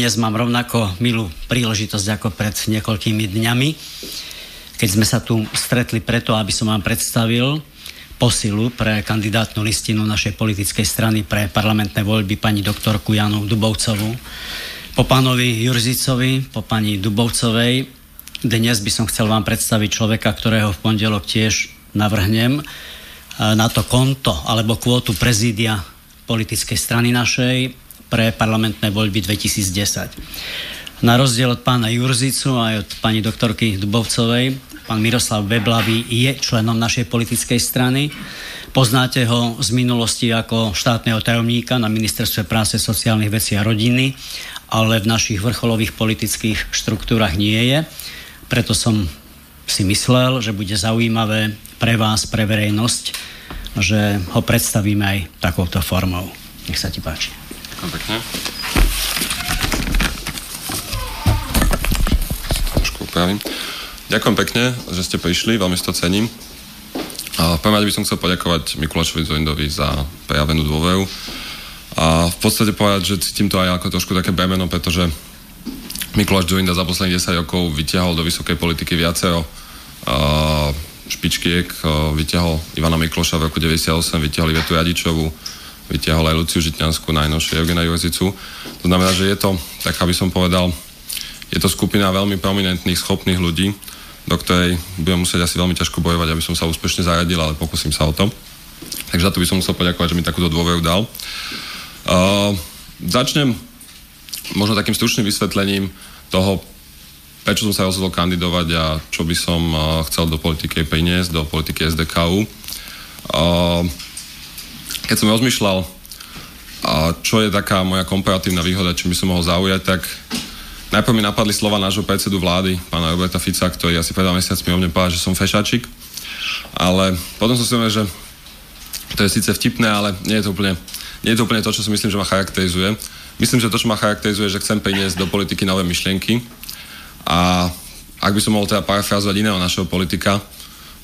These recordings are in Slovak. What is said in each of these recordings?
Dnes mám rovnako milú príležitosť ako pred niekoľkými dňami, keď sme sa tu stretli preto, aby som vám predstavil posilu pre kandidátnu listinu našej politickej strany pre parlamentné voľby pani doktorku Janu Dubovcovú. Po pánovi Jurzicovi, po pani Dubovcovej, dnes by som chcel vám predstaviť človeka, ktorého v pondelok tiež navrhnem e, na to konto alebo kvótu prezídia politickej strany našej pre parlamentné voľby 2010. Na rozdiel od pána Jurzicu a od pani doktorky Dubovcovej Pán Miroslav Beblavý je členom našej politickej strany. Poznáte ho z minulosti ako štátneho tajomníka na Ministerstve práce, sociálnych vecí a rodiny, ale v našich vrcholových politických štruktúrach nie je. Preto som si myslel, že bude zaujímavé pre vás, pre verejnosť, že ho predstavíme aj takouto formou. Nech sa ti páči. Ďakujem pekne. Trošku upravím. Ďakujem pekne, že ste prišli, veľmi si to cením. A v prvom by som chcel poďakovať Mikulášovi Zoindovi za prejavenú dôveru. A v podstate povedať, že cítim to aj ako trošku také bremeno, pretože Mikuláš Zoinda za posledných 10 rokov vyťahol do vysokej politiky viacero špičkiek, vyťahol Ivana Mikloša v roku 98, vyťahol Ivetu Radičovú, vyťahol aj Luciu Žitňanskú, najnovšie Eugena Jurzicu. To znamená, že je to, tak aby som povedal, je to skupina veľmi prominentných, schopných ľudí, do ktorej budem musieť asi veľmi ťažko bojovať, aby som sa úspešne zaradil, ale pokúsim sa o to. Takže za to by som musel poďakovať, že mi takúto dôveru dal. Uh, začnem možno takým stručným vysvetlením toho, prečo som sa rozhodol kandidovať a čo by som uh, chcel do politiky priniesť, do politiky SDKU. Uh, keď som rozmýšľal, uh, čo je taká moja komparatívna výhoda, či by som mohol zaujať, tak Najprv mi napadli slova nášho predsedu vlády, pána Roberta Fica, ktorý asi pred mesiacmi o mne povedal, že som fešačik. Ale potom som si uvedomil, že to je síce vtipné, ale nie je to úplne, nie je to, úplne to, čo si myslím, že ma charakterizuje. Myslím, že to, čo ma charakterizuje, že chcem priniesť do politiky nové myšlienky. A ak by som mohol teda parafrázovať iného našeho politika,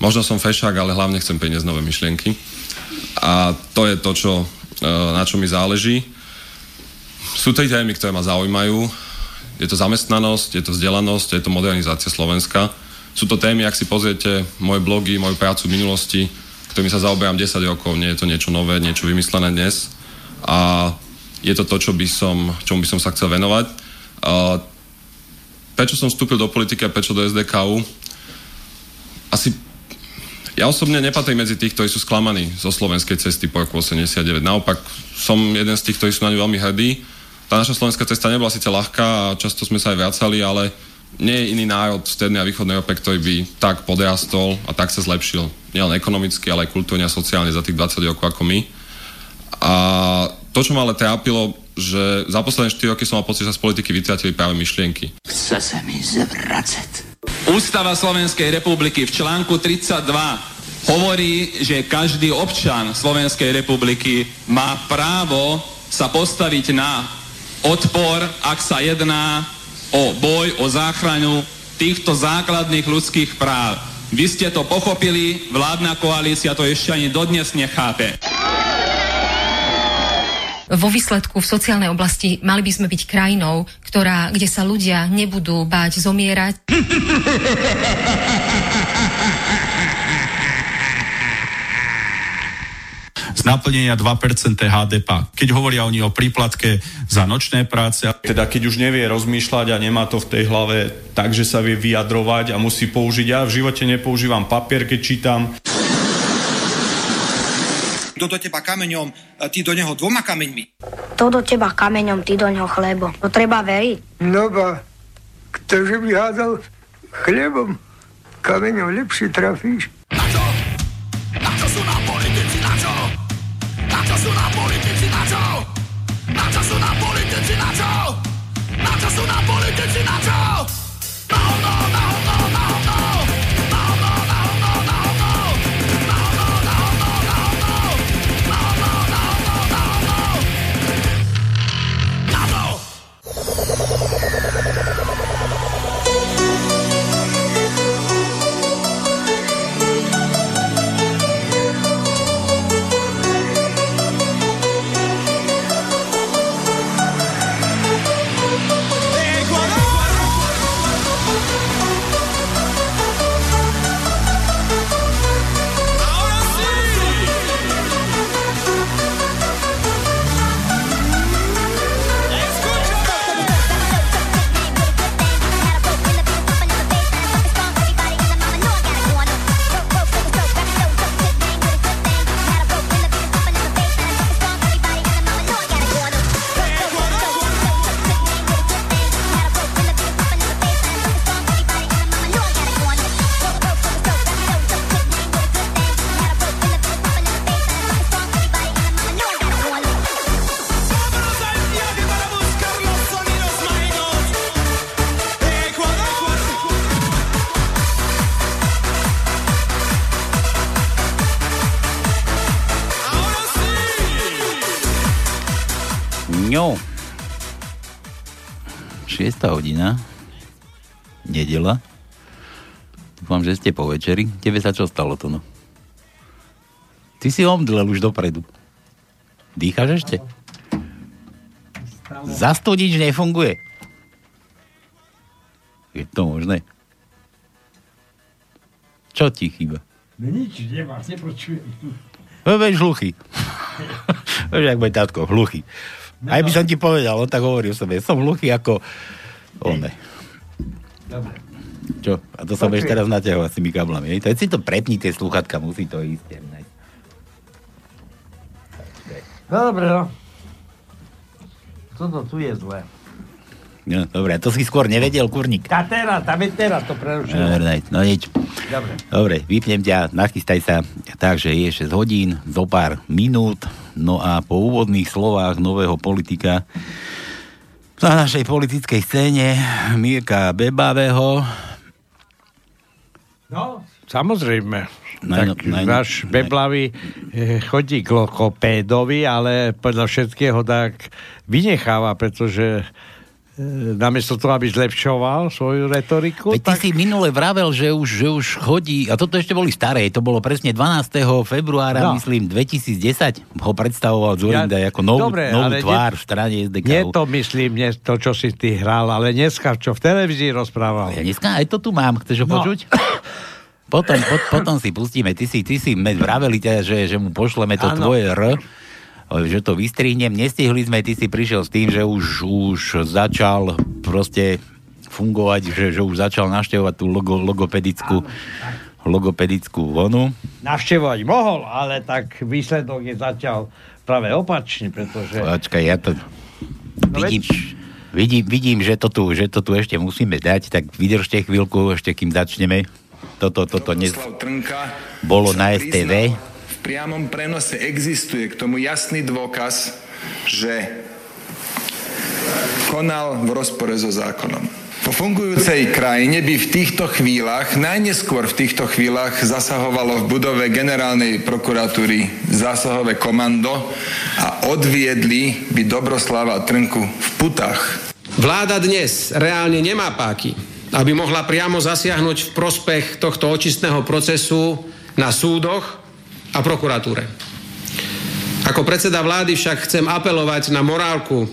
možno som fešák, ale hlavne chcem priniesť nové myšlienky. A to je to, čo, e, na čo mi záleží. Sú tri témy, ktoré ma zaujímajú je to zamestnanosť, je to vzdelanosť, je to modernizácia Slovenska. Sú to témy, ak si pozriete moje blogy, moju prácu v minulosti, ktorými sa zaoberám 10 rokov, nie je to niečo nové, niečo vymyslené dnes. A je to to, čo by som, čomu by som sa chcel venovať. A prečo som vstúpil do politiky a prečo do SDKU? Asi ja osobne nepatrím medzi tých, ktorí sú sklamaní zo slovenskej cesty po roku 89. Naopak, som jeden z tých, ktorí sú na ňu veľmi hrdí tá naša slovenská cesta nebola síce ľahká a často sme sa aj vracali, ale nie je iný národ v strednej a východnej Európe, ktorý by tak podrastol a tak sa zlepšil. Nielen ekonomicky, ale aj kultúrne a sociálne za tých 20 rokov ako my. A to, čo ma ale trápilo, že za posledné 4 roky som mal pocit, že sa z politiky vytratili práve myšlienky. Chce sa mi zvracať. Ústava Slovenskej republiky v článku 32 hovorí, že každý občan Slovenskej republiky má právo sa postaviť na odpor, ak sa jedná o boj, o záchranu týchto základných ľudských práv. Vy ste to pochopili, vládna koalícia to ešte ani dodnes nechápe. Vo výsledku v sociálnej oblasti mali by sme byť krajinou, ktorá, kde sa ľudia nebudú báť zomierať. naplnenia 2% HDP. Keď hovoria oni o príplatke za nočné práce. Teda keď už nevie rozmýšľať a nemá to v tej hlave tak, že sa vie vyjadrovať a musí použiť. Ja v živote nepoužívam papier, keď čítam. Kto do teba kameňom, ty do neho dvoma kameňmi. To do teba kameňom, ty do neho chlebom. To treba veriť. No ba, ktože by hádal chlebom, kameňom lepšie trafíš. Na čo? Na čo sú nám politici, na čo? Na čo sú nám politici, na čo? Na čo sú nám politici, na čo? Na čo sú nám politici, na čo? Na hovno, na 6. hodina. Nedela. Dúfam, že ste po večeri. Tebe sa čo stalo to, no? Ty si omdlel už dopredu. Dýchaš ešte? Zas to nič nefunguje. Je to možné? Čo ti chýba? No nič, nemáš, nepočujem. Veď hluchý. Vieš, jak bude tátko, hluchý. Aj by som ti povedal, on tak hovorí o sebe. Som hluchý ako... One. Dobre. Čo? A to sa budeš teraz naťahovať s tými kablami. hej? Si to prepni, tie sluchatka, musí to ísť. No dobre, no. Toto tu je zlé. No, dobre, to si skôr nevedel, kurník. A teraz, je teraz to prerušilo. Dobre, no nič. Dobre. Dobre, vypnem ťa, nachystaj sa. Takže je 6 hodín, zo pár minút. No a po úvodných slovách nového politika na našej politickej scéne Mirka Bebavého No, samozrejme. Naj- tak naj- náš Beblavý eh, chodí k lokopédovi, ale podľa všetkého tak vynecháva, pretože namiesto toho, aby zlepšoval svoju retoriku, Veď ty si minule vravel, že už, že už chodí, a toto ešte boli staré, to bolo presne 12. februára, No. myslím, 2010, ho predstavoval Zurinda Ja- ako novú, Dobre, novú tvár nie- v strane SDK. Nie to myslím, nie to, čo si ty hral, ale dneska, čo v televízii rozprával. Ja dneska aj to tu mám, chceš ho No. počuť? Potom, po, potom si pustíme, ty si, ty si teda, že, že mu pošleme to Áno. tvoje R, že to vystrihnem. Nestihli sme, ty si prišiel s tým, že už, už začal proste fungovať, že, že už začal naštevovať tú logo, logopedickú, logopedickú vonu. Navštevovať mohol, ale tak výsledok je zatiaľ práve opačný, pretože... Počkaj, ja to No vidím, vidím, vidím že, to tu, že to tu ešte musíme dať, tak vydržte chvíľku, ešte kým začneme. Toto, toto dnes Trnka bolo na priznal, STV. V priamom prenose existuje k tomu jasný dôkaz, že konal v rozpore so zákonom. Po fungujúcej krajine by v týchto chvíľach, najneskôr v týchto chvíľach zasahovalo v budove generálnej prokuratúry zásahové komando a odviedli by Dobroslava Trnku v putách. Vláda dnes reálne nemá páky, aby mohla priamo zasiahnuť v prospech tohto očistného procesu na súdoch a prokuratúre. Ako predseda vlády však chcem apelovať na morálku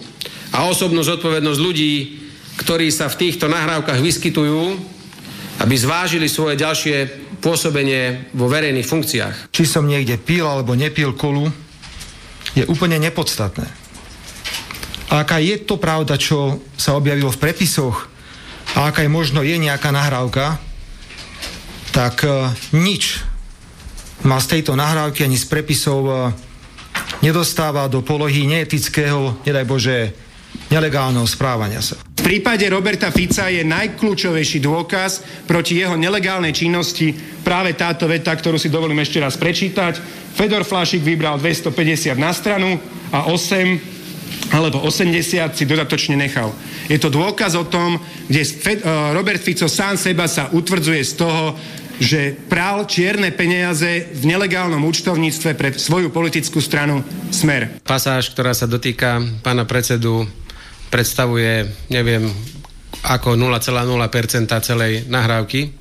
a osobnú zodpovednosť ľudí, ktorí sa v týchto nahrávkach vyskytujú, aby zvážili svoje ďalšie pôsobenie vo verejných funkciách. či som niekde pil alebo nepil kolu, je úplne nepodstatné. A aká je to pravda, čo sa objavilo v prepisoch a aká je možno je nejaká nahrávka, tak e, nič ma z tejto nahrávky ani z prepisov e, nedostáva do polohy neetického, nedaj Bože, nelegálneho správania sa. V prípade Roberta Fica je najkľúčovejší dôkaz proti jeho nelegálnej činnosti práve táto veta, ktorú si dovolím ešte raz prečítať. Fedor Flašik vybral 250 na stranu a 8 alebo 80 si dodatočne nechal. Je to dôkaz o tom, kde uh, Robert Fico sám seba sa utvrdzuje z toho, že prál čierne peniaze v nelegálnom účtovníctve pre svoju politickú stranu Smer. Pasáž, ktorá sa dotýka pána predsedu, predstavuje, neviem, ako 0,0% celej nahrávky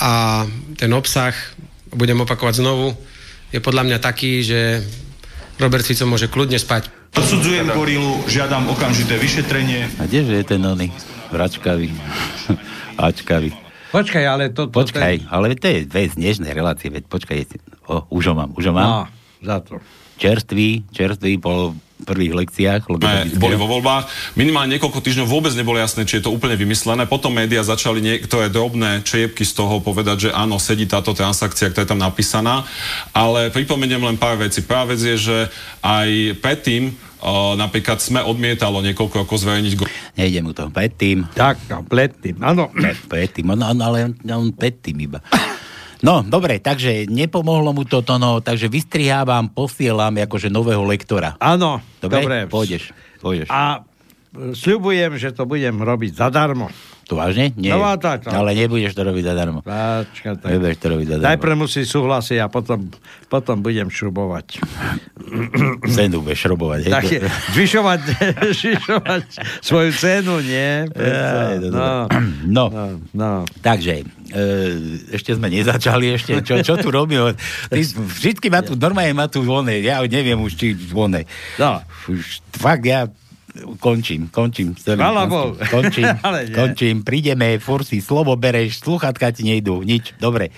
a ten obsah, budem opakovať znovu, je podľa mňa taký, že Robert Fico môže kľudne spať. Odsudzujem gorilu, žiadam okamžité vyšetrenie. A kdeže je ten oný? Vračkavý. Ačkavý. Počkaj, ale to... to Počkaj, ale to je vec dnešnej relácie, veď počkaj, o, už ho mám, už ho mám. No, za to. Čerstvý, čerstvý po prvých lekciách. Ne, boli vo voľbách. Minimálne niekoľko týždňov vôbec nebolo jasné, či je to úplne vymyslené. Potom médiá začali niektoré drobné čiepky z toho povedať, že áno, sedí táto transakcia, ktorá je tam napísaná. Ale pripomeniem len pár vecí. Prvá vec je, že aj predtým Uh, napríklad sme odmietalo niekoľko rokov zverejniť... Go- Nejde mu to predtým. Tak, no, predtým, áno. Predtým, on, on, ale on predtým iba. No, dobre, takže nepomohlo mu toto, no, takže vystrihávam, posielam akože nového lektora. Áno, dobre. dobre. Pôjdeš, pôjdeš. A sľubujem, že to budem robiť zadarmo. To vážne? Nie. No, tak, tak. Ale nebudeš to robiť zadarmo. Počka, tak. Nebudeš to robiť zadarmo. Najprv musí súhlasiť a potom, potom budem šrubovať. Cenu budeš šrubovať. hej? Tak je, zvyšovať, zvyšovať svoju cenu, nie? Ja, no, no, no. no. Takže, e, ešte sme nezačali, ešte, čo, čo tu robíme? Ty, vždycky ma tu, normálne ma tu zvone, ja neviem už, či zvone. No. Už, fakt, ja končím, končím. Celý. Končím, nie. končím, prídeme, fur si slovo bereš, sluchatka ti nejdú, nič, dobre.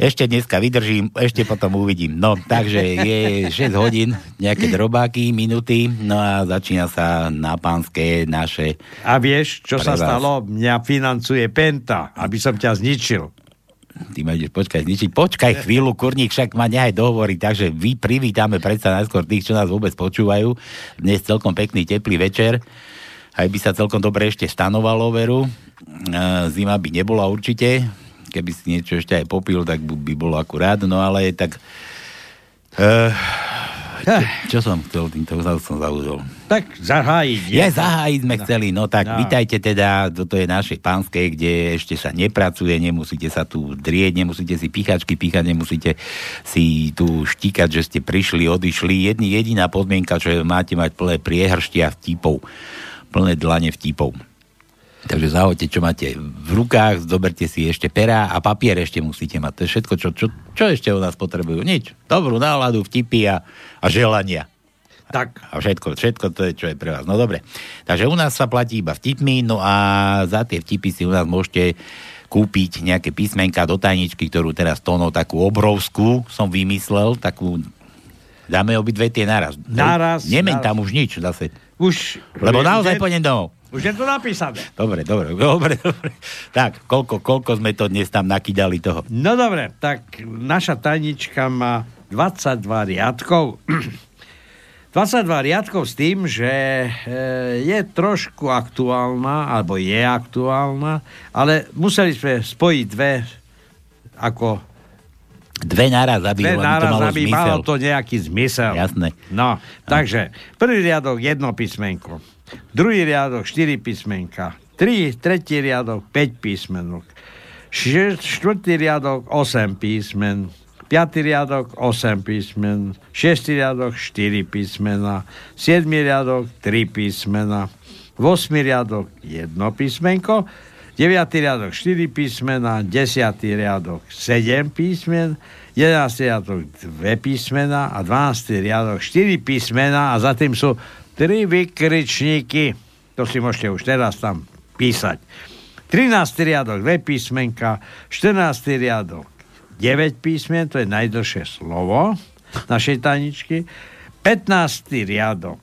Ešte dneska vydržím, ešte potom uvidím. No, takže je 6 hodín, nejaké drobáky, minuty, no a začína sa na pánske naše... A vieš, čo sa vás. stalo? Mňa financuje Penta, aby som ťa zničil. Ty ma ideš počkať, zničiť. Počkaj chvíľu, kurník, však ma nehaj dohovoriť, takže vy privítame predsa najskôr tých, čo nás vôbec počúvajú. Dnes celkom pekný, teplý večer. Aj by sa celkom dobre ešte stanovalo veru. E, Zima by nebola určite. Keby si niečo ešte aj popil, tak by by bolo akurát. No ale tak... E, čo, čo som chcel týmto som zaudol? Tak zahájiť. Je, zahájiť sme chceli, no tak No. vítajte teda, toto je našej pánskej, kde ešte sa nepracuje, nemusíte sa tu drieť, nemusíte si pichačky píchať, nemusíte si tu štíkať, že ste prišli, odišli. Jedný, jediná podmienka, čo máte mať plné priehrštia vtipov, plné dlane vtipov. Takže zahoďte, čo máte v rukách, zoberte si ešte perá a papier ešte musíte mať. To je všetko, čo, čo, čo ešte od nás potrebujú. Nič. Dobrú náladu, vtipy a, a želania. Tak. A všetko, všetko to je, čo je pre vás. No dobre. Takže u nás sa platí iba vtipmi, no a za tie vtipy si u nás môžete kúpiť nejaké písmenka do tajničky, ktorú teraz Tono takú obrovskú som vymyslel, takú dáme obidve tie naraz. Naraz, Nemeň naraz. tam už nič zase. Už... Lebo naozaj je- pôjdem domov. Už je to napísané. Dobre, dobre, dobre, dobre. Tak, koľko, koľko sme to dnes tam nakydali toho? No dobre, tak naša tajnička má 22 riadkov. 22 riadkov s tým, že e, je trošku aktuálna, alebo je aktuálna, ale museli sme spojiť dve ako Dve naraz, aby, dve aby to naraz, malo aby zmysel. malo to nejaký zmysel. Jasné. No, takže prvý riadok jedno písmenko, druhý riadok štyri písmenka, tri, tretí riadok 5 písmenok, Št- štvrtý riadok 8 písmen, piatý riadok 8 písmen, šiestý riadok 4 písmena, siedmy riadok 3 písmena, 8 riadok 1 písmenko, 9. riadok 4 písmena, 10. riadok 7 písmen, 11. riadok 2 písmena a 12. riadok 4 písmena a za tým sú 3 vykričníky. To si môžete už teraz tam písať. 13. riadok 2 písmenka, 14. riadok 9 písmen, to je najdlhšie slovo našej tajničky, 15. riadok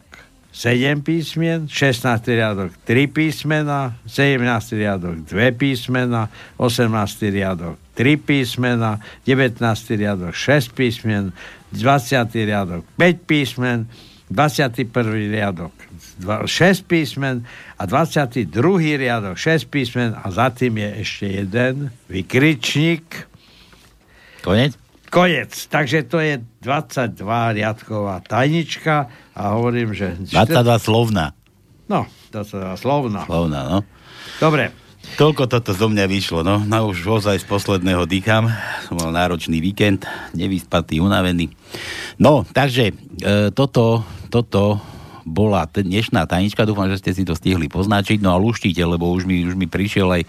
7 písmen, 16. riadok 3 písmena, 17. riadok 2 písmena, 18. riadok 3 písmena, 19. riadok 6 písmen, 20. riadok 5 písmen, 21. riadok 6 písmen a 22. riadok 6 písmen a za tým je ešte jeden vykričník. Konec? Koniec. Takže to je 22 riadková tajnička a hovorím, že... 22 slovná. No, 22 slovná. Slovná, no. Dobre. Toľko toto zo mňa vyšlo, no. No už ozaj z posledného dýcham. Som mal náročný víkend, nevyspatý, unavený. No, takže e, toto, toto bola dnešná tajnička, dúfam, že ste si to stihli poznačiť, no a luštite, lebo už mi, už mi prišiel aj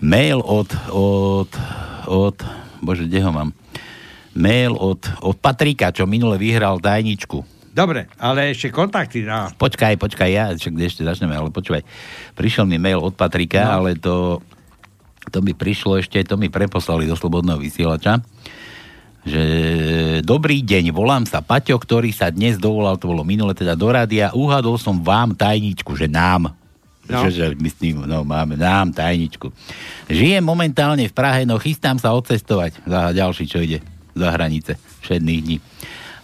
mail od, od, od, bože, kde ho mám? Mail od, od Patrika, čo minule vyhral tajničku. Dobre, ale ešte kontakty na... Počkaj, počkaj, ja však ešte začneme, ale počúvaj. Prišiel mi mail od Patrika, no. ale to, to mi prišlo ešte, to mi preposlali do Slobodného vysielača, že dobrý deň, volám sa Paťo, ktorý sa dnes dovolal, to bolo minule teda do rádia, uhadol som vám tajničku, že nám, No. Že, že myslím, no máme nám tajničku. Žijem momentálne v Prahe, no chystám sa odcestovať za ďalší, čo ide za hranice všetných dní.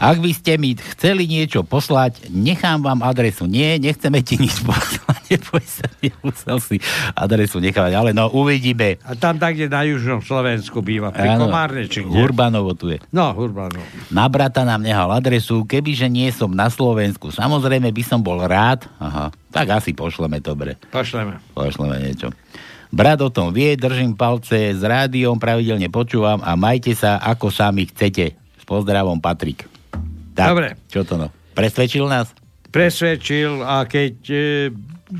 Ak by ste mi chceli niečo poslať, nechám vám adresu. Nie, nechceme ti nič poslať. Neboj sa, nemusel si adresu nechávať. Ale no, uvidíme. A tam tak, kde na južnom Slovensku býva. Pri Áno, Komárne, či kde? Urbanovo tu je. No, Urbanovo. Na brata nám nehal adresu, kebyže nie som na Slovensku. Samozrejme by som bol rád. Aha, tak asi pošleme, dobre. Pošleme. Pošleme niečo. Brat o tom vie, držím palce, s rádiom pravidelne počúvam a majte sa, ako sami chcete. S pozdravom, Patrik. Tak, Dobre. Čo to no? Presvedčil nás? Presvedčil a keď e,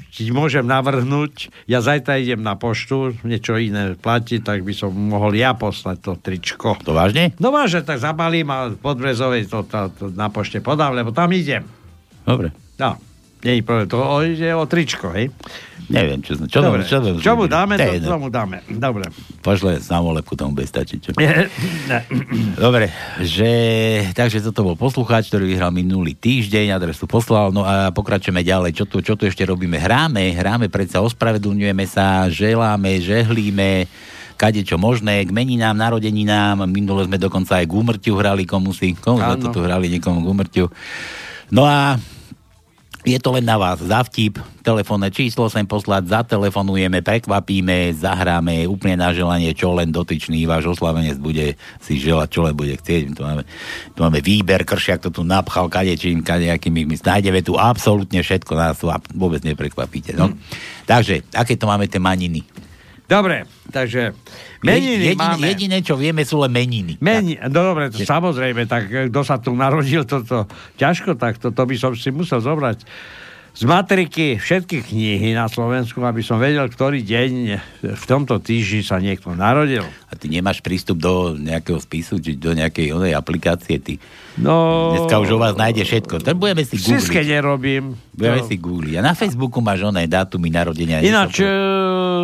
ti môžem navrhnúť, ja zajtra idem na poštu, niečo iné platí, tak by som mohol ja poslať to tričko. To vážne? No vážne, tak zabalím a podbrezovej to, to, to na pošte podám, lebo tam idem. Dobre. No, nie je problém, to ide o tričko, hej? Neviem, čo, čo, Dobre. čo, čo, Čo mu dáme, to to, tomu dáme. Dobre. Pošle samolepku, tomu bude stačiť. Čo? Dobre, že, takže toto bol poslucháč, ktorý vyhral minulý týždeň, adresu poslal, no a pokračujeme ďalej. Čo tu, čo tu ešte robíme? Hráme, hráme, predsa ospravedlňujeme sa, želáme, žehlíme, kade čo možné, k meninám, narodeninám, minule sme dokonca aj k úmrtiu hrali komu si, komu sme to tu hrali, niekomu k úmrtiu. No a je to len na vás. Za vtip, telefónne číslo sem poslať, zatelefonujeme, prekvapíme, zahráme úplne na želanie, čo len dotyčný váš oslavenec bude si želať, čo len bude chcieť. Tu máme, tu máme výber, Kršiak to tu napchal kadečím, kadejakými, my nájdeme tu absolútne všetko, nás tu vôbec neprekvapíte. No. Takže, aké to máme tie maniny? Dobre, takže meniny Jediné, máme. jediné, čo vieme, sú len meniny. Meni, no dobre, to samozrejme, tak e, kto sa tu narodil, toto ťažko, tak to, to by som si musel zobrať z matriky všetky knihy na Slovensku, aby som vedel, ktorý deň v tomto týždni sa niekto narodil. A ty nemáš prístup do nejakého spisu, či do nejakej onej aplikácie, ty. No... Dneska už o vás nájde všetko. To budeme si googliť. nerobím. Budeme No. si googliť. A na Facebooku máš oné dátumy narodenia. Ináč, e,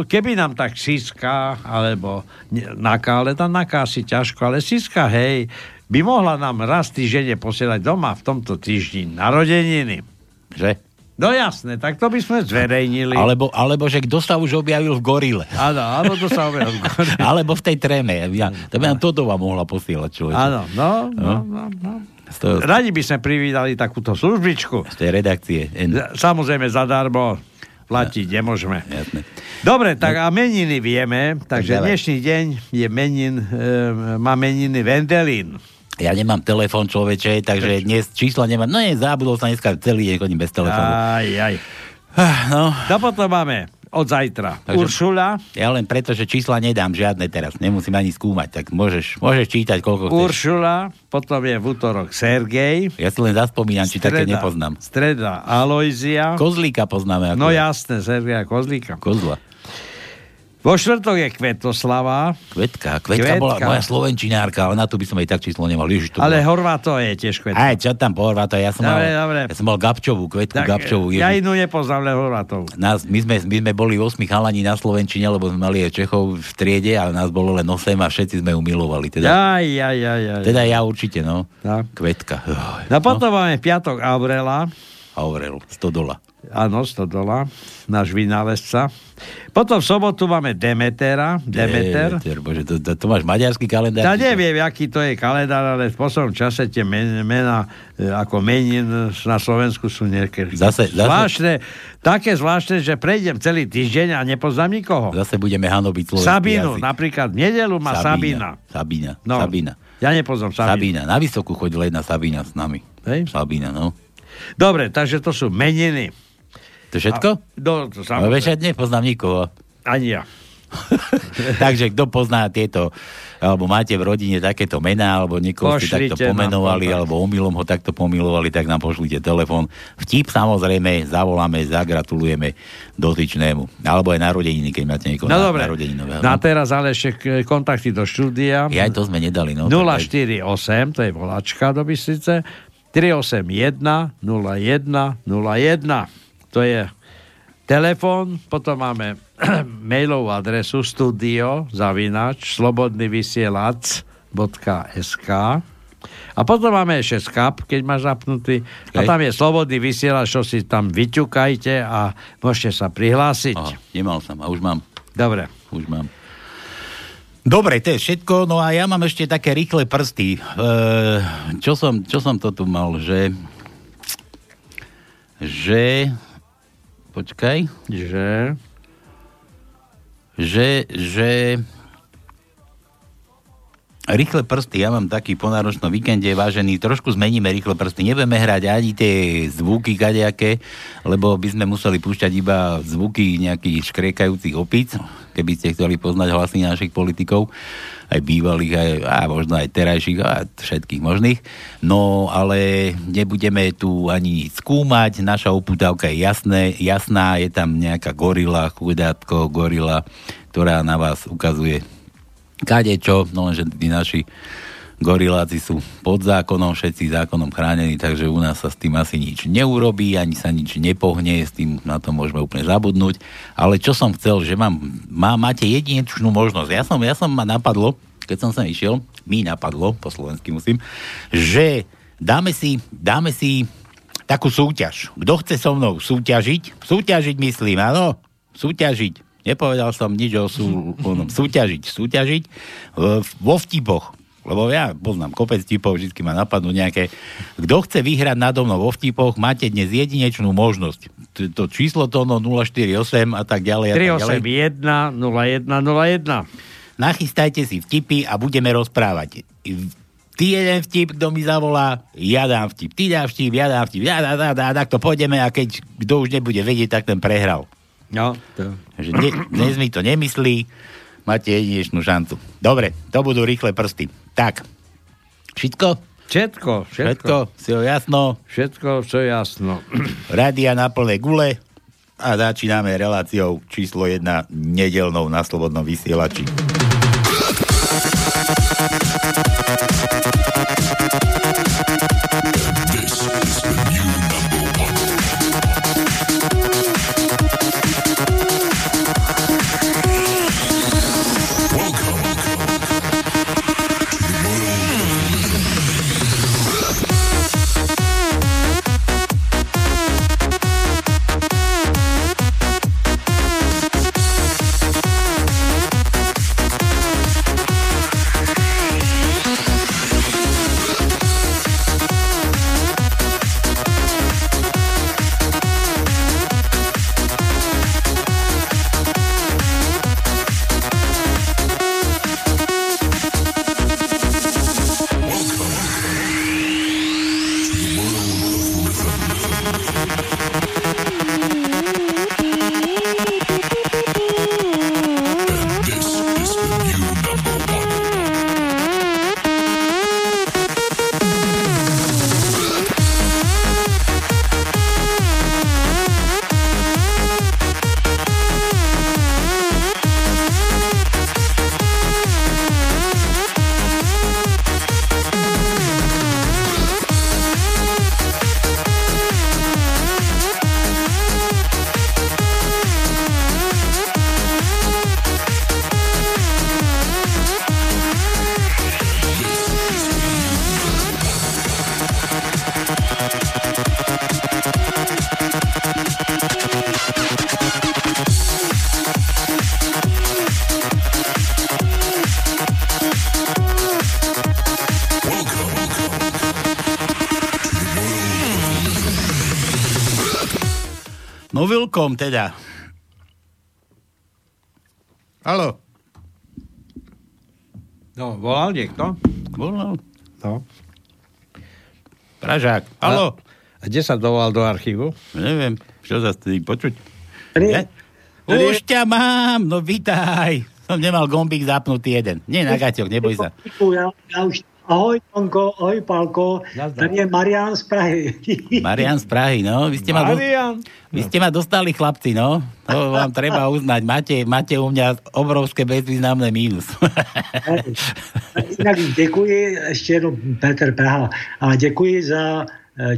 keby nám tak Siska, alebo Naka, ale tá Naka asi ťažko, ale Siska, hej, by mohla nám raz týždenne posielať doma v tomto týždni narodeniny. Že? No jasné, tak to by sme zverejnili. Alebo, alebo že kto sa už objavil v gorile. Áno, alebo to sa objavil. alebo v tej tréme. Ja, to by nám Todova mohla posielať človek. Áno, no, no, no, no. Toho, Radi by sme privídali takúto službičku. z tej redakcie. N. Samozrejme zadarmo platiť nemôžeme. Jasné. Dobre, tak a meniny vieme, takže dávaj. dnešný deň je menin, e, má meniny Vendelín. Ja nemám telefón človeče, takže dnes čísla nemám. No nie, zábudol sa dneska celý deň chodím bez telefónu. Aj, aj. No. No potom máme od zajtra Takže- Uršula, Ja len preto, že čísla nedám žiadne teraz. Nemusím ani skúmať, tak môžeš, môžeš čítať, koľko chceš. Uršula, potom je v útorok Sergej, Ja si len zaspomínam, či také nepoznám. streda Alojzia, Kozlíka poznáme. Ako no jasné, Sergeja Kozlíka. Kozla. Vo štvrtok je Kvetoslava, Kvetka. Kvetka, Kvetka. bola moja slovenčinárka, ale na to by som aj tak číslo nemal. Ježiš, to ale bola- Horvato je tiež Kvetka. Aj, čo tam po Horváto, ja som, Dobre, mal, dobre. ja som mal Gabčovú, Kvetku Tak, Gabčovú. ja Ježiš. inú nepoznám, len Horvatov. Nás, my, sme, my sme boli 8 chalani na Slovenčine, lebo sme mali aj Čechov v triede a nás bolo len 8 a všetci sme ju milovali. Teda, Aj, aj, aj, aj. teda ja určite, no. Tak. Kvetka. Oj, No potom máme piatok Aurela, Aurel, 100 dola. Áno, Stodola, náš vynálezca. Potom v sobotu máme Demetera. Demeter. Demeter, bože, to, to, to máš maďarský kalendár? Ja neviem, aký to je kalendár, ale v poslednom čase tie men, mená e, ako menin na Slovensku sú niekedy Zase- zase- zvláštne, také zvláštne, že prejdem celý týždeň a nepoznám nikoho. Zase budeme hanobiť slovenský Sabínu, jazyk. napríklad v nedelu má Sabína. Sabína. No. Sabína. Ja nepoznám Sabínu. Sabína. Na vysokú chodila jedna Sabína s nami. Hej? Sabína, no. Dobre, takže to sú meniny. To všetko? A, do, to No, samozrejme. vieš, ja nepoznám nikoho. Ani ja. Takže kto pozná tieto, alebo máte v rodine takéto mená, alebo niekoho ste takto pomenovali, alebo omylom ho takto pomilovali, tak nám pošlite telefón. Vtip samozrejme, zavoláme, zagratulujeme dotyčnému. Alebo aj narodeniny, keď máte niekoho No na, dobre. narodeninového. No a teraz ale ešte kontakty do štúdia. Ja aj to sme nedali. No, tak aj- 048, to je volačka do Bystrice, 381 01 01. To je telefón, potom máme mailovú adresu studio zavinač slobodnyvysielac.sk a potom máme ešte Skype, keď máš zapnutý. A tam je slobodný vysielač, čo si tam vyťukajte a môžete sa prihlásiť. Aha, nemal som a už mám. Dobre. Už mám. Dobre, to je všetko. No a ja mám ešte také rýchle prsty. E, čo, som, čo som to tu mal, že... Že... Počkaj. Že... Že... Že... Rýchle prsty, ja mám taký po náročnom víkende, vážený, trošku zmeníme rýchle prsty. Nebudeme hrať ani tie zvuky kadejaké, lebo by sme museli púšťať iba zvuky nejakých škriekajúcich opíc, keby ste chceli poznať hlasy našich politikov, aj bývalých, aj, a možno aj terajších, a všetkých možných. No, ale nebudeme tu ani skúmať, naša uputávka je jasné, jasná, je tam nejaká gorila, chudátko, gorila, ktorá na vás ukazuje kade čo, no lenže tí naši goriláci sú pod zákonom, všetci zákonom chránení, takže u nás sa s tým asi nič neurobí, ani sa nič nepohne, s tým na to môžeme úplne zabudnúť. Ale čo som chcel, že mám, má, máte jedinečnú možnosť. Ja som, ja som ma napadlo, keď som sa išiel, mi napadlo, po slovensky musím, že dáme si, dáme si takú súťaž. Kto chce so mnou súťažiť? Súťažiť myslím, áno, súťažiť. Nepovedal som nič o sú, súťažiť, súťažiť e, vo vtipoch. Lebo ja poznám kopec vtipov, vždy ma napadnú nejaké. Kto chce vyhrať nado mnou vo vtipoch, máte dnes jedinečnú možnosť. To, číslo to no 048 a tak ďalej. A tak ďalej. 381 0101. Nachystajte si vtipy a budeme rozprávať. Ty jeden vtip, kto mi zavolá, ja dám vtip. Ty dám vtip, ja dám vtip. Ja dá, dá, dá, tak to pôjdeme a keď kto už nebude vedieť, tak ten prehral. No, to... Ne, dnes mi to nemyslí, máte jedinečnú šancu. Dobre, to budú rýchle prsty. Tak, všetko? Všetko, všetko. Všetko, si jasno. Všetko, čo jasno. Rádia na plné gule a začíname reláciou číslo 1 nedelnou na Slobodnom vysielači. Kde sa dovolal do archívu? Neviem, čo sa stojí počuť. Nie. Už ťa mám, no vítaj. Som nemal gombík zapnutý jeden. Nie na gaťoch, neboj sa. Ja, ja už... Ahoj, Tonko, ahoj, Palko. Tady je Marian z Prahy. Marian z Prahy, no. Vy ste, ma, do... Vy ste ma dostali, chlapci, no. To vám treba uznať. Máte, máte u mňa obrovské bezvýznamné mínus. Jinak děkuji, ještě jednou Petr Praha, ale děkuji za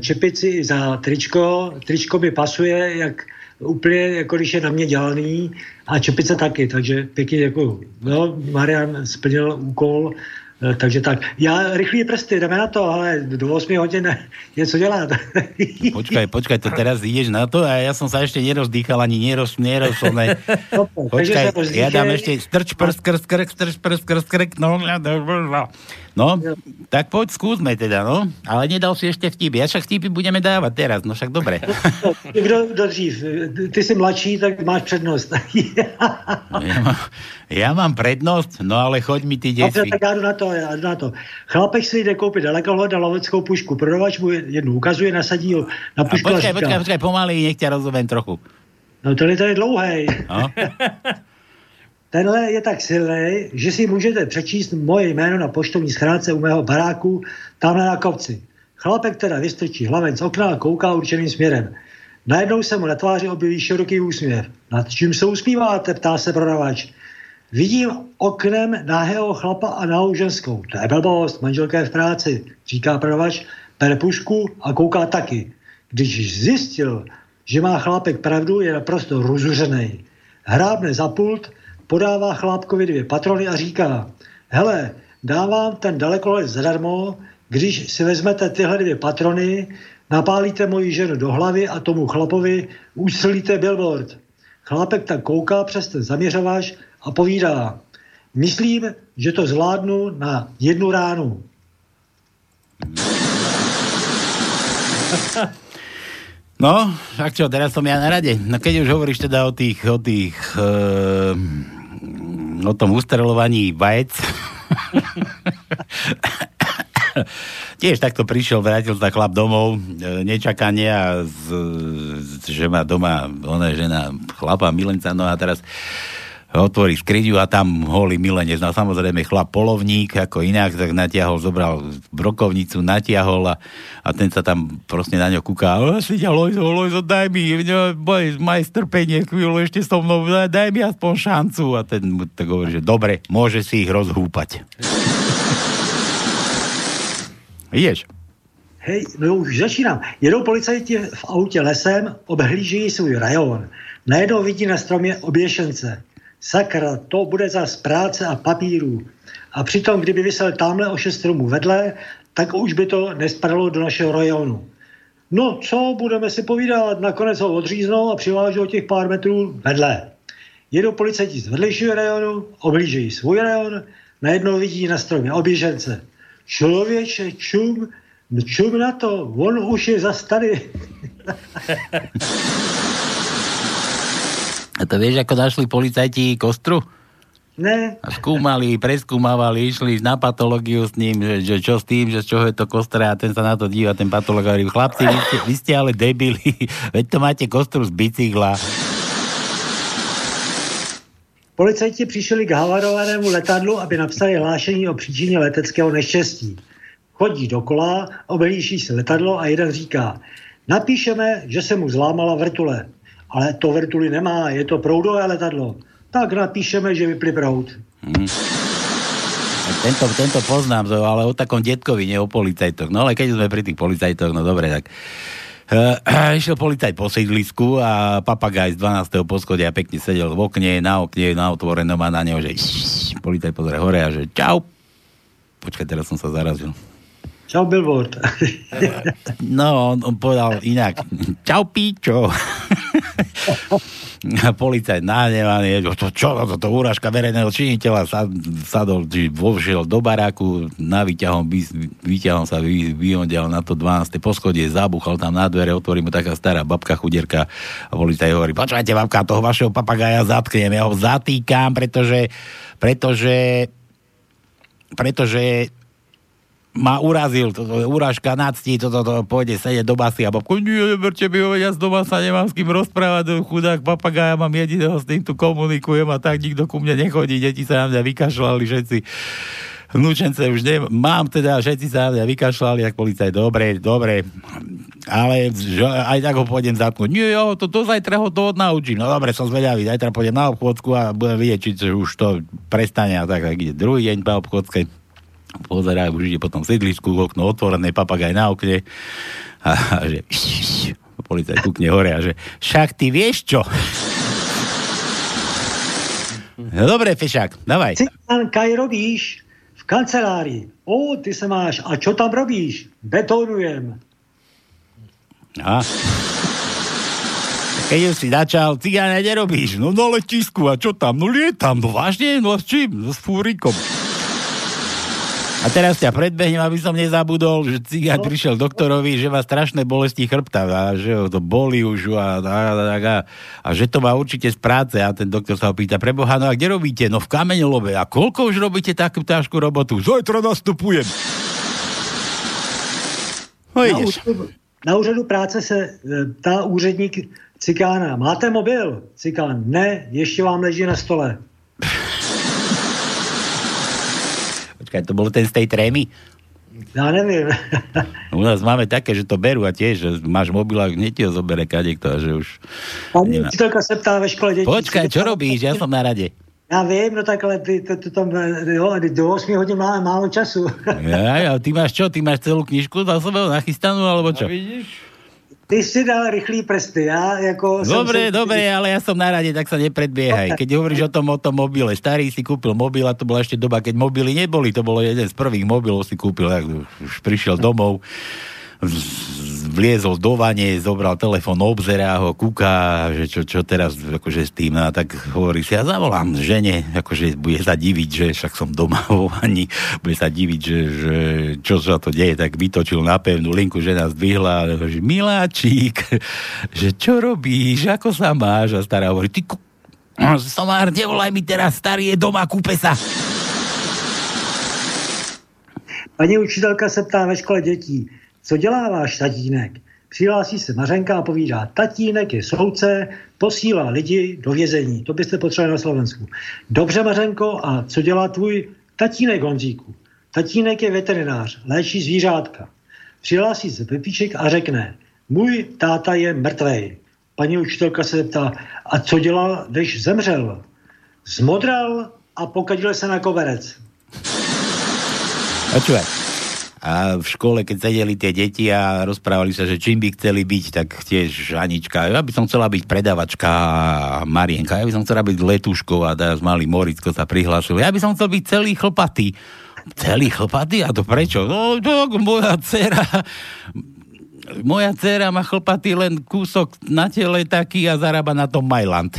čepici, za tričko. Tričko mi pasuje, jak úplně, jako když je na mě dělaný a čepice taky, takže pěkně děkuji. No, Marian splnil úkol, eh, takže tak. Já rychlý prsty, jdeme na to, ale do 8 hodin něco dělat. Počkaj, počkaj, to teraz ideš na to a ja som sa ešte nerozdýchal ani neroz, neroz, ne. Počkaj, ja dám ešte strč, prst, krst, krk, strč, prst, krst, krk, no, no, tak poď, skúsme teda, no. Ale nedal si ešte vtipy. Ja však vtipy budeme dávať teraz, no však dobre. Kdo, kdo dřív? Ty jsi mladší, tak máš přednost. Ja mám, ja mám prednosť, no ale choď mi ty Dobře, desvy. tak já jdu na to, já jdu na to. Chlapek si jde koupit dalekohled a loveckou pušku. Prodavač mu jednu ukazuje, nasadí ho na A pušku a, počkaj, říká, počkaj, počkaj, pomaly, nech ťa rozumiem trochu. no to je tady dlouhej. No. Tenhle je tak silný, že si můžete přečíst moje jméno na poštovní schránce u mého baráku tamhle na kopci. Chlapek teda vystrčí hlaven z okna a kouká určeným směrem. Najednou se mu na tváři objeví široký úsměv. Nad čím se usmíváte, ptá se prodavač. Vidím oknem nahého chlapa a nahou ženskou. To je blbost, manželka je v práci, říká prodavač, bere pušku a kouká taky. Když zjistil, že má chlápek pravdu, je naprosto rozuřený. Hrábne za pult, podává chlápkovi dvě patrony a říká, hele, dávám ten dalekohled zadarmo, když si vezmete tyhle dvě patrony, napálíte moji ženu do hlavy a tomu chlapovi ústřelíte billboard. Chlápek tak kouká přes ten zaměřovač a povídá, myslím, že to zvládnu na jednu ránu. No, tak čo, teraz som ja na rade. No keď už hovoríš teda o tých, o tých, e, o tom ustrelovaní vajec. Tiež takto prišiel, vrátil sa chlap domov, e, nečakanie a z, z, že má doma ona žena chlapa, milenca, no a teraz otvorí skriďu a tam holý milenec. No samozrejme chlap polovník, ako inak, tak natiahol, zobral brokovnicu, natiahol a, a ten sa tam proste na ňo kúka. "O, Si ťa, Lojzo, Lojzo, daj mi, no, boj, maj strpenie chvíľu ešte so mnou, daj mi aspoň šancu. A ten mu tak hovorí, že dobre, môže si ich rozhúpať. Ideš. Hej, no už začínám. Jedou policajti v autě lesem, obhlíží svůj rajon. Najednou vidí na stromě oběšence. Sakra, to bude za práce a papíru. A přitom, kdyby vysel tamhle o šest stromů vedle, tak už by to nespadalo do našeho rajonu. No, co budeme si povídat, nakonec ho odříznou a přivážou těch pár metrů vedle. Jedou policajti z vedlejšího rajonu, oblížejí svůj rajon, najednou vidí na stromě oběžence. Člověče, čum, čum na to, on už je zas tady. A to vieš, ako našli policajti kostru? Ne. A skúmali, preskúmavali, išli na patológiu s ním, že, že čo s tým, že z čoho je to kostra a ten sa na to díva, ten patológ hovorí, chlapci, vy ste, vy ste ale debili, veď to máte kostru z bicykla. Policajti přišli k havarovanému letadlu, aby napsali hlášení o příčině leteckého neštěstí. Chodí dokola, obhlíží se letadlo a jeden říká, napíšeme, že se mu zlámala vrtule. Ale to vrtuly nemá, je to proudové letadlo. Tak napíšeme, že vypli proud. Hm. A Tento, tento poznám, ale o takom detkovi, nie o policajtoch. No ale keď sme pri tých policajtoch, no dobre, tak Uh, išiel policajt po sídlisku a papagaj z 12. poschodia pekne sedel v okne, na okne, na otvorenom a na neho, že policajt pozrie hore a že čau. Počkaj, teraz som sa zarazil. Čau, Billboard. No, on, povedal inak. Čau, píčo. Policajt nahnevaný, že to čo, to, to úražka verejného činiteľa sa, sadol, či vošiel do baráku, na výťahom, výťahom sa vy, vyhondial na to 12. poschodie, zabuchal tam na dvere, otvorí mu taká stará babka chudierka a policajt hovorí, počúvajte babka, toho vašeho papagája zatknem, ja ho zatýkam, pretože, pretože pretože ma urazil, toto je urážka nadstí, toto to, to, pôjde sedieť do basy a babko, nie, neberte mi ho, ja z doma sa nemám s kým rozprávať, chudák papagája, mám jediného, s tým tu komunikujem a tak nikto ku mne nechodí, deti sa na mňa vykašľali všetci vnúčence už ne, mám teda, všetci sa na mňa vykašľali, jak policaj, dobre, dobre, ale aj tak ho pôjdem zatknúť. Nie, jo, to do zajtra ho to odnaučím. No dobre, som zvedavý, zajtra pôjdem na obchodku a budem vidieť, či už to prestane a tak, tak ide druhý deň po obchodke pozerá, už ide potom v sedlisku, okno otvorené, papagaj na okne a, a že policajt kúkne hore a že však ty vieš čo? No dobre, Fešák, davaj. Kaj robíš? V kancelárii. O, ty sa máš. A čo tam robíš? Betonujem. A? Keď si začal, cigáne nerobíš. No na letisku, a čo tam? No lietam, no vážne, no s čím? No s fúrikom. A teraz ťa predbehnem, aby som nezabudol, že cigán prišiel doktorovi, že má strašné bolesti chrbta a že ho to boli už a, a, a, a, a že to má určite z práce a ten doktor sa ho pýta, preboha, no a kde robíte? No v kameňolove. A koľko už robíte takú ťažkú robotu? Zajtra nastupujem. No na, úřadu, na úřadu práce se e, ptá úředník cikána, máte mobil? Cikán, ne, ještě vám leží na stole. Počkaj, to bolo ten z tej trémy? Ja neviem. U nás máme také, že to berú a tiež, že máš mobil a hneď ti ho zobere kadekto a že už... Pani nemá. učiteľka sa ptá ve škole detí. Počkaj, čo robíš? Ja som na rade. Ja viem, no tak ale ty, to, to, to, jo, do 8 hodín máme málo času. Ja, ja, ty máš čo? Ty máš celú knižku za sebou nachystanú, alebo čo? Ty si dal rýchlý prsty, ja ako... som Dobre, si- dobre, ale ja som na rade, tak sa nepredbiehaj. Keď hovoríš o tom, o tom mobile, starý si kúpil mobil a to bola ešte doba, keď mobily neboli, to bolo jeden z prvých mobilov si kúpil, ak už prišiel domov, vliezol do vane, zobral telefón, obzerá ho, kúka, že čo, čo teraz akože s tým, no a tak hovorí si, ja zavolám žene, akože bude sa diviť, že však som doma vo vani, bude sa diviť, že, že čo sa to deje, tak vytočil na pevnú linku, žena zdvihla že miláčik, že čo robíš, ako sa máš? A stará hovorí, ty ku... Somár, nevolaj mi teraz, starý je doma, kúpe sa. Paní učitelka se ptá ve škole dětí, co dělá váš tatínek? Přihlásí se Mařenka a povídá, tatínek je soudce, posílá lidi do vězení. To byste potřebovali na Slovensku. Dobře, Mařenko, a co dělá tvůj tatínek, Honzíku? Tatínek je veterinář, léčí zvířátka. Přihlásí se Pepíček a řekne, můj táta je mrtvej. Paní učitelka se ptá, a co dělal, když zemřel? Zmodral a pokadil se na koverec. Počúvaj. A v škole, keď sedeli tie deti a rozprávali sa, že čím by chceli byť, tak tiež Anička, ja by som chcela byť predavačka Marienka, ja by som chcela byť letuškou a teraz malý Moricko sa prihlásil. Ja by som chcel byť celý chlpatý. Celý chlpatý? A to prečo? No, tak moja dcera moja dcera má chlpatý len kúsok na tele taký a zarába na tom Majland.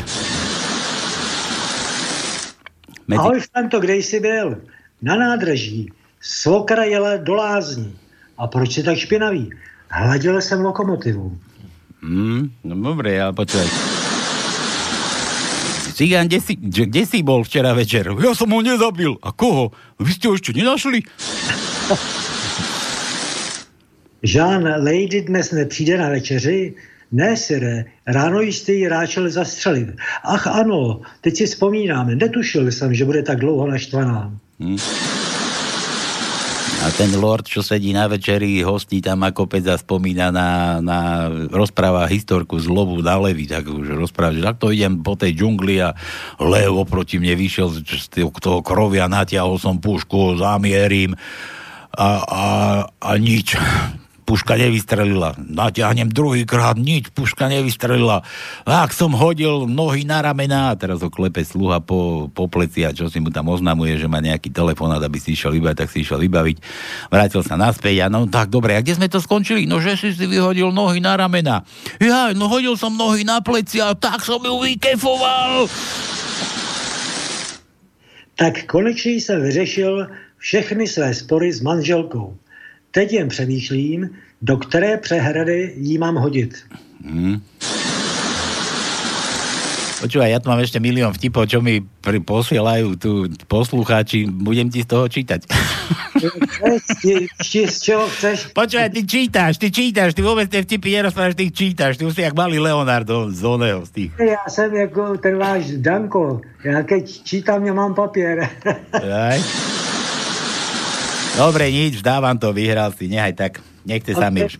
Medzi- Ahoj, Franto, kde jsi byl? Na nádraží. Svokra jela do lázní. A proč je tak špinavý? Hladil jsem lokomotivu. Mm, no dobre, ale počúvaj. Cigán, kde si, kde si bol včera večer? Ja som ho nezabil. A koho? Vy ste ho ešte nenašli? Jean Lady dnes nepřijde na večeři? Ne, Sire, ráno jste ji ráčel zastřelit. Ach ano, teď si vzpomínám, netušil jsem, že bude tak dlouho naštvaná. Hm. Ten lord, čo sedí na večeri, hostí tam ako kopec a spomína na, na rozpráva historku z lovu na levy, tak už rozpráva, že takto idem po tej džungli a lev oproti mne vyšiel z toho krovia, natiahol som pušku, zamierim a, a, a nič. Puška nevystrelila. Natiahnem druhýkrát, nič, puška nevystrelila. Ak som hodil nohy na ramena, a teraz ho klepe sluha po, po pleci a čo si mu tam oznamuje, že má nejaký telefonát, aby si išiel vybaviť, tak si išiel vybaviť. Vrátil sa naspäť a no tak dobre, a kde sme to skončili? No, že si si vyhodil nohy na ramena. Ja, no hodil som nohy na pleci a tak som ju vykefoval. Tak konečně jsem vyřešil všechny své spory s manželkou. Teď jen přemýšlím, do které přehrady jí mám hodit. Hmm. Počúvaj, ja tu mám ešte milión vtipov, čo mi pri, posielajú tu poslucháči. Budem ti z toho čítať. Počúvaj, ty čítaš, ty čítaš, ty vôbec tie vtipy nerozprávaš, ty čítaš. Ty už si jak malý Leonardo z oného, z tých. Já jsem jako ten váš Danko. Já keď čítám, nemám papier. Aj. Dobre, nič, dávam to, vyhral si, nechaj tak. Nechce sa mi už.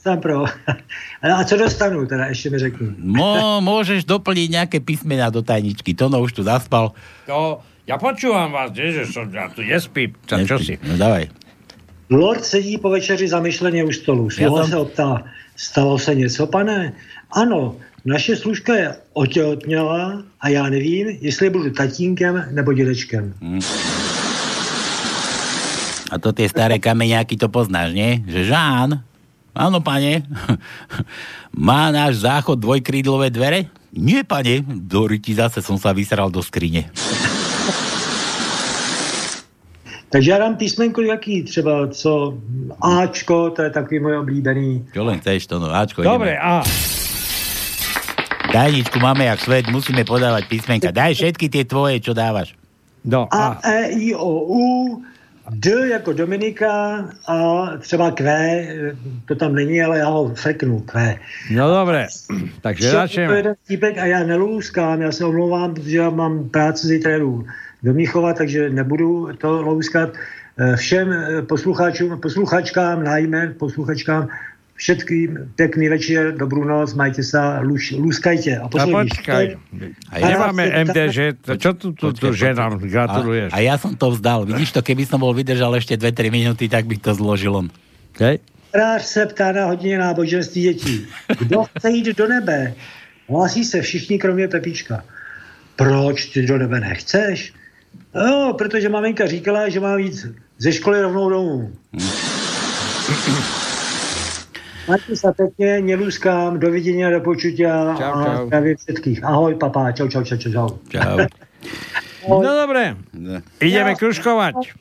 Jsem pro. A co dostanu, teda ještě mi řekni. Mo, môžeš doplniť nejaké písmená do tajničky. Tono už tu zaspal. To, ja počúvam vás, že som, ja tu nespím. Čo, čo si? No dávaj. Lord sedí po večeři zamyšleně u stolu. Sluha som- se optá, stalo se něco, pane? Ano, naše služka je otěhotněla a já nevím, jestli budu tatínkem nebo dědečkem. A to tie staré kameňáky to poznáš, nie? Že Žán, áno, pane, má náš záchod dvojkrídlové dvere? Nie, pane, do ryti zase som sa vysral do skrine. Takže já dám písmenko jaký, třeba co Ačko, to je takový můj oblíbený. Čo len chceš, to no, Ačko, Dobre, ideme. A. Tajničku máme jak svet, musíme podávať písmenka. Daj všetky tie tvoje, čo dávaš. No, A, E, I, O, U, D jako Dominika a třeba Q, to tam není, ale já ho freknu, Q. No dobre, takže začneme. To je jeden vtípek a já nelůskám, já se omlouvám, protože já mám práci zítra jdu do Mnichova, takže nebudu to louskat. Eh, Všem eh, posluchačům, posluchačkám, najmä posluchačkám, všetkým pekný večer, dobrú noc, majte sa, lúš, lúskajte. A A počkaj, nemáme MDŽ, to čo tu, tu, tu ženám gratuluješ? A, a ja som to vzdal. Vidíš to, keby som bol vydržal ešte 2-3 minúty, tak bych to zložil on. Okay. Farář se ptá na hodině náboženství dětí. Kdo chce jít do nebe? Hlásí se všichni, kromě Pepička. Proč ty do nebe nechceš? No, protože maminka říkala, že mám jít ze školy rovnou domů. Majte sa pekne, nelúskám, dovidenia, do počutia Čau, a čau. zdravím všetkých. Ahoj, papá, čau, čau, čau, čau. čau. Čau. No dobre, ideme kružkovať.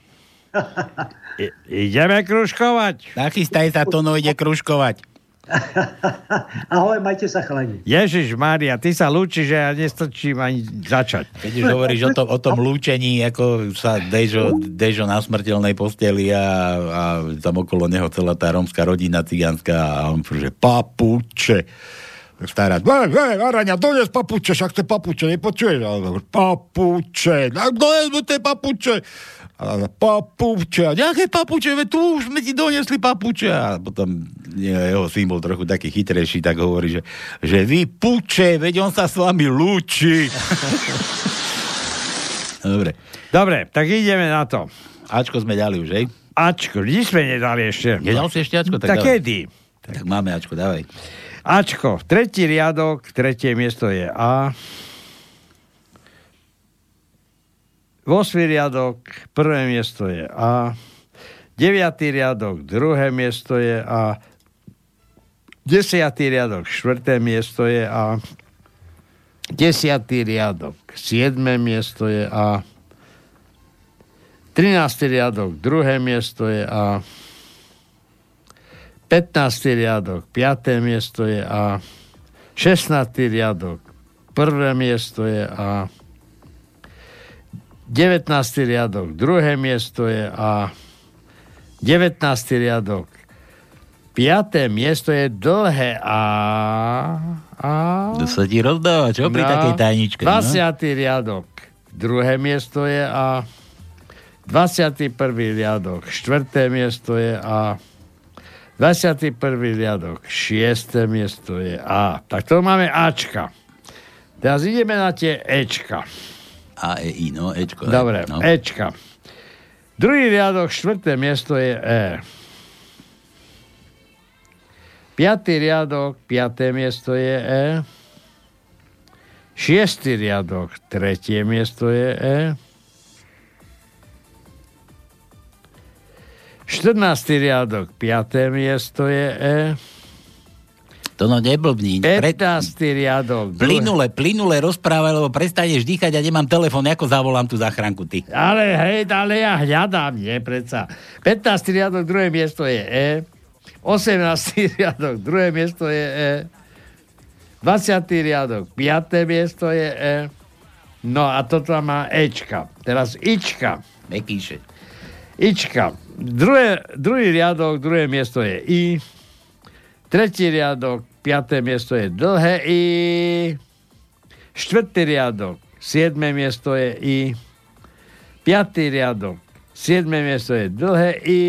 I, ideme kružkovať. Nachystaj sa, to no ide kružkovať. Ahoj, majte sa, chalani. Ježiš Mária, ty sa lúčiš, že ja nestačím ani začať. Keď už hovoríš o tom, o tom lúčení, ako sa Dežo, Dežo na smrteľnej posteli a, a tam okolo neho celá tá rómska rodina cigánska a on že papuče. Stará, ne, ne, Araňa, dones papuče, však to je papuče, nepočuješ? A on hovorí, Papuče, no dones mu tie papuče. A ona, papuče, a nejaké papuče, veď tu už sme ti donesli papuče. A potom nie, jeho syn bol trochu taký chytrejší, tak hovorí, že, že vy puče, veď on sa s vami lúči. Dobre. Dobre, tak ideme na to. Ačko sme dali už, hej? Ačko, nič sme nedali ešte. Nedal si ešte Ačko? Tak, dávaj. kedy? Tak máme Ačko, dávaj. Ačko, tretí riadok, tretie miesto je A. Vosmý riadok, prvé miesto je A. Deviatý riadok, druhé miesto je A. Desiatý riadok, štvrté miesto je A. Desiatý riadok, siedme miesto je A. Trináctý riadok, druhé miesto je A. 15. riadok, 5. miesto je A. 16. riadok, prvé miesto je A. 19. riadok, druhé miesto je A. 19. riadok, 5. miesto je dlhé A. A. To sa ti rozdáva, čo pri No. takej tajničke? 20. riadok, druhé miesto je A. 21. riadok, štvrté miesto je A. 21. riadok, 6. miesto je A. Tak to máme Ačka. Teraz ideme na tie Ečka. A, E, I, no, Ečko. Dobre, no. Ečka. Druhý riadok, štvrté miesto je E. Piatý riadok, piaté miesto je E. Šiestý riadok, tretie miesto je E. 14. riadok, 5. miesto je E. To no neblbní. 15. riadok. Plynule, plynule rozprávaj, lebo prestaneš dýchať a nemám telefón, ako zavolám tú záchranku ty. Ale hej, ale ja hľadám, nie, predsa. 15. riadok, druhé miesto je E. 18. riadok, druhé miesto je E. 20. riadok, 5. miesto je E. No a toto má Ečka. Teraz Ička. Nepíše. Ička. Druhé, druhý riadok, druhé miesto je I. Tretí riadok, piaté miesto je dlhé I. Štvrtý riadok, siedme miesto je I. Piatý riadok, siedme miesto je dlhé I.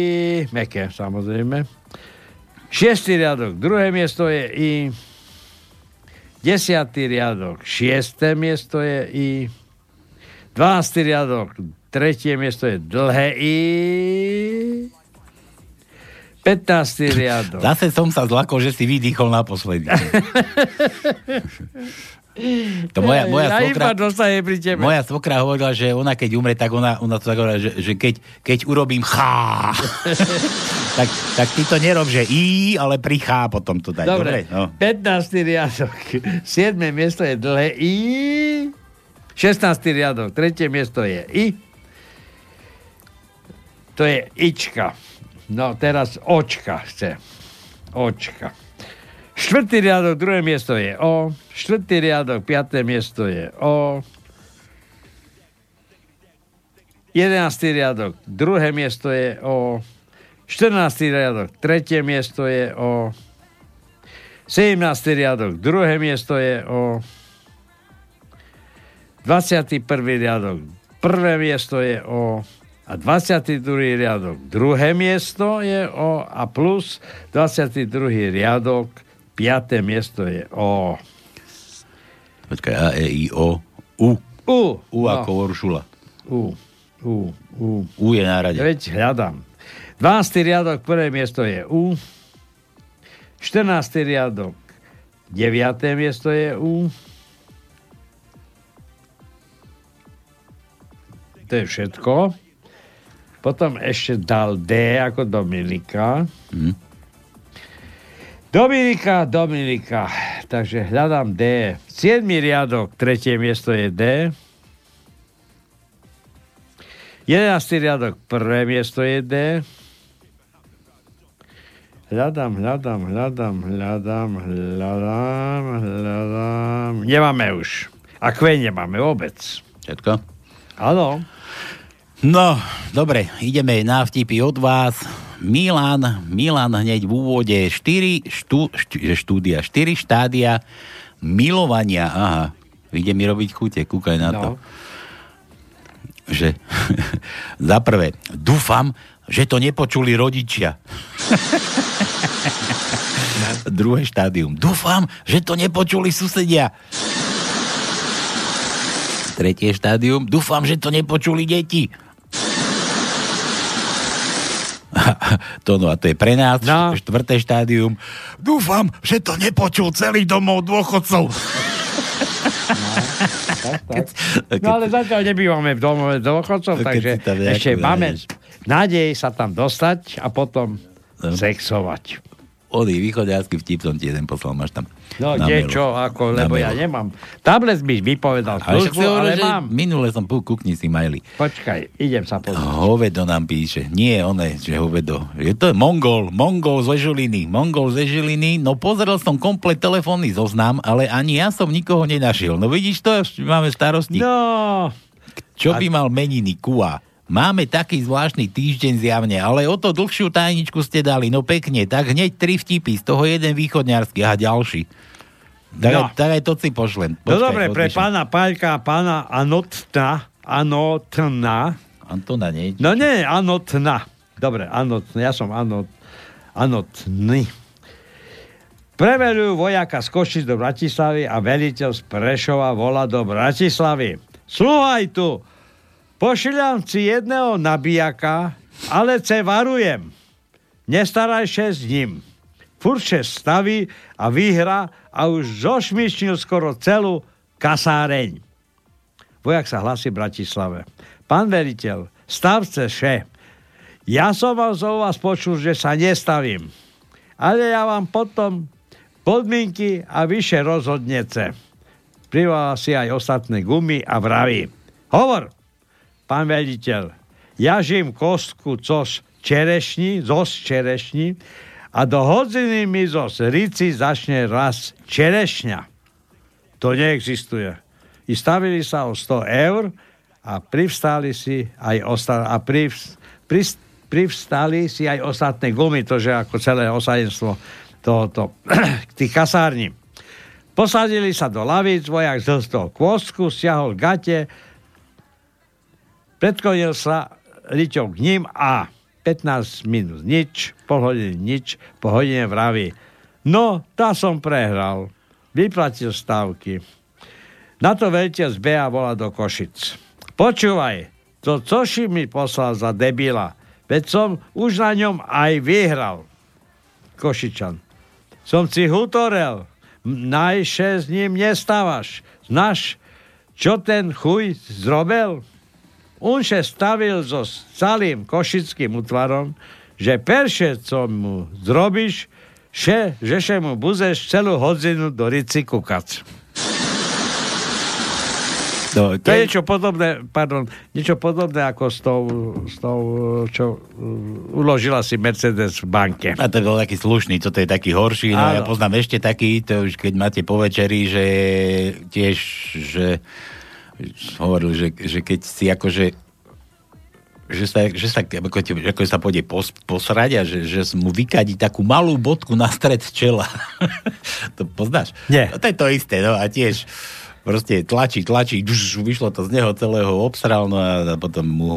Meké, samozrejme. Šiestý riadok, druhé miesto je I. Desiatý riadok, šiesté miesto je I. Dvanáctý riadok, tretie miesto je dlhé I. 15. riadok. Zase som sa zlakol, že si vydýchol naposledy. To moja, moja, svokra, moja svokra hovorila, že ona keď umre, tak ona, ona to tak hovorila, že, že keď, keď urobím chá, tak, tak ty to nerob, že i, ale pri chá potom to daj. Dobre, Dobre? No. 15. riadok. 7. miesto je dlhé I. 16. riadok. 3. miesto je I. To je Ička. No teraz očka chce. Očka. Štvrtý riadok, druhé miesto je O. Štvrtý riadok, piaté miesto je O. Jedenáctý riadok, druhé miesto je O. 14. riadok, tretie miesto je O. 17. riadok, druhé miesto je O. 21. riadok, prvé miesto je O. A 22. riadok, druhé miesto je O. A plus 22. riadok, piaté miesto je O. Počkaj, A, E, I, O, U. U. U No. ako Uršula. U. U. U. U je na rade. Veď hľadám. 12. riadok, prvé miesto je U. 14. riadok, 9. miesto je U. To je všetko. Potom ešte dal D ako Dominika. Hm. Dominika, Dominika. Takže hľadám D. 7. riadok, tretie miesto je D. 11. riadok, prvé miesto je D. Hľadám, hľadám, hľadám, hľadám, hľadám, hľadám. Nemáme už. A kve nemáme vôbec. Všetko? Áno. No, dobre, ideme na vtipy od vás. Milan, Milan hneď v úvode 4 štú, štú, štúdia, 4 štádia milovania. Aha, ide mi robiť chute, kúkaj na to. No. Že za prvé, dúfam, že to nepočuli rodičia. Druhé štádium. Dúfam, že to nepočuli susedia. Tretie štádium. Dúfam, že to nepočuli deti. To no a to je pre nás. No. Štvrté štádium. Dúfam, že to nepočul celý domov dôchodcov. Tak. No ale zatiaľ nebývame v domove dôchodcov, takže ešte máme nádej sa tam dostať a potom sexovať. Ody, východiarsky vtip som ti jeden poslal, máš tam. No, kde mailu. čo, ako, Na lebo ja nemám. Tablet by vypovedal A však službu, ale mám. minule som pu, kukni si maily. Počkaj, idem sa pozrieť. Hovedo nám píše. Nie, one, že hovedo. Je to Mongol, Mongol z Žiliny. Mongol z Žiliny. No pozrel som komplet telefónny zoznam, ale ani ja som nikoho nenašiel. No vidíš to, máme starosti. No. Čo by mal meniny Kua? Máme taký zvláštny týždeň zjavne, ale o to dlhšiu tajničku ste dali, no pekne, tak hneď tri vtipy, z toho jeden východňarský a ďalší. Tak, No. no. tak aj to si pošlem. No dobre, pre pána Paľka a pána Anotna, Anotna, Antona, nie? no nie, Anotna. Dobre, Anotna, ja som Anot, Anotný. Prevelujú vojaka z Košic do Bratislavy a veliteľ z Prešova volá do Bratislavy. Sluhaj tu, pošiľam si jedného nabíjaka, ale ce varujem. Nestaraj sa s ním. V furše staví a vyhra a už zošmišnil skoro celú kasáreň. Vojak sa hlasí Bratislave. Pán veriteľ, stavce še. Ja som vám zo vás počul, že sa nestavím. Ale ja vám potom podmienky a vyše rozhodnece. Privala si aj ostatné gumy a vraví. Hovor, pán veliteľ, ja žijem kostku cos čerešní, zos čerešní a do hodziny mi zo rici začne raz čerešňa. To neexistuje. I stavili sa o 100 eur a privstali si aj osta- a privs- pris- privstali si aj ostatné gumy, to ako celé osadenstvo tohoto, tých kasární. Posadili sa do lavíc, vojak zhlstol kôstku, stiahol gate, predklonil sa liťou k ním a 15 minút nič, pol hodiny nič, po hodine vraví. No, tá som prehral. Vyplatil stávky. Na to veľteľ z BA volá do Košic. Počúvaj, to coši mi poslal za debila, veď som už na ňom aj vyhral. Košičan. Som si hutorel, najše s ním nestávaš. Znaš, čo ten chuj zrobil? Unše stavil so celým košickým útvarom, že perše, co mu zrobíš, še, že še mu buzeš celú hodinu do rici kukať. No, To je niečo podobné, pardon, niečo podobné ako s tou, s tou čo uh, uložila si Mercedes v banke. A to bol taký slušný, toto je taký horší. No ja Áno. poznám ešte taký, to už keď máte po večeri, že tiež, že hovoril, že, že keď si akože že sa, že sa, ako, ako sa pôjde pos, posrať a že, že mu vykadí takú malú bodku na stred čela. to poznáš? Nie. No, to je to isté, no a tiež proste tlačí, tlačí, už vyšlo to z neho celého, obsral, no a potom mu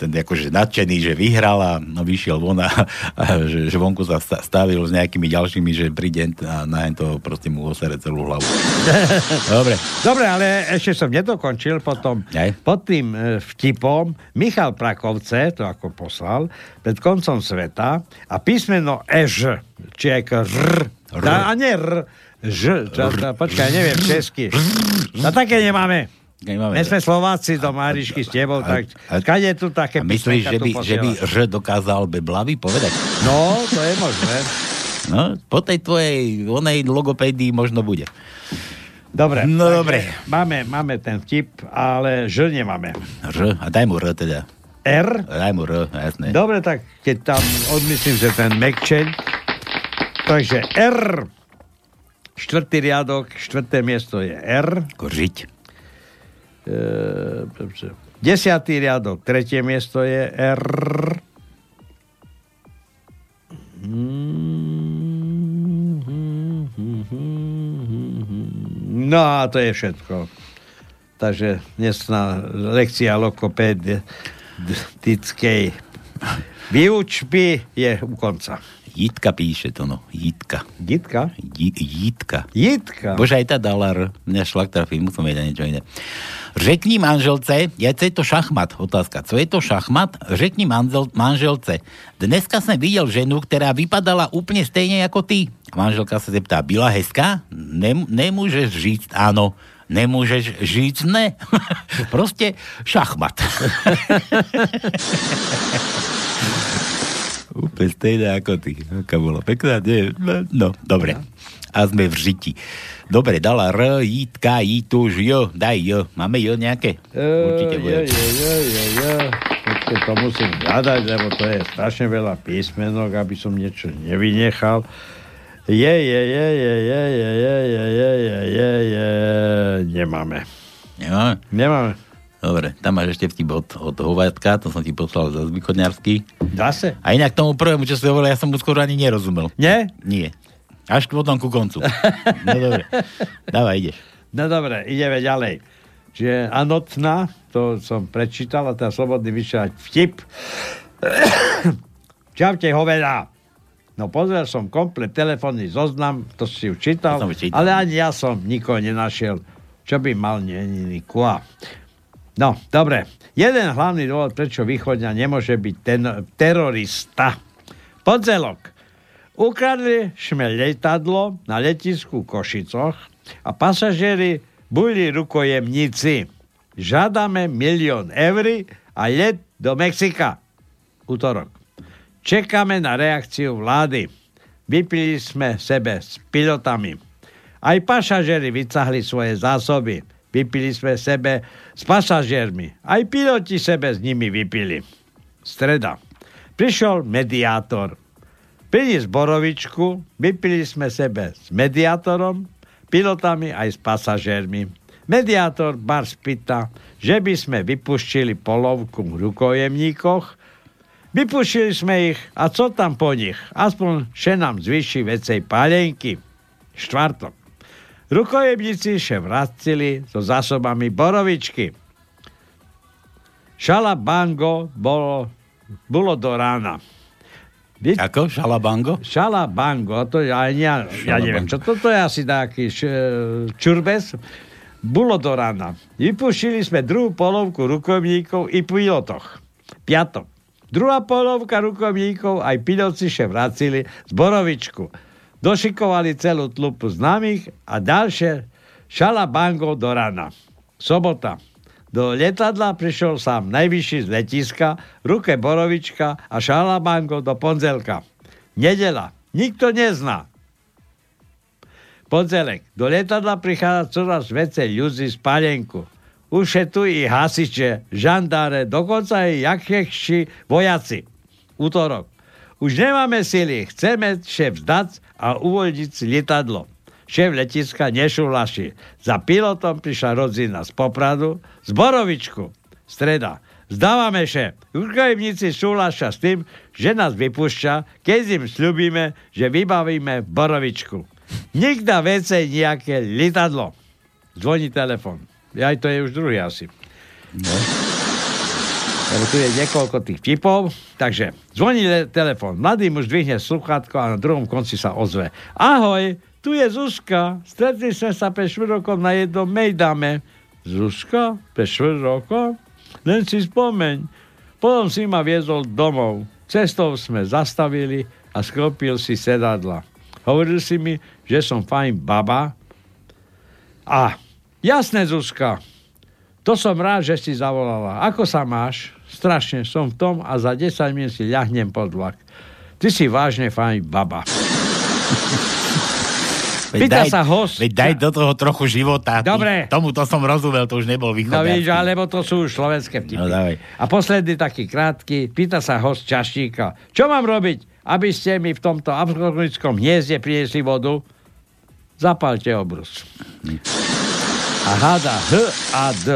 ten akože nadšený, že vyhral a no, vyšiel von a, a že, že vonku sa sta- stavil s nejakými ďalšími, že príde a na to proste mu osere celú hlavu. Dobre. Dobre, ale ešte som nedokončil potom. Pod tým e, vtipom Michal Prakovce, to ako poslal, pred koncom sveta a písmeno Ež, či aj R, Tá, a nie R, Ž, to, počkaj, neviem česky. No také nemáme. Nemáme. My sme Slováci do Marišky s tebou, tak kade tu také A myslíš, že by, že by? Ž dokázal beblavy povedať? No, to je možné. No, po tej tvojej onej logopédii možno bude. Dobre. No dobre. Máme, máme ten vtip, ale Ž nemáme. R, a daj mu R teda. R? Daj mu R, jasné. Dobre, tak keď tam odmyslím, že ten mekčeň. Takže R. Štvrtý riadok, štvrté miesto je R. Kožiť. E, desiatý riadok, tretie miesto je R. No a to je všetko. Takže dnesná lekcia lokopedickej výučby je u konca. Jitka píše to, no. Jitka. Jitka? J- Jitka. Jitka. Bože, aj tá dala R. Mňa šlak trafí, musím vedieť niečo iné. Řekni manželce, ja co je to šachmat? Otázka. Co je to šachmat? Řekni manžel, manželce. Dneska jsem viděl ženu, která vypadala úplně stejně jako ty. Manželka se zeptá, byla hezká? Nem, nemůžeš říct áno. Nemôžeš říct ne. Proste šachmat. Úplne stejné ako ty. Aká bola pekná, nie? No, dobre. A sme v žiti. Dobre, dala R, Jitka, Jituž, jo, daj jo. Máme jo nejaké? Určite bude. je, je, je, je. Počkej, to musím hľadať, lebo to je strašne veľa písmenok, aby som niečo nevynechal. Je, je, je, je, je, je, je, je, je, je, je, je, nemáme. Nemáme? Nemáme. Dobre, tam máš ešte vtip od, od Hovatka, to som ti poslal za Zvychodňarský. Zase? A inak tomu prvému, čo si hovoril, ja som mu skoro ani nerozumel. Nie? Nie. Až potom ku koncu. No dobre. Dávaj, ideš. No dobre, ideme ďalej. Čiže Anotna, to som prečítal a ten slobodný vyšiať vtip. Čaute, hoveda. No pozrel som komplet telefónny zoznam, to si už čítal. ale ani ja som nikoho nenašiel, čo by mal neniny kua. No, dobre. Jeden hlavný dôvod, prečo východňa nemôže byť ten, terorista. Podzelok. Ukradli sme letadlo na letisku Košicoch a pasažieri boli rukojemníci. Žiadame milión eur a let do Mexika. Útorok. Čekáme na reakciu vlády. Vypili sme sebe s pilotami. Aj pasažieri vycahli svoje zásoby. Vypili sme sebe s pasažiermi. Aj piloti sebe s nimi vypili. Streda. Prišiel mediátor. Prinies borovičku, vypili sme sebe s mediátorom, pilotami aj s pasažérmi. Mediátor bar spýta, že by sme vypuštili polovku v rukojemníkoch. Vypuštili sme ich a co tam po nich? Aspoň, že nám zvýši vecej pálenky. Štvrtok. Rukojemníci še vracili so zásobami borovičky. Šalabango bolo, bolo do rána. Vy... Ako? Šalabango? Šalabango, to ja, ja, ja neviem, čo toto je asi taký š, čurbes. Bolo do rána. Vypušili sme druhú polovku rukojemníkov i pilotoch. Piatok. Druhá polovka rukojemníkov aj pilotci še vracili z Borovičku. Došikovali celú tlupu známych a ďalšie šalabango do rána. Sobota. Do letadla prišiel sám najvyšší z letiska, ruke Borovička a šalabango do ponzelka. Nedela. Nikto nezná. Ponzelek. Do letadla prichádza coraz vece ľudí z palenku. Už je tu i hasiče, žandáre, dokonca i jakšekši vojaci. Útorok. Už nemáme sily, chceme šéf vzdať a uvoľniť si lietadlo. Šéf letiska nešulaši. Za pilotom prišla rodzina z Popradu, z Borovičku. Streda. Zdávame šéf. Rukojemníci súhlasia s tým, že nás vypúšťa, keď im slúbime, že vybavíme Borovičku. Nikda vecej nejaké lietadlo. Zvoní telefon. Aj to je už druhý asi. No. Lebo tu je niekoľko tých tipov. Takže zvoní le- telefon. Mladý muž dvihne sluchátko a na druhom konci sa ozve. Ahoj, tu je Zuzka. Stretli sme sa pre švrrokom na jednom mejdame. Zuzka? Pre švrrokom? Len si spomeň. Potom si ma viezol domov. Cestou sme zastavili a sklopil si sedadla. Hovoril si mi, že som fajn baba. A, jasné, Zuzka. To som rád, že si zavolala. Ako sa máš? Strašne som v tom a za 10 minút si ľahnem pod vlak. Ty si vážne fajn baba. Veď Pýta daj, sa host. Veď daj do toho trochu života. Dobre. Tomu to som rozumel, to už nebol No východňarský. víš, alebo to sú už slovenské vtipy. No, dávaj. A posledný taký krátky, pýta sa host čašníka. Čo mám robiť, aby ste mi v tomto absolutickom hniezde priniesli vodu? Zapálte obrus. A hada H a D.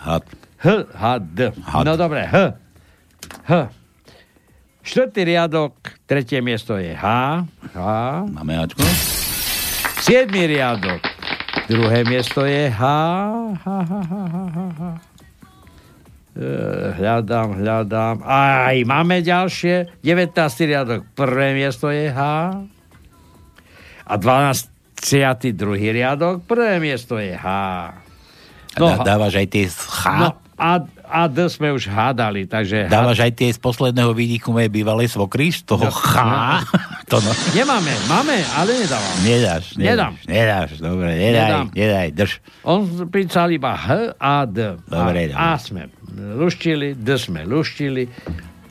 Had. H, H, D. No dobre, H. H. Štvrtý riadok, tretie miesto je H. H. Máme Ačko? Siedmý riadok, druhé miesto je H. H, H, H, H, H, H. E, hľadám, hľadám. Aj, máme ďalšie. 19. riadok, prvé miesto je H. A 12. druhý riadok, prvé miesto je H. Dá, dávaš aj tie H? No, a, a D sme už hádali, takže... Dávaš aj tie z posledného výniku mojej bývalej svokry, z toho No, H? To no. Nemáme, máme, ale nedávam. Nedáš, Nedám. nedáš. Dobre, nedaj, Nedám. nedaj, drž. On písal iba H a D. Dobre, a, a sme luštili, D sme luštili.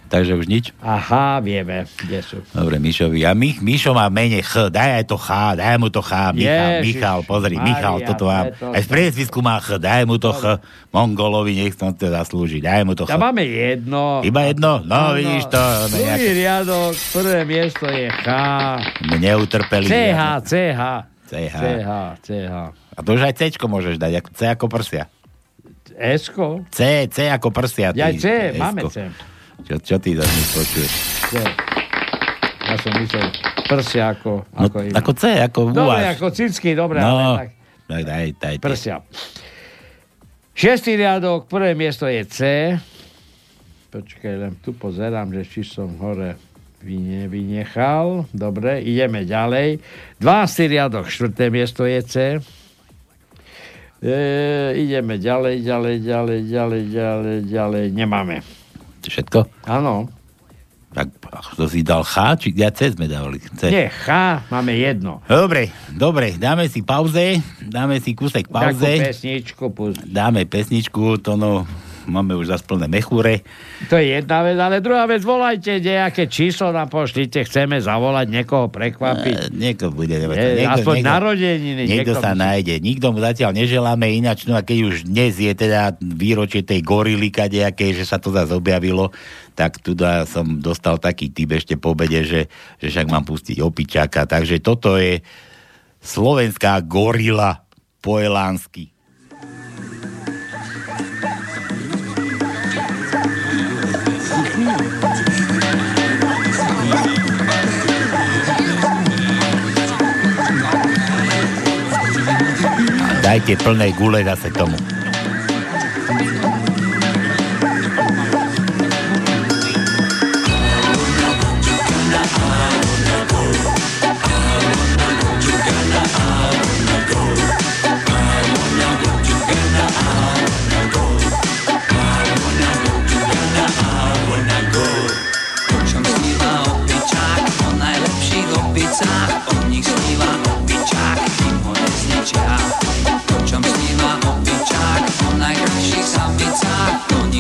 Takže už nič? Aha, vieme, kde sú. Dobre, Mišovi. A Mi, Mišo má mene Ch, daj aj to H, daj mu to H, Michal, Ježiš Michal, pozri, Mária, Michal, toto mám. preto- Aj v priezvisku má Ch, daj mu to Ch, Mongolovi, nech to zaslúži, daj mu to Ch. Ja máme jedno. Iba jedno? No, Áno. vidíš to. No, Druhý nejak, riadok, prvé miesto je H. neutrpelý. CH, CH. CH. CH, CH. A to už aj C môžeš dať, C ako prsia. S-ko? C, C ako prsia. Ja C, máme C. Čo, čo ty zase počuješ? C. Ja som myslel prsia ako, No, ako ako C, ako Dobre, uváž. ako cicky, dobre, No, ale tak daj, daj, daj. prsia. Šiestý riadok, prvé miesto je C. Počkaj, len tu pozerám, že či som hore vyne, vynechal. Dobre, ideme ďalej. 12. riadok, štvrté miesto je C. E, ideme ďalej, ďalej, ďalej, ďalej, ďalej, ďalej. Nemáme. Všetko? Áno. Tak to si dal Ch, či ja C sme dávali? C. Nie, H, máme jedno. Dobre, dobre, dáme si pauze, dáme si kúsek Takú pauze. pesničku pust. Dáme pesničku, to no, máme už zase plné mechure. To je jedna vec, ale druhá vec, volajte nejaké číslo nám pošlite, chceme zavolať niekoho prekvapiť. Niekto bude, neviem, Nie, aspoň narodeniny, Niekto niekto sa musí- nájde. Nikto mu zatiaľ neželáme ináč, no a keď už dnes je teda výročie tej gorily kadejakej, že sa to zase objavilo, tak tu som dostal taký typ ešte po obede, že, že však mám pustiť opičáka. Takže toto je slovenská gorila po elánsky. Dajte plné gule zase tomu.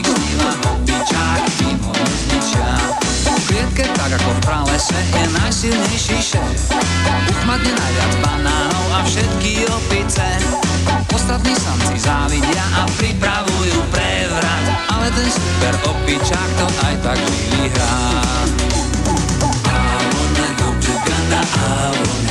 Samicách, o nich sníva opičák, kým ho nezničia. V klietke, tak ako v pralese, je najsilnejší šéf. Uchmatne najviac banánov a všetky opice. Ostatní samci závidia a pripravujú prevrat, ale ten super opičák to aj tak živý hrá. I wanna go to Ghana, I wanna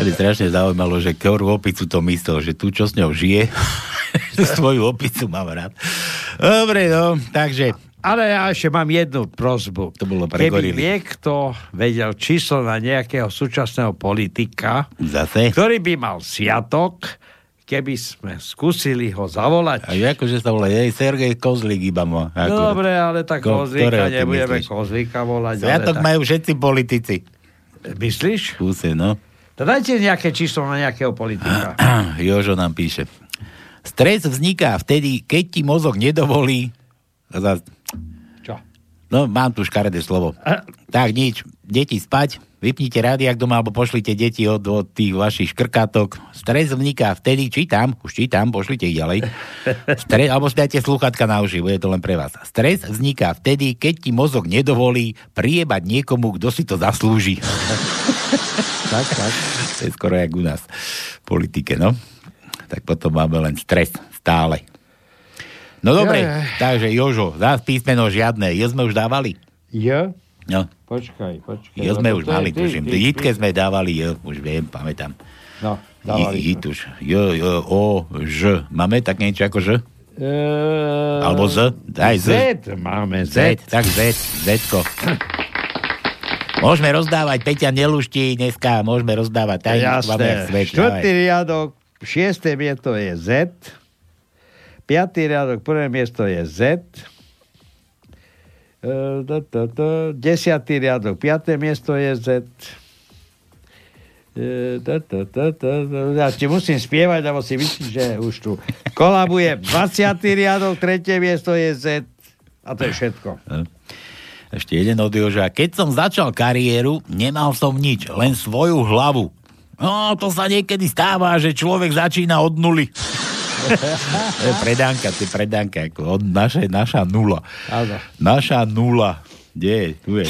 By strašne zaujímalo, že ktorú opicu to myslel, že tu, čo s ňou žije, svoju opicu mám rád. Dobre, no, takže Ale ja ešte mám jednu prozbu. To bolo pre Keby gorily. niekto vedel číslo na nejakého súčasného politika, Zase? ktorý by mal sviatok, keby sme skúsili ho zavolať. A akože sa volá, jej Sergej Kozlík iba má. akurát. Dobre, ale tak Ko- Kozlíka nebudeme? Kozlíka volať. Sviatok tak... majú všetci politici. Myslíš? Kúse, no. To dajte nejaké číslo na nejakého politika. Jožo nám píše. Stres vzniká vtedy, keď ti mozog nedovolí... Zas- Čo? No, mám tu škaredé slovo. Tak nič, deti spať, vypnite rádiak doma, alebo pošlite deti od, od tých vašich škrkátok. Stres vzniká vtedy, čítam, už čítam, pošlite ich ďalej. Stres, alebo si dajte sluchatka na uši, bude to len pre vás. Stres vzniká vtedy, keď ti mozog nedovolí priebať niekomu, kto si to zaslúži. tak, tak. To je skoro jak u nás v politike, no. Tak potom máme len stres stále. No dobre, Ja, ja. takže Jožo, zás písmeno žiadne. Jo sme už dávali? Jo? No. Počkaj, počkaj. Jo sme už je mali, tuším. ty. sme dávali, jo, už viem, pamätám. No, dávali Hit už. Jo, jo, o, ž. Máme tak niečo ako ž? Eee, Alebo z? Daj z. Z máme. Z, tak Z, Zko. Môžeme rozdávať, Peťa neluští dneska, môžeme rozdávať tajničku, Jasné. Štvrtý riadok, šiesté miesto je Z. Piatý riadok, prvé miesto je Z. E. Desiatý riadok, piaté miesto je Z. E. Ja ti musím spievať, lebo si myslím, že už tu kolabuje 20. riadok, tretie miesto je Z. A to je všetko. Ešte jeden od Joža. Keď som začal kariéru, nemal som nič, len svoju hlavu. No, to sa niekedy stáva, že človek začína od nuly. to je predánka, to je predánka, ako od naše, naša nula. Áno. Naša nula. Kde je? Tu je.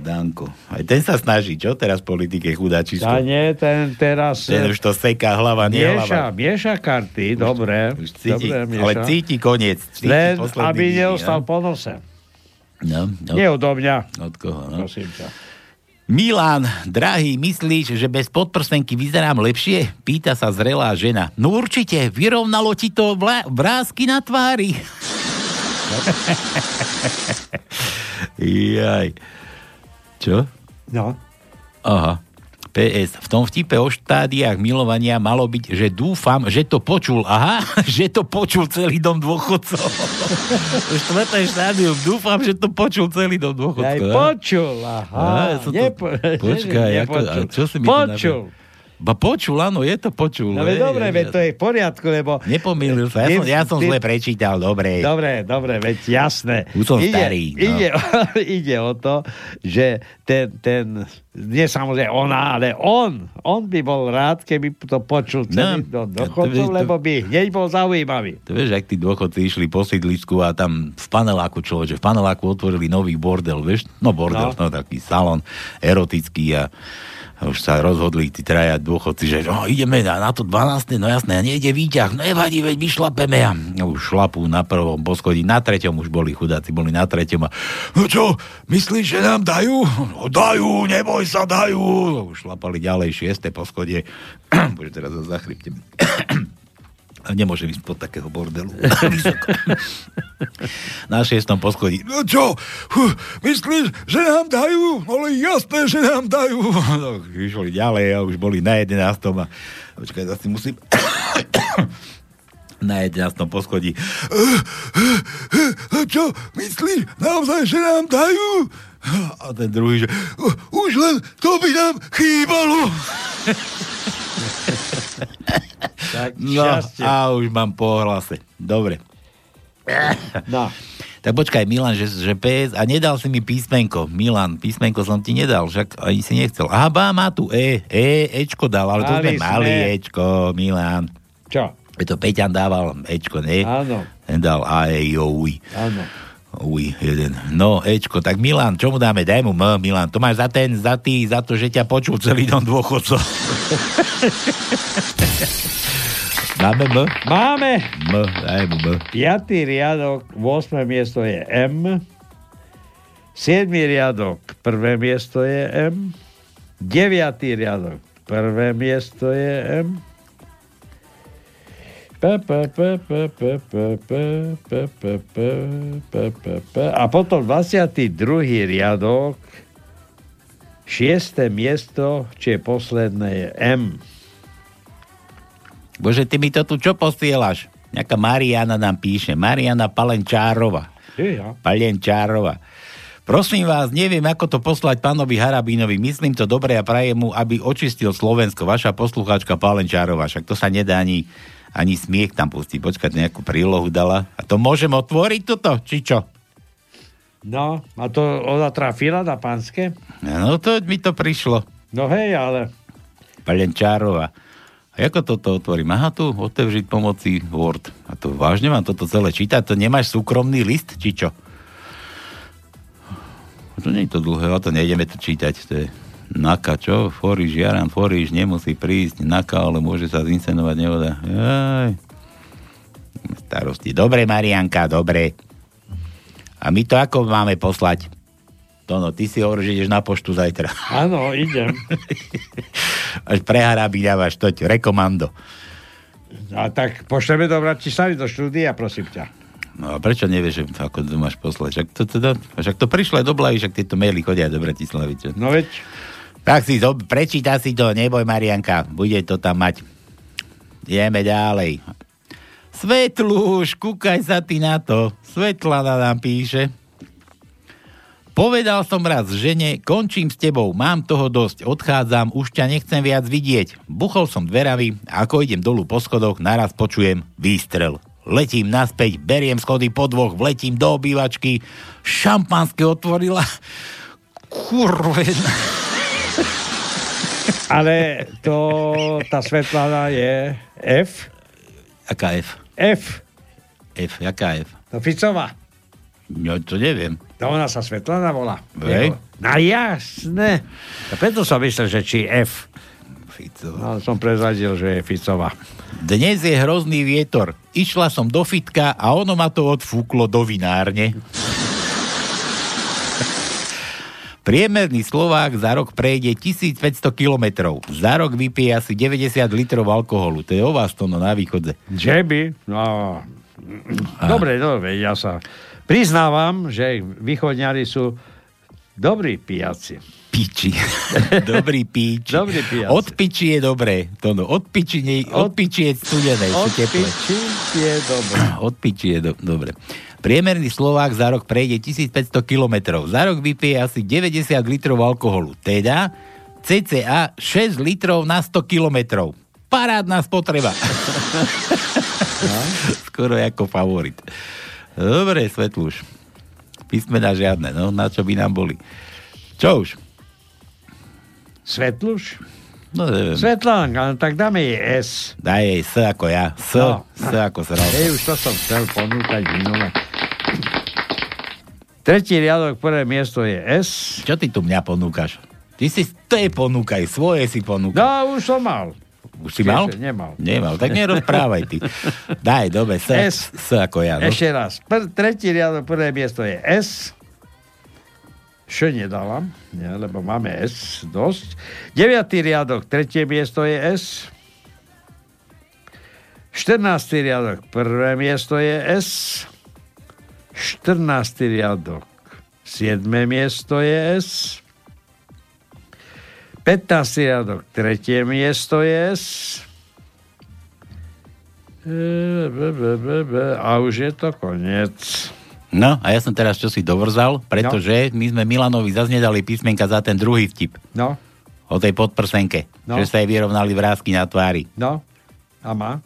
Danko. Aj ten sa snaží, čo teraz v politike chudáčisko? A nie, ten teraz... Ten už to seká hlava, nie Mieša, hlava. mieša karty, dobre. Už cíti, dobre mieša. ale cíti koniec. Cíti Len, aby neostal no. po nose. No, no. Nie odo mňa. Od koho, no? Prosím ťa. Milan, drahý, myslíš, že bez podprsenky vyzerám lepšie? Pýta sa zrelá žena. No určite, vyrovnalo ti to vla- vrázky na tvári. Jaj. Čo? No. Aha. PS. V tom vtipe o štádiách milovania malo byť, že dúfam, že to počul. Aha, že to počul celý dom dôchodcov. Štvrté štádium. Dúfam, že to počul celý dom dôchodcov. Aj aha. počul, aha. Á, ja to- Nepo- Počkaj, ako, čo si mi Počul. nabil? Ba počul, áno, je to počul. No hej, dobre, veď to je v poriadku, lebo... Nepomýlil sa, ja som, ja som zle prečítal, dobre. Dobre, dobre, veď jasné. Už som ide, starý, no. Ide, ide o to, že ten, ten, nie samozrejme ona, ale on, on by bol rád, keby to počul celý No, do vieš, to- lebo by hneď bol zaujímavý. To vieš, ak tí dôchodci išli po sídlisku a tam v paneláku človek, že v paneláku otvorili nový bordel, vieš? No bordel, no, No. taký salon erotický a už sa rozhodli tí traja dôchodci, že no, ideme na, na to 12. No jasné, a nejde výťah, no nevadí, veď vyšlapeme a už šlapú na prvom poschodí, na treťom už boli chudáci, boli na treťom a no čo, myslíš, že nám dajú? No dajú, neboj sa, dajú. Už šlapali ďalej, šieste poschodie. Bože, teraz sa zachryptem. A nemôžem ísť pod takého bordelu. Na šiestom poschodí. No čo, Huh, myslíš, že nám dajú? Ale jasné, že nám dajú. No, išli ďalej a už boli na jedenáctom a počkaj, zase musím na jedenáctom poschodí. A čo, myslíš naozaj, že nám dajú? A ten druhý, že už len to by nám chýbalo. Tak, No šťastie. a už mám po hlase. Dobre. No. Tak počkaj, Milan, že, že PS a nedal si mi písmenko. Milan, písmenko som ti nedal, však ani si nechcel. Aha, bá, má tu E, E, Ečko dal, ale to Mali sme mali. Ečko, Milan. Čo? Je to Peťan dával Ečko, nie? Áno. Ten dal A, E. Áno. Uj, jeden. No, Ečko, tak Milan, čo mu dáme? Daj mu M, Milan. To máš za ten, za tý, za to, že ťa počul celý dom dôchodcov. Máme M? Máme. M, daj mu M. Piatý riadok, 8. miesto je M. 7. riadok, prvé miesto je M. 9. riadok, prvé miesto je M. A potom 22. riadok, 6. miesto, čo je posledné, je M. Bože, ty mi to tu čo posielaš? Nejaká Mariana nám píše. Mariana Palenčárova. Ja. Palenčárova. Prosím vás, neviem, ako to poslať pánovi Harabínovi. Myslím to dobre a prajem mu, aby očistil Slovensko. Vaša poslucháčka Palenčárova. Však to sa nedá ani, ani smiech tam pustiť. Počkať, nejakú prílohu dala. A to môžem otvoriť toto, či čo? No, a to ona trafila na pánske? No to mi to prišlo. No hej, ale... Palenčárova. A ako toto otvorím? Aha, tu otevřiť pomocí Word. A to vážne mám toto celé čítať? To nemáš súkromný list, či čo? To nie je to dlhé, ale to nejdeme to čítať. To je Naka, čo? Foriš, Jaran Foriš nemusí prísť. Naka, ale môže sa zinscenovať nevoda. Jaj. Starosti. Dobre, Marianka, dobre. A my to ako máme poslať? Tono, ty si hovoríš, že ideš na poštu zajtra. Áno, idem. Až preharabí dávaš toť, rekomando. A tak pošleme do Bratislavy do štúdia, prosím ťa. No a prečo nevieš, že ako to máš poslať? Však to, teda, však to prišlo aj do Blavy, však tieto maily chodia do Bratislavy. Čo? No veď. Tak si to, prečíta si to, neboj Marianka, bude to tam mať. Ideme ďalej. Svetluš, kúkaj sa ty na to. Svetlana nám píše. Povedal som raz žene, končím s tebou, mám toho dosť, odchádzam, už ťa nechcem viac vidieť. Buchol som dverami a ako idem dolu po schodoch, naraz počujem výstrel. Letím naspäť, beriem schody po dvoch, vletím do obývačky, šampanské otvorila. Kurven. Ale to, tá Svetlana je F. Aká F? F. F, jaká F? No Ficová. No to neviem. To ona sa Svetlana volá. Hej. No jasné. A preto som myslel, že či F. Ficová. No, som prezradil, že je Ficová. Dnes je hrozný vietor. Išla som do fitka a ono ma to odfúklo do vinárne. Priemerný Slovák za rok prejde 1500 kilometrov. Za rok vypije asi 90 litrov alkoholu. To je o vás to no na východze. Že by? No. Dobre, dobre, ja sa priznávam, že východňari sú dobrí pijaci. Piči. Dobrý píč. Dobrý pijaci. Od piči je dobré. To no, od piči, nie, od piči je studené. Od piči je dobré. Od piči je do, dobre. Priemerný Slovák za rok prejde 1500 kilometrov. Za rok vypije asi 90 litrov alkoholu. Teda cca 6 litrov na 100 kilometrov. Parádna spotreba. Skoro ako favorit. Dobre, Svetluš. Písmena žiadne, no na čo by nám boli. Čo už? Svetluš? No neviem. Svetlánka, no tak dáme jej S. Daj jej S ako ja. S, No. S ako sral. Hej, už to som chcel ponúkať minule. Tretí riadok, prvé miesto je S. Čo ty tu mňa ponúkaš? Ty si tej ponúkaj, svoje si ponúkaj. No, už som mal. Už si mal? Ešte nemal. Nemal, tak nerozprávaj ty. Daj, dobre, S, S. S ako ja. No. Ešte raz. Pr- tretí riadok, prvé miesto je S. Š nedávam, nie, lebo máme S dosť. Deviatý riadok, tretie miesto je S. 14. riadok, prvé miesto je S. 14. riadok, 7. miesto je S. 15. riadok, tretie miesto je S. E, A už je to koniec. no, a ja som teraz čo si dovrzal, pretože my sme Milanovi zase nedali písmenka za ten druhý vtip. No, O tej podprsenke. No. Že sa jej vyrovnali vrázky na tvári. no. A má?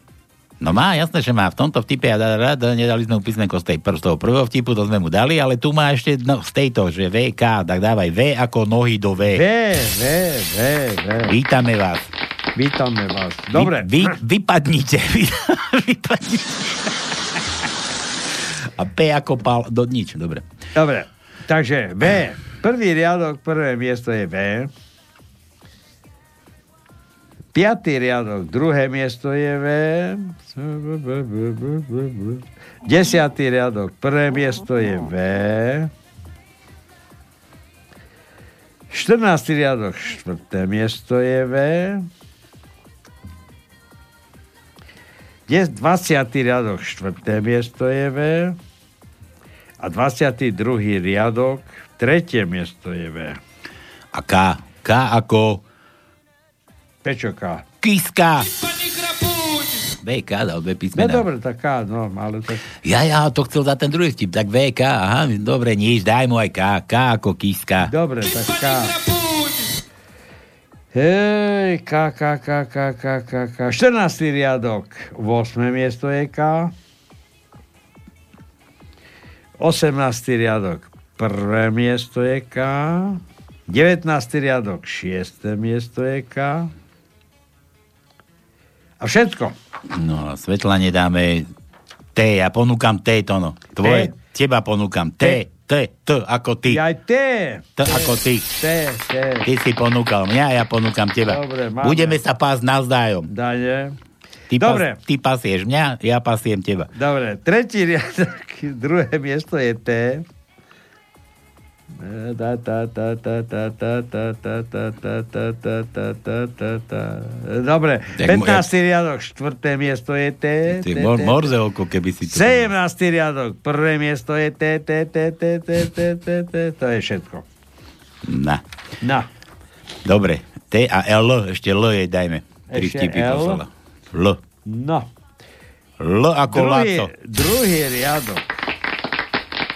No má, jasné, že má. V tomto vtipe a da, da, da, nedali sme mu písmenko z, tej, pr- z toho prvého vtipu, to sme mu dali, ale tu má ešte no, z tejto, že VK, tak dávaj V ako nohy do V. V, V, V, V. Vítame vás. Vítame vás. Dobre. Vy, vy, vypadnite. Vy, vypadnite. A P ako pal do nič. Dobre. Dobre. Takže V. Prvý riadok, prvé miesto je V. Piatý riadok, druhé miesto je V. Desiatý riadok, prvé miesto je V. 14. riadok, štvrté miesto je V. 20. riadok, štvrté miesto je V. A 22. riadok, tretie miesto je V. A K. K ako Prečo K? Kiska. VK dal dve No písmená. dobre, tak K, no, ale tak... Ja, ja to chcel za ten druhý vtip, tak VK, aha, dobre, nič, daj mu aj K, K ako Kiska. Dobre, tak K. Hej, K, K, K, K, K, K, K. 14. riadok, 8. miesto je K. 18. riadok, prvé miesto je K. 19. riadok, 6. miesto je K. A všetko. No, svetla nedáme T, ja ponúkam T, to no. Tvoje, teba ponúkam T, T, T, ako ty. Aj T. T, ako ty. T, T. Ty si ponúkal mňa, ja ponúkam teba. Dobre, máme. Budeme sa pásť navzájom. Dane. Ty, Dobre. Pas, ty pasieš mňa, ja pasiem teba. Dobre, tretí riadok, druhé miesto je T. Dobre, Tak mu- 15. riadok, štvrté miesto je T. Ty T, mor, T, morzeovko, keby si to... 17. riadok, prvé miesto je T, T, T, T, T, T, T, T, to je všetko. Na. Na. Dobre, T a L, ešte L jej dajme. Tri vtipy L? poslala. L. No. L ako Laco. druhý riadok.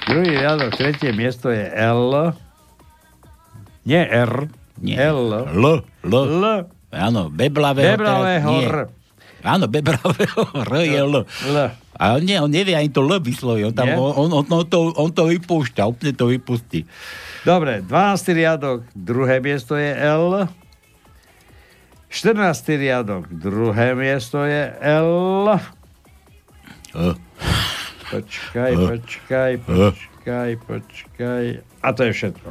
Druhý riadok, tretie miesto je L. Nie R. Nie. L. L. L. L. Áno, beblavého. Beblavého. R. Áno, bebravého R je L. L. A on, nie, on nevie ani to L vysloviť. On, tam, on, on, on, to, on to vypúšťa, úplne to vypustí. Dobre, 12. riadok, druhé miesto je L. 14. riadok, druhé miesto je L. L. Počkaj, L. počkaj, počkaj, počkaj. A to je všetko.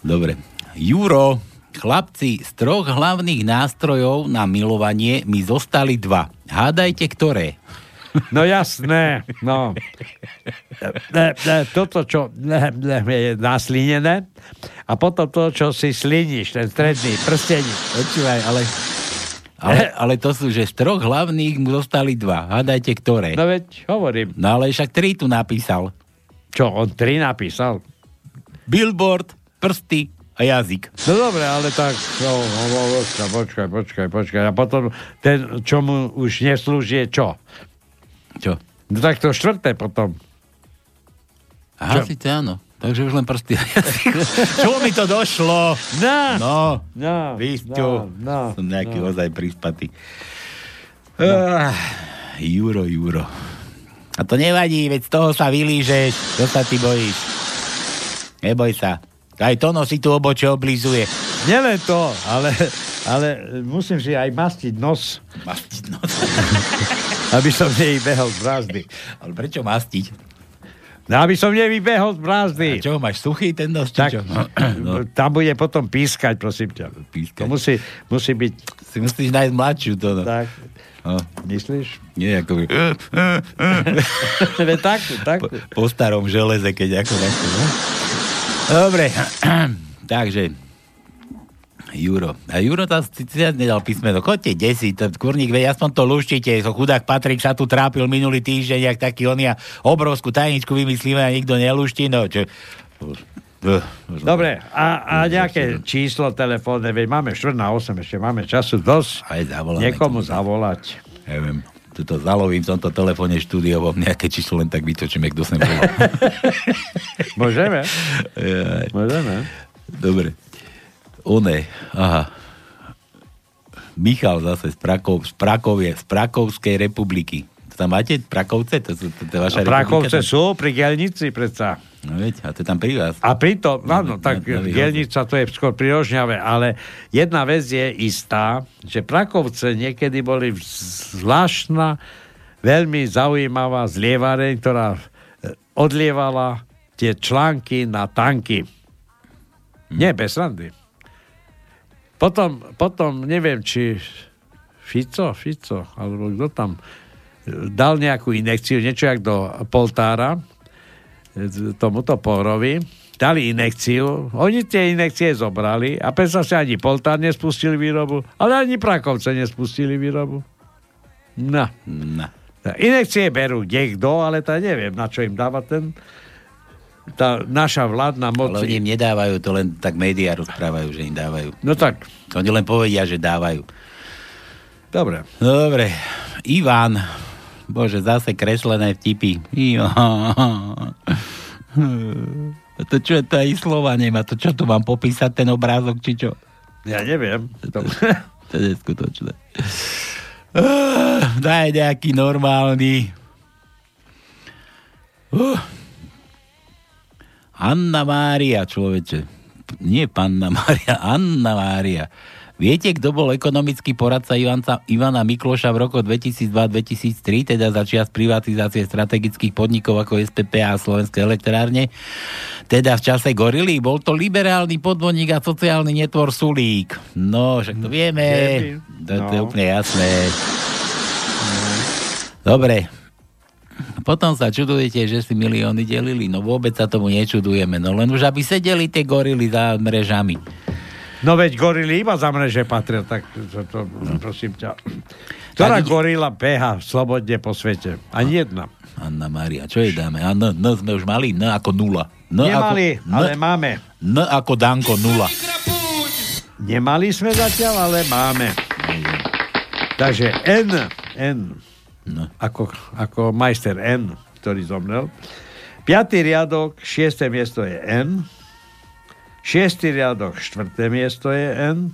Dobre. Juro, chlapci, z troch hlavných nástrojov na milovanie mi zostali dva. Hádajte, ktoré? No jasné, no. Ne, ne, toto, čo ne, ne, je naslinené a potom to, čo si sliníš, ten stredný prsteník. Počúvaj, ale, ale, ale to sú, že z troch hlavných mu zostali dva. Hádajte, ktoré? No veď, hovorím. No ale však tri tu napísal. Čo, on tri napísal? Billboard, prsty a jazyk. No dobre, ale tak, no, no, no, počkaj, počkaj, počkaj, počkaj. A potom ten, čo mu už neslúži, je čo? Čo? No tak to štvrté potom. Aha, Čo? síce áno. Takže už len prsty. Čo mi to došlo? No, No, no, Víšťo, no, som nejaký no. ozaj prispatý. Ah, Juro, Juro. A to nevadí, veď z toho sa vylížeš. Čo sa ty bojíš? Neboj sa. Aj to si tu oboče oblízuje. Nielen to, ale, ale musím si aj mastiť nos, Mastiť nos. aby som nevybehol z brázdy. Ale prečo mastiť? No, aby som nevybehol z brázdy. A čo, máš suchý ten nos? Tak, čo? No, tam bude potom pískať, prosím ťa. pískať. To musí, musí byť... Si musíš nájsť mladšiu to. No. Tak, No. myslíš? Nie, ako... Veď takú, takú. po starom železe, keď ako. No? Dobre, takže Juro. A Juro tam si nedal písmeno. Chodte desi, ten kurník, veď aspoň to luštíte. So chudák Patrik sa tu trápil minulý týždeň, jak taký on ja obrovskú tajničku vymyslíme a nikto neluští. No, čo... Dobre, a, a nejaké číslo telefónne, veď máme 4 na 8, ešte máme času dosť Aj zavoláme. niekomu zavolať. Neviem. Tuto zalovím v tomto telefóne štúdiovom nejaké číslo len tak vytočíme, kto sem bol. Môžeme? Môžeme. Dobre. One, aha. Michal zase z, Prakov, z, Prakovie, z Prakovskej republiky. To tam máte Prakovce? To, sú, to, to vaša A Prakovce sú pri Gelnici predsa. No veď, a to je tam pri vás. A pritom, áno, tak no, no, Gelnica to je skôr pri Rožňave, ale jedna vec je istá, že Prakovce niekedy boli zvláštna, veľmi zaujímavá zlievareň, ktorá e, odlievala tie články na tanky. Nie, bez randy. Potom, potom neviem, či Fico, Fico, alebo kto tam e, dal nejakú inekciu, niečo jak do Poltára, e, tomuto Porovi, dali inekciu, oni tie inekcie zobrali a predsa si ani Poltár nespustili výrobu, ale ani Prakovce nespustili výrobu. No. no. Inekcie berú niekto, ale to neviem, na čo im dáva ten tá naša vládna moc. Ale oni im nedávajú, to len tak médiá rozprávajú, že im dávajú. No tak. Oni len povedia, že dávajú. Dobre. Dobre. Ivan. Bože, zase kreslené vtipy. To čo, to aj slova nemá. To čo tu mám popísať, ten obrázok, či čo? Ja neviem. To, to je neskutočné. Daj nejaký normálny. Uh. Anna Mária, človeče. Nie Panna Mária, Anna Mária. Viete, kto bol ekonomický poradca Ivanca, Ivana Mikloša v roku 2002-2003, teda začias privatizácie strategických podnikov ako SPP a Slovenské elektrárne? Teda v čase gorily bol to liberálny podvodník a sociálny netvor Sulík. No, však to vieme. To, to je úplne jasné. Dobre, potom sa čudujete, že si milióny delili. No vôbec sa tomu nečudujeme. No len už aby sedeli tie gorily za mrežami. No veď gorily iba za mreže patria, tak to, to, prosím ťa. Ktorá ide- gorila beha slobodne po svete? Ani jedna. Anna Maria, čo jej dáme? A N, N sme už mali, N ako nula. N Nemali, ako, N, ale máme. N ako Danko, nula. Nemali sme zatiaľ, ale máme. Takže N, N, no. ako, ako majster N, ktorý zomrel. Piatý riadok, šiesté miesto je N. Šiestý riadok, štvrté miesto je N.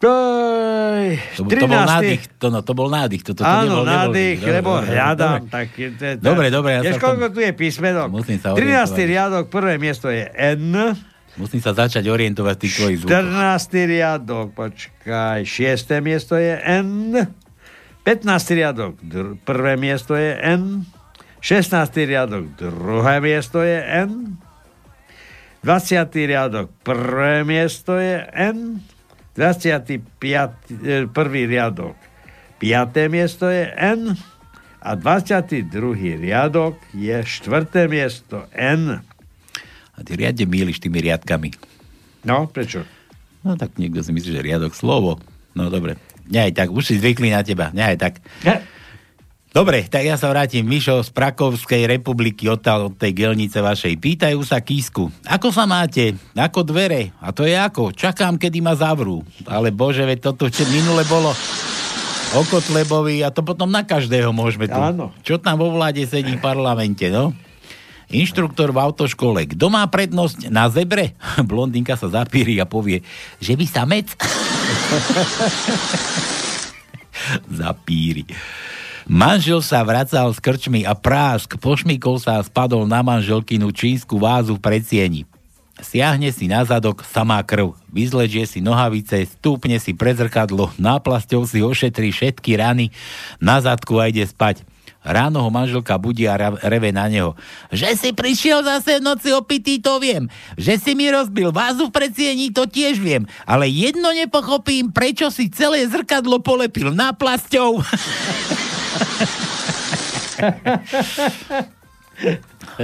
To, to bol 13. nádych, to, no, to bol nádych. To, to, to Áno, nebol, nebol, nádych, dobre, lebo dobre, hľadám. dobre. Tak, to Dobre, dobre, ja Vieš, koľko tu je písmenok? Musím sa 13. orientovať. riadok, prvé miesto je N. Musím sa začať orientovať tých tvojich zvukoch. 14. riadok, počkaj, 6. miesto je N. 15. riadok, dr- prvé miesto je N. 16. riadok, druhé miesto je N. 20. riadok, prvé miesto je N. 25. eh, prvý riadok, 5. miesto je N. A 22. riadok je štvrté miesto N. A ty riadne míliš tými riadkami. No, prečo? No tak niekto si myslí, že riadok slovo. No dobre. Nehaj tak, už si zvykli na teba. Nehaj tak. Dobre, tak ja sa vrátim. Mišo z Prakovskej republiky od tej gelnice vašej. Pýtajú sa Kísku. Ako sa máte? Ako dvere? A to je ako? Čakám, kedy ma zavrú. Ale bože, veď toto čo minule bolo o Kotlebovi a to potom na každého môžeme tu. Áno. Čo tam vo vláde sedí v parlamente, no? Inštruktor v autoškole. Kto má prednosť na zebre? Blondinka sa zapíri a povie, že vy samec? Zapíri. Manžel sa vracal z krčmy a prásk, pošmykol sa a spadol na manželkinu čínsku vázu v predsieni. Siahne si na zadok, samá krv. Vyzlečie si nohavice, stúpne si pre zrkadlo, náplasťou si ošetrí všetky rany na zadku a ide spať. Ráno ho manželka budí a reve na neho. Že si prišiel zase v noci opitý, to viem. Že si mi rozbil vázu v predsieni, to tiež viem. Ale jedno nepochopím, prečo si celé zrkadlo polepil náplasťou.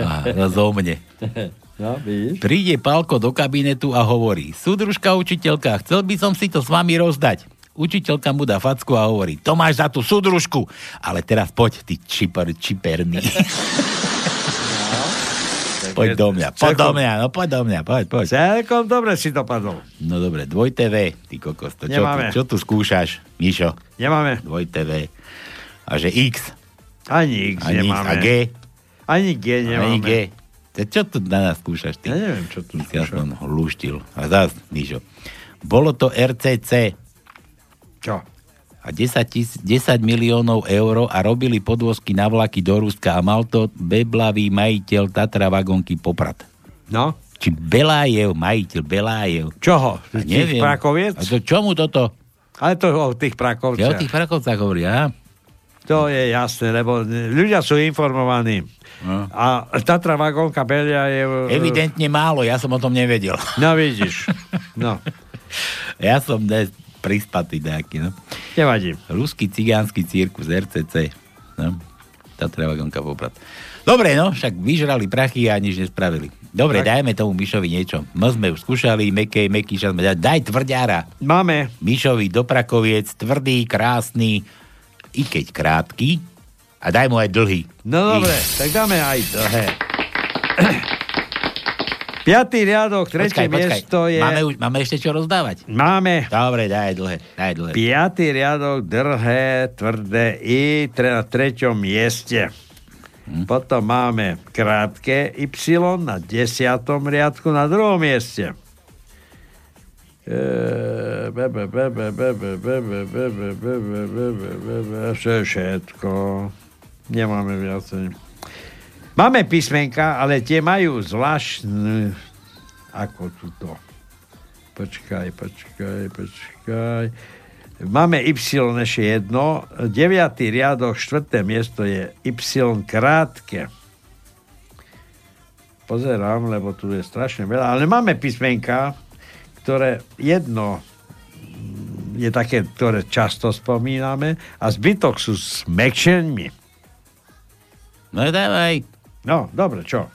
A rozumne. No, vidíš? Príde Pálko do kabinetu a hovorí, súdružka učiteľka, chcel by som si to s vami rozdať. Učiteľka mu dá facku a hovorí, to máš za tú súdružku, ale teraz poď, ty čiper, čiperný. poď do mňa, poď do mňa, no poď do mňa, poď, poď. Celkom dobre si to padol. No dobre, dvoj TV, ty kokos, to čo, tu, čo tu skúšaš, Mišo? Nemáme. Dvoj TV. A že X. Ani X Ani, nemáme. a G. Ani G nemáme. Ani G. To čo tu na nás skúšaš ty? Ja neviem, čo tu Ja som ho lúštil. A zás, Mišo. Bolo to RCC. Čo? A 10, tis, 10 miliónov eur a robili podvozky na vlaky do Ruska a mal to beblavý majiteľ Tatra Vagonky Poprad. No? Či Belájev, majiteľ Belájev. Čoho? A neviem. prakoviec? A to čomu toto? Ale to o tých Ja o prakovciach. tých prakovcách hovorí, a? To je jasné, lebo ľudia sú informovaní. No. A Tatra Vagonka Belia je... Evidentne málo, ja som o tom nevedel. No vidíš. No. Ja som dnes prispatý nejaký, no. Nevadí. Ruský cigánsky cirkus RCC. No. Tatra Vagonka Poprad. Dobre, no, však vyžrali prachy a nič nespravili. Dobre, tak. dajme tomu Mišovi niečo. My sme už skúšali, meké, meký šas, daj tvrďára. Máme. Mišovi do Prakoviec, tvrdý, krásny, i keď krátky, a daj mu aj dlhý. No dobre, tak dáme aj dlhé. Piatý riadok, tretie počkaj, miesto počkaj. je... Máme, už, máme ešte čo rozdávať? Máme. Dobre, daj dlhé, daj dlhé. Piatý riadok, drhé, tvrdé i tre, na treťom mieste. Hm. Potom máme krátke Y na desiatom riadku na druhom mieste. Všetko. Nemáme viacej. Máme písmenka, ale tie majú zvláštne ako tuto. Počkaj, počkaj, počkaj. Máme Y ešte jedno. Deviatý riadok, štvrté miesto je Y krátke. Pozerám, lebo tu je strašne veľa. Ale máme písmenka, ktoré jedno mm, je také, ktoré často spomíname a zbytok sú s. No dávaj. No, dobre, čo?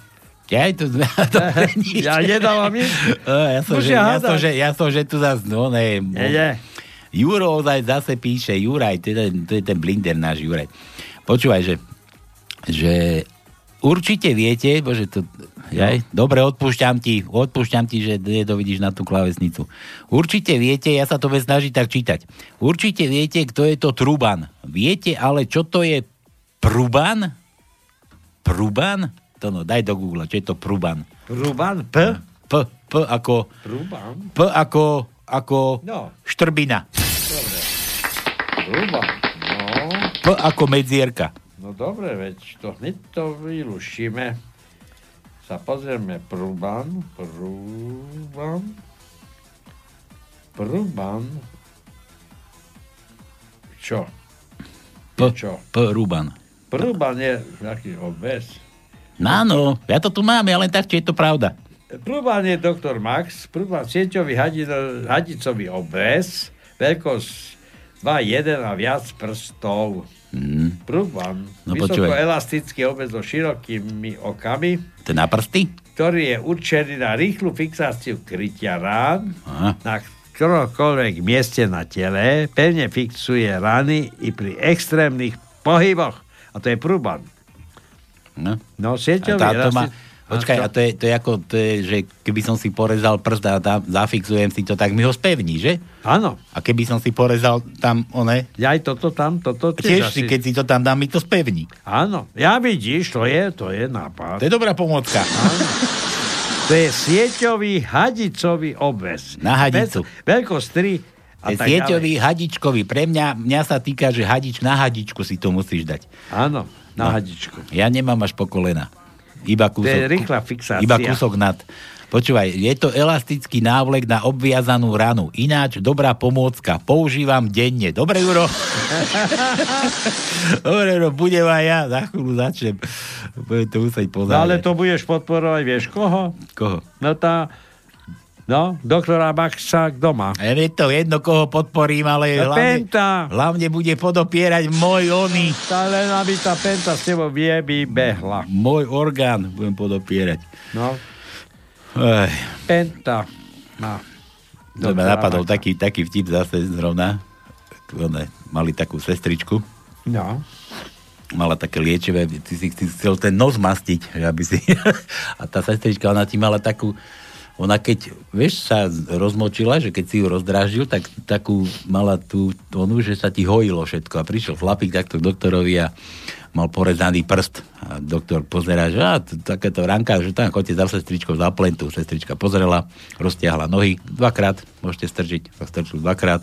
Ja aj tu... Ja nedávam nič. Ja, som, že, ja som, že, ja som, že tu zase, no ne. Je, je. Juro ozaj zase píše, Juraj, to je, ten- to je ten blinder náš Juraj. Počúvaj, že, že určite viete, bože, to, jaj, dobre, odpúšťam ti, odpúšťam ti, že nedovidíš na tú klavesnicu. Určite viete, ja sa to bude snažiť tak čítať. Určite viete, kto je to Truban. Viete ale, čo to je Pruban? Pruban? To no, daj do Google, čo je to Pruban. Ruban, P? P, P ako, Ruban? P ako, ako No. štrbina. Dobre. Ruban, no. P ako medzierka. No dobre, veď to hneď to vylušíme. Sa pozrieme Pruban, Pruban, Pruban, čo? P, Čo? P Ruban. Pruban je taký obves. No áno, ja to tu mám, ja len tak, či je to pravda. Pruban je doktor Max, Pruban sieťový hadino, hadicový obves, veľkosť 2,1 a viac prstov. Mm. Prúban, No, počúvaj. vysokoelastický obez so širokými okami, To na prsty? ktorý je určený na rýchlu fixáciu krytia rán Aha. na ktorokoľvek mieste na tele, pevne fixuje rany i pri extrémnych pohyboch. A to je prúban. No. No, A sieťový tá, to má, elasti- počkaj, a to je, to je ako, to je, že keby som si porezal prst a tam zafixujem si to, tak mi ho spevní, že? Áno. A keby som si porezal tam, one, Ja aj toto tam, toto tiež tiež si, keď si to tam dám, mi to spevní. Áno, ja vidíš, to je, to je nápad. To je dobrá pomocka. To je sieťový hadicový obves. Na hadicu. Veľ- Veľkosť 3 a Je tak sieťový, ďalej. hadičkový. Pre mňa, mňa sa týka, že hadič na hadičku si to musíš dať. Áno, na No. hadičku. Ja nemám až po kolena. Iba To je kúsok, rýchla fixácia. iba kúsok nad. Počúvaj, je to elastický návlek na obviazanú ranu. Ináč dobrá pomôcka. Používam denne. Dobre, Juro? Dobre, Juro, budem aj ja. Za chvíľu začnem. Budem to musieť No, pozerať. ale to budeš podporovať, vieš koho? Koho? No tá, no, doktora Maxa doma. Je to jedno, koho podporím, ale No, hlavne, Penta. hlavne bude podopierať môj oný. Tá len aby tá Penta s tebou vie, by behla. Môj orgán budem podopierať. No, Ej. Penta. No. Dobre, napadol Maxa. taký, taký vtip zase zrovna. One, mali takú sestričku, No. mala také liečivé, ty si, si chcel ten nos mastiť, aby si... a tá sestrička, ona ti mala takú, ona keď, vieš, sa rozmočila, že keď si ju rozdráždil, tak takú mala tú onu, že sa ti hojilo všetko. A prišiel chlapík takto k doktorovi a mal porezaný prst. A doktor pozerá, že t- takéto ranka, že tam chodte za sestričkou za plentu. Sestrička pozrela, roztiahla nohy dvakrát, môžete strčiť, tak strčil dvakrát.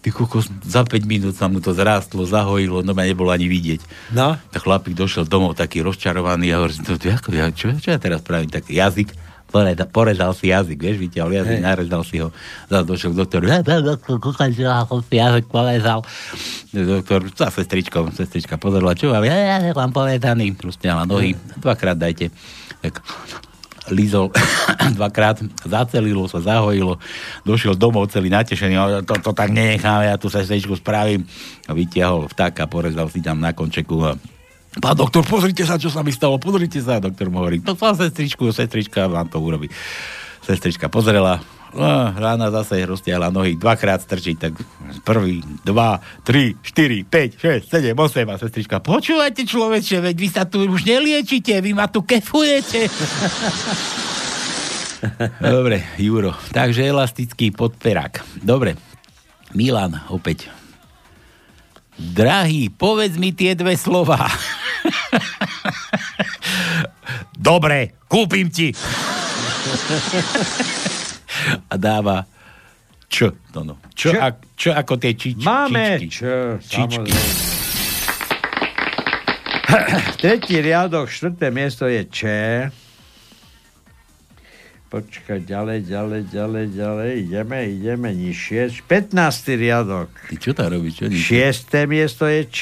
Ty kokos, za 5 minút sa mu to zrástlo, zahojilo, no ma nebolo ani vidieť. No. Tak chlapík došiel domov taký rozčarovaný a hovorí, no, to, ako, ja, čo, čo ja teraz pravím, tak jazyk, porezal, porezal si jazyk, vieš, vytiahol jazyk, Hej. narezal si ho. Zase došiel doktor, porezal. Doktor, za sestričkou, sestrička pozerala, čo mám, ja, ja, mám porezaný, roztiahla nohy, dvakrát dajte. Tak lízol dvakrát, zacelilo sa, zahojilo, došiel domov celý natešený, ale to, to tak nenechám, ja tu sestričku spravím. A vytiahol vtáka, porezal si tam na končeku a Pán doktor, pozrite sa, čo sa mi stalo, pozrite sa. Doktor mu hovorí, to sa sestričku, sestrička vám to urobí. Sestrička pozrela, no, rána zase roztiahla nohy, dvakrát strčiť, tak prvý, dva, tri, štyri, päť, šesť, sedem, osem a sestrička, počúvajte človeče, veď vy sa tu už neliečite, vy ma tu kefujete. Dobre, Juro, takže elastický podperák. Dobre, Milan opäť. Drahý, povedz mi tie dve slova. Dobre, kúpim ti. A dáva čo, to no. Čo, Čo? a, čo ako tie čič, Máme čičky. čo, Čičky. Tretí riadok, štvrté miesto je Č. Počkaj, ďalej, ďalej, ďalej, ďalej, ideme, ideme nižšie. 15. riadok. Ty čo tam robíš? Čo nič? Šiesté miesto je Č.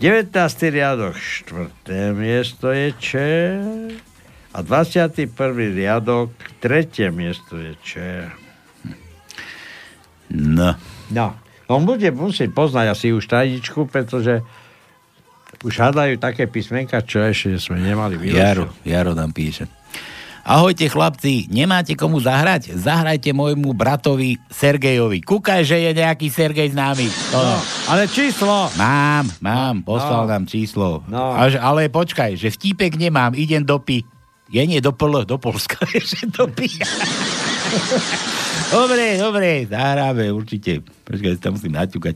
19. riadok, štvrté miesto je Č. A 21. riadok, tretie miesto je Č. No. No, on bude musieť poznať asi už tajničku, pretože už hádajú také písmenka, čo ešte sme nemali vyložiť. Jaro, Jaro nám píše. Ahojte chlapci, nemáte komu zahrať? Zahrajte môjmu bratovi Sergejovi. Kúkaj, že je nejaký Sergej známy. To no. Ale číslo. Mám, mám, poslal No. nám číslo. No. Až, ale počkaj, že vtípek nemám, idem do pi. Je nie do pl, do Polska, že do pi. dobre, dobre, zahráme určite. Počkaj, tam musím naťukať.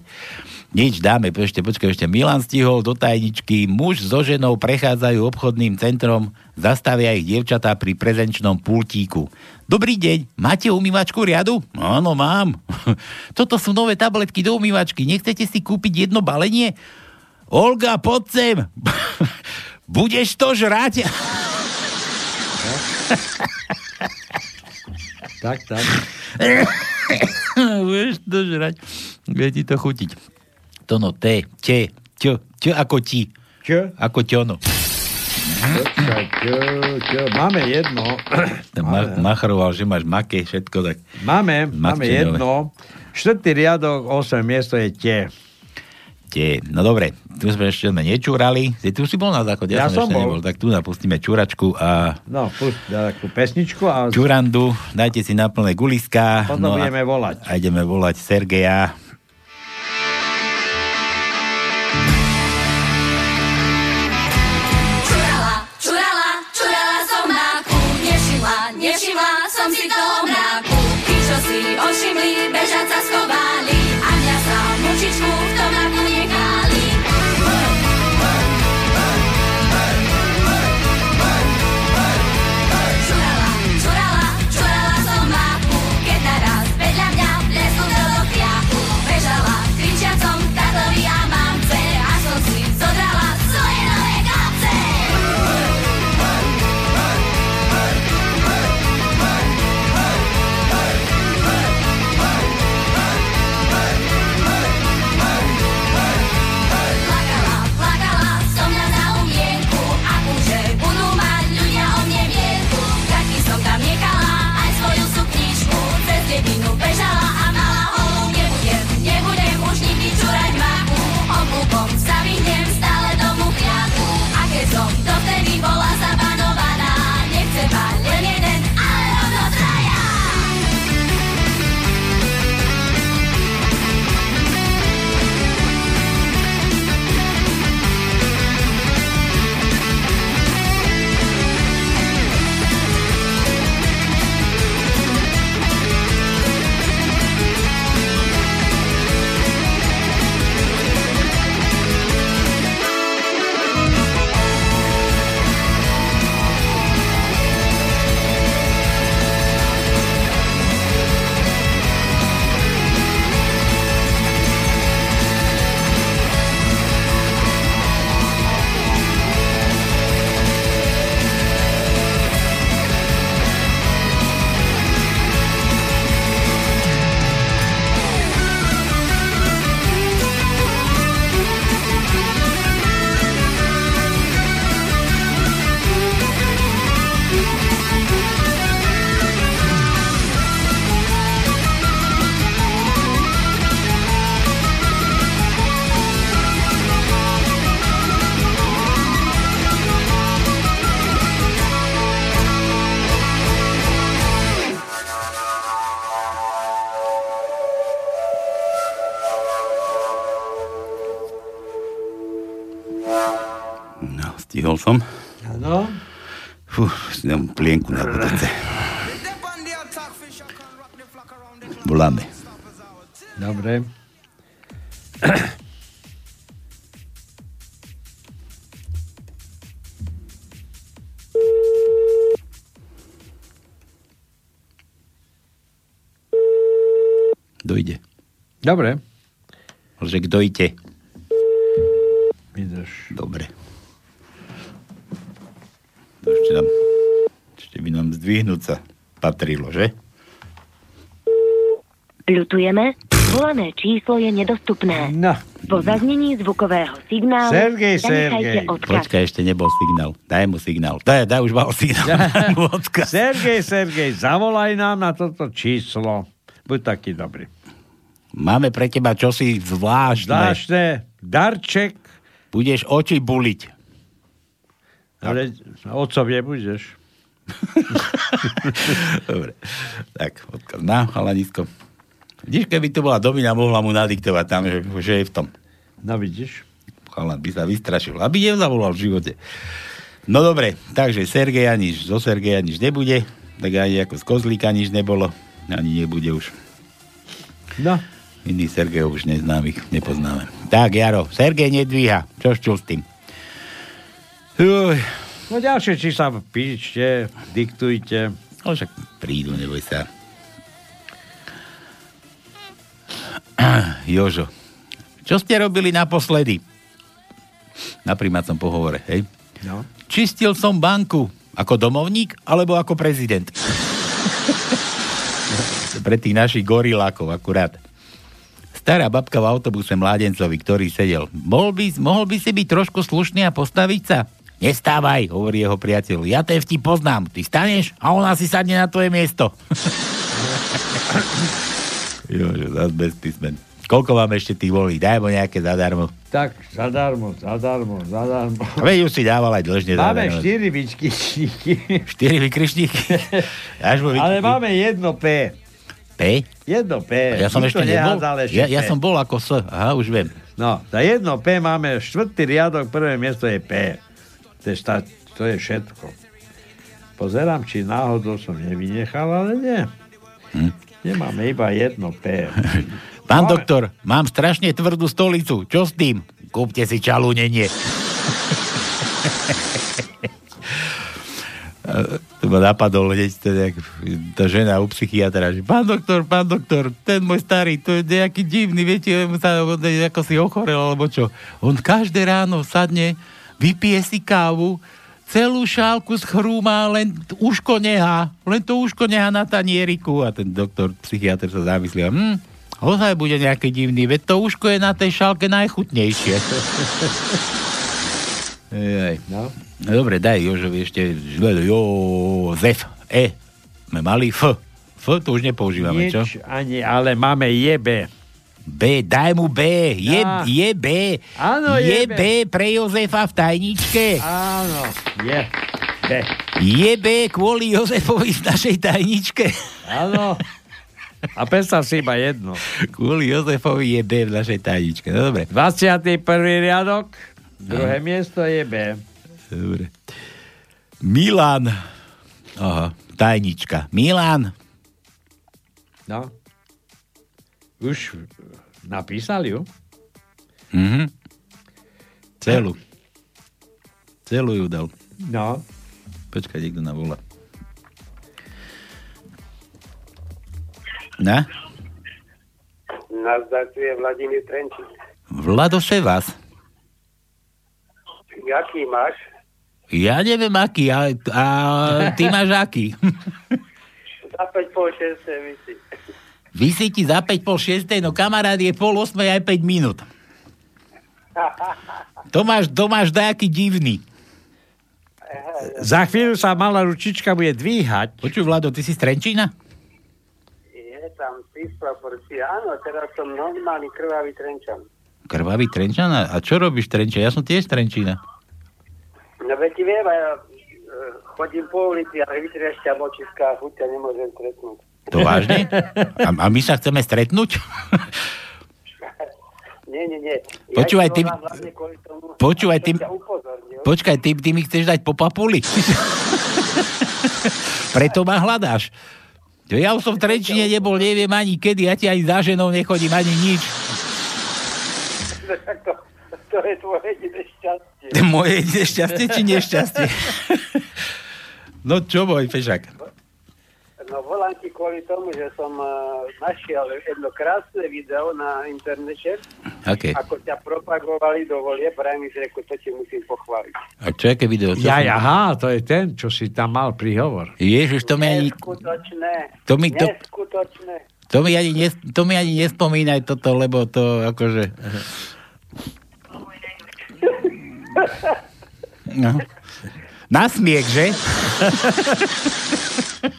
Nič, dáme, ešte, počkaj, ešte Milan stihol do tajničky. Muž so ženou prechádzajú obchodným centrom, zastavia ich dievčatá pri prezenčnom pultíku. Dobrý deň, máte umývačku riadu? Áno, mám. Toto sú nové tabletky do umývačky. Nechcete si kúpiť jedno balenie? Olga, poď sem. Budeš to žrať? Tak, tak. Budeš to žrať. Bude ti to chutiť. To no, te, te, čo, čo ako ti. Čo? Ako ťono. Máme jedno. Ma, machroval, že máš make, všetko tak. Máme, máme jedno. Štvrtý riadok, 8 miesto je Te. Tie. No dobre, tu sme ešte sme nečúrali. Ty tu si bol na záchode, ja, Ja som, som ešte bol. nebol. Tak tu napustíme čúračku a No, pust takú pesničku a čurandu. Dajte si na plné guliska. potom no budeme volať. a ideme volať Sergeja. Stihol som. Áno. Fú, si dám plienku na budúce. Voláme. Dobre. Dojde. Dobre. Že kto ide? Dobre. To ešte nám, ešte by nám zdvihnúť sa patrilo, že? Ľutujeme, volané číslo je nedostupné. No. Po zaznení zvukového signálu Sergej, Sergej. odkaz. Počkaj, ešte nebol signál. Daj mu signál. Daj, daj už mal signál. Odkaz. Sergej, Sergej, zavolaj nám na toto číslo. Buď taký dobrý. Máme pre teba čosi zvláštne. Zvláštne, darček, Budeš oči buliť. Ale otcov nebudeš. Dobre. Tak, odkaz na chalanisko. Vidíš, keby to bola Domina, mohla mu nadiktovať tam, že, že je v tom. No vidíš. Chalan by sa vystrašil, aby nezavolal v živote. No dobre, takže Sergeja nič, zo Sergeja nič nebude, tak ani ako z Kozlíka nič nebolo, ani nebude už. No. Iný Sergejov už neznámych nepoznáme. Tak, Jaro, Sergej nedvíha. Čo šťul s tým? Uj, No ďalšie čísla píšte, diktujte. ale však prídu, neboj sa. Jožo, čo ste robili naposledy? Na primácom pohovore, hej? No. Čistil som banku. Ako domovník, alebo ako prezident? Pre tých našich gorilákov akurát. Stará babka v autobuse mládencovi, ktorý sedel. Mohol by, mohol by si byť trošku slušný a postaviť sa? Nestávaj, hovorí jeho priateľ. Ja ten vtip poznám. Ty staneš a ona si sadne na tvoje miesto. Jože, zás bez písmen. Koľko vám ešte tých volí? Daj mu nejaké zadarmo. Tak, zadarmo, zadarmo, zadarmo. Veď už si dával aj dlžne Máme zadarmo. štyri vyčkyčníky. Štyri vykričníky? Ale máme jedno P. P? Jedno P. Ja som Nikto ešte nebol. Ja, ja som bol ako S. Aha, už viem. No, za jedno P máme štvrtý riadok, prvé miesto je P. To je, šta, to je všetko. Pozerám, či náhodou som nevynechal, ale nie. Hm. Nemáme iba jedno P. Pán Máme. doktor, mám strašne tvrdú stolicu. Čo s tým? Kúpte si čalúnenie. to ma napadol hneď nejak, tá žena u psychiatra, že pán doktor, pán doktor, ten môj starý, to je nejaký divný, viete, sa, ako si ochorel, alebo čo. On každé ráno sadne, vypije si kávu, celú šálku schrúma, len uško nehá, len to uško nehá na tanieriku. A ten doktor, psychiatr sa zamyslel, hm, ozaj bude nejaký divný, veď to uško je na tej šálke najchutnejšie. Ej, no. no dobre, daj Jožovi ešte jo, Zef, E. Sme mali F. F to už nepoužívame, čo? Nič ani, ale máme jebe. B, daj mu B. Je, Á. je B. Áno, je je B pre Jozefa v tajničke. Áno, je B. Je B kvôli Jozefovi v našej tajničke. Áno. A predstav si iba jedno. Kvôli Jozefovi je B v našej tajničke. No dobre. 21. riadok, druhé miesto je B. Dobre. Milan. Aha, tajnička. Milan. No. Už napísal ju? Mhm. Celú. Celú ju dal. No. Počkaj, niekto. Na? Nazdar, tu je Vladimír Trenčík. Vlado vás. Jaký máš? Ja neviem aký, a, a ty máš aký. Za 5 po 6 vysí. Vysí ti za 5 pol 6, no kamarát je pol 8 aj 5 minút. To máš, to máš dajaký divný. Za chvíľu sa malá ručička bude dvíhať. Počuj, Vlado, ty si z Trenčína? Je tam disproporcia. Áno, teraz som normálny krvavý Trenčan. Krvavý Trenčan? A čo robíš Trenčan? Ja som tiež Trenčína. No veď ti viem, a ja e, chodím po ulici a vytriešťam očiská a chuť ťa nemôžem stretnúť. To vážne? A, a my sa chceme stretnúť? Nie, nie, nie. Počúvaj, ja ty- hlavne kvôli tomu, počúvaj, ty- Počkaj, ty, ty mi chceš dať po papuli? Preto ma hľadáš. Ja už som v Trenčine nebol, neviem ani kedy, ja ti aj za ženou nechodím, ani nič. No, to, to je tvoje jediné šťastie. Moje jediné šťastie či nešťastie? no čo môj fešak? No volám ti kvôli tomu, že som uh, našiel jedno krásne video na internete, Aké? ako ťa propagovali do volie, práve mi že to ti musím pochváliť. A čo, aké video? Čo Ja, som- aha, to je ten, čo si tam mal príhovor. Ježiš, to mi ani, Neskutočné. To mi- to- Neskutočné. to mi ani, nes, to mi ani nespomínaj toto, lebo to akože... No. Na smiech, že?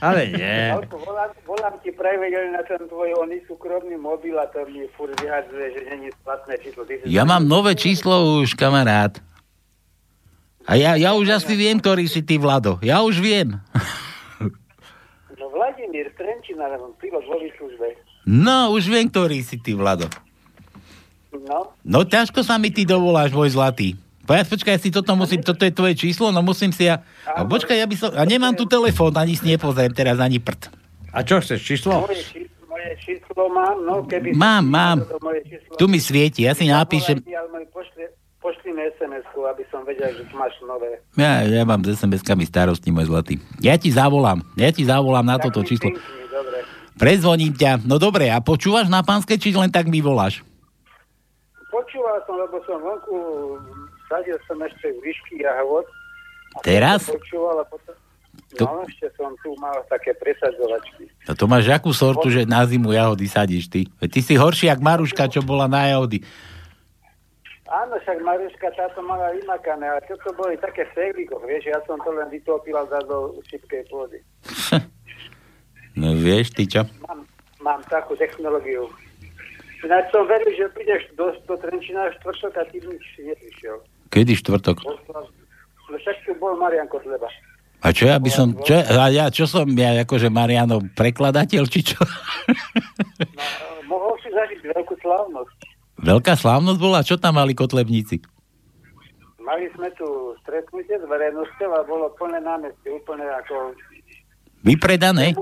Ale nie. Alko, volám, volám ti pravidelne na ten tvoj oný súkromný mobil a to mi furt vyhadzuje, že není platné číslo. Ty si Ja mám nové číslo už, kamarát. A ja, ja už asi viem, ktorý si ty, Vlado. Ja už viem. No Vladimír Trenčina, pilot vo výslužbe. No, už viem, ktorý si ty, Vlado. No, No ťažko sa mi ty dovoláš, môj zlatý. Povedz, počkaj, ja si toto musím, toto je tvoje číslo, no musím si ja... A počkaj, ja by som... A nemám tu telefón, ani si nepozriem teraz, ani prd. A čo chceš, číslo? moje číslo, moje číslo mám, no keby... Mám, mám. To moje číslo, Tu mi svieti, ja si napíšem... Pošli, pošli mi SMS-ku, aby som vedel, že tu máš nové. Ja, ja mám s SMS-kami starosti, môj zlatý. Ja ti zavolám, ja ti zavolám na toto číslo. Dobre. Prezvoním ťa. No dobre, a počúvaš na pánske, či len tak mi voláš? Počúval som, lebo som vonku, sadil som ešte výšky jahod. A Teraz? Počúval a potom... To- No, ešte som tu mal také presadzovačky. No to máš akú sortu, že na zimu jahody sadíš ty? Ty si horší jak Maruška, čo bola na jahody. Áno, však Mariška táto mala vymakané, ale toto boli také seglíkoch, vieš, ja som to len vytopil za do šipkej pôdy. No vieš, ty čo? Mám, mám takú technológiu. Ináč som veril, že prídeš do, do Trenčina v štvrtok a ty nič neprišiel. Kedy štvrtok? No bol Marian Kotleba. A čo ja by som, čo, a ja, čo som ja, akože Mariano, prekladateľ, či čo? Mohol si zažiť veľkú slávnosť. Veľká slávnosť bola, čo tam mali kotlebníci? Mali sme tu stretnutie s verejnosťou a bolo plné námestie, úplne ako Vypredané?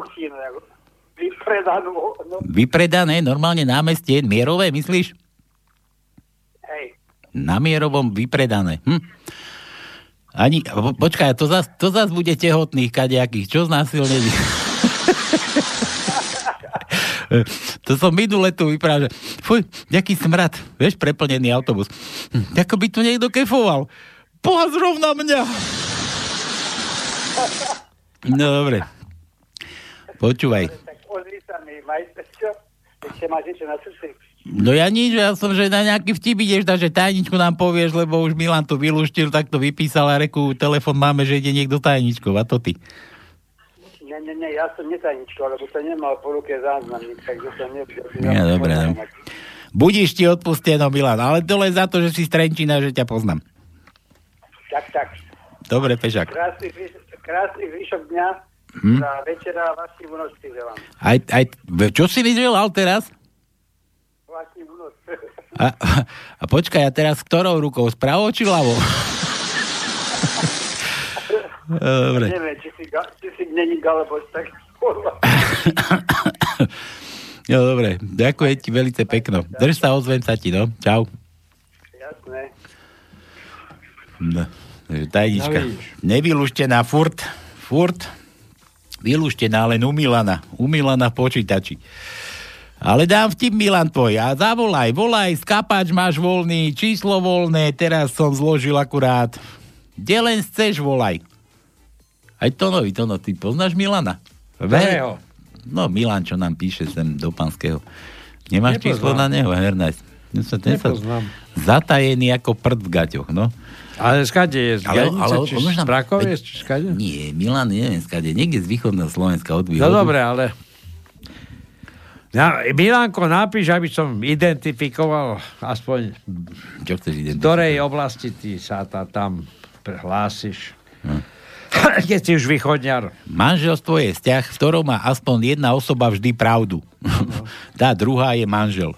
vypredanú. No, Vypredané, normálne námestie, mierové, myslíš? Na mierovom vypredané. Hm. Ani, po, počkaj, to zas, to zas bude tehotných kadejakých. Čo znásilnení? to som minule tu vyprával, že fuj, nejaký smrad, vieš, preplnený autobus. Hm, ako by tu niekto kefoval. Boha zrovna mňa. No dobre. Počúvaj. tak ozri sa mi, majster, čo? Ešte máš niečo na srdci? No ja nič, ja som, že na nejaký vtip ideš, že tajničku nám povieš, lebo už Milan to vylúštil, tak to vypísal a reku, telefon máme, že ide niekto tajničkov, a to ty. Nie, nie, nie, ja som netajničko, lebo to nemal po ruke záznamník, takže to nebude. Nie, dobre, no. Budíš ti odpusteno, Milan, ale to len za to, že si z Trenčina, že ťa poznám. Tak, tak. Dobre, Pešak. Krásny, krásny zvyšok dňa Hm? za večera noc si želám. Aj, aj, čo si vyželal teraz? A, a počkaj, a teraz ktorou rukou? S pravou či ľavou? Dobre. Neviem, či si, ga- či si není galeboč, tak No dobre, ďakujem ti veľmi pekno. Drž sa, ozvem sa ti, no. Čau. Jasné. No, tajnička. No. Nevylúštená furt, furt, vylúštená len u Milana. U Milana v počítači. Ale dám vtip Milan tvoj a zavolaj, volaj, skapač máš voľný, číslo voľné, teraz som zložil akurát. Kde len chceš, volaj. Aj Tonovi, Tono, ty poznáš Milana? Ktorého? No, Milan, čo nám píše sem do Panského. Nemáš Nepoznám. číslo na neho, Hernajs? Ten sa, ten sa zatajený ako prd v gaťoch, no. Ale skade je? Z Ale- ale či z Brakoviec, či skade? Nie, Milan, neviem, skade, niekde z východného Slovenska od No dobre, ale... Ja, Milánko, napíš, aby som identifikoval aspoň Čo v ktorej oblasti ty sa ta, tam hlásiš. Hm. Keď si už východňar. Manželstvo je vzťah, v ktorom má aspoň jedna osoba vždy pravdu. Tá druhá je manžel.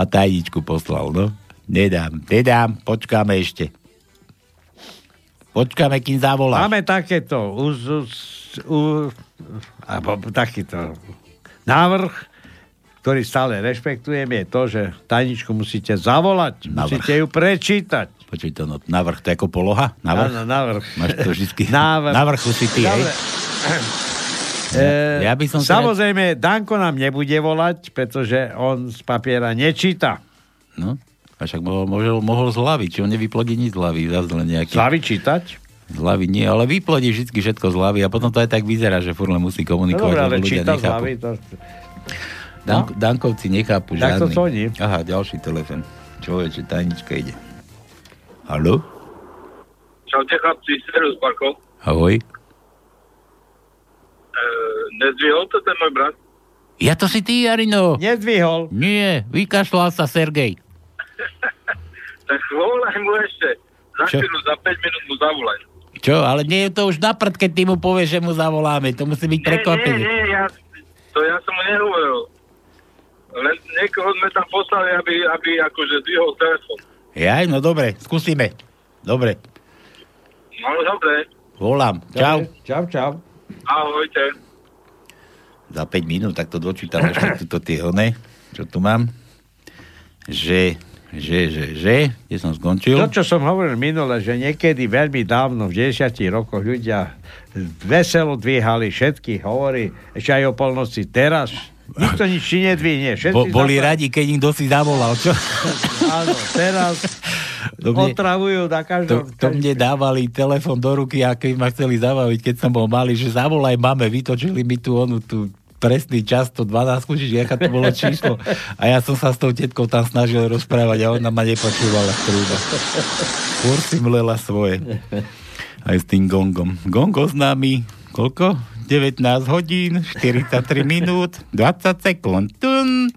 A tajničku poslal, no. Nedám, nedám, počkáme ešte. Počkáme, kým zavolá. Máme takéto uz, uz, u, alebo takýto návrh, ktorý stále rešpektujem, je to, že tajničku musíte zavolať, Navrh. musíte ju prečítať. Počuj to, no, navrh, to je ako poloha? Navrh? Áno, navrh. Máš to vždycky. Návrh. Na vrchu si ty, hej? E, Ja by som sa- Samozrejme, Danko nám nebude volať, pretože on z papiera nečíta. No, a však mohol, mohol, mohol z hlavy, či on nevyplodí nič z hlavy, zase len nejaký... Z hlavy čítať? Z hlavy nie, ale vyplodí vždy všetko z hlavy a potom to aj tak vyzerá, že furt len musí No komunikovať, dobré, ale číta z hlavy. To... Dan, Dankovci nechápu Tak to žiadny. zvoní. Aha, ďalší telefon. Človeče, tajnička ide. Haló? Čaute chlapci, Serus Barkov. Ahoj. E, nezdvihol to ten môj brat? Ja to si ty, Jarino. Nedvihol. Nie, vykašľal sa Sergej. Tak volaj mu ešte. Za chvíľu, za 5 minút mu zavolaj. Čo, ale nie je to už na prd, keď ty mu povieš, že mu zavoláme. To musí byť Nie, nie, prekvapenie. nie, ja, to ja som mu nehovoril. Len niekoho sme tam poslali, aby, aby akože zdvihol telefon. Jaj, no dobre, skúsime. Dobre, No dobre, volám. Čau. Čau, čau. ahojte. Za 5 minút, tak to dočítam ešte tuto tie one, čo tu mám. Že, že, že, že, kde som skončil? To, čo som hovoril minule, že niekedy veľmi dávno, v 10 rokoch ľudia veselo dvíhali všetky hovorí, ešte aj o polnoci. Teraz nikto nič si nedvihne. Bo, boli zapra- radi, keď im kto si zavolal, čo? Áno, teraz To mne- otravujú na To, každom... to mne dávali telefon do ruky a keď ma chceli zabaviť, keď som bol malý, že zavolaj mame, vytočili mi tu onu tu presný čas, to 12, čiže aká to bolo číslo. A ja som sa s tou tetkou tam snažil rozprávať a ona ma nepočúvala trúba. Skôr si mlela svoje. Aj s tým gongom. Gong oznámi, koľko? 19 hodín, 43 minút, 20 sekúnd. Tun.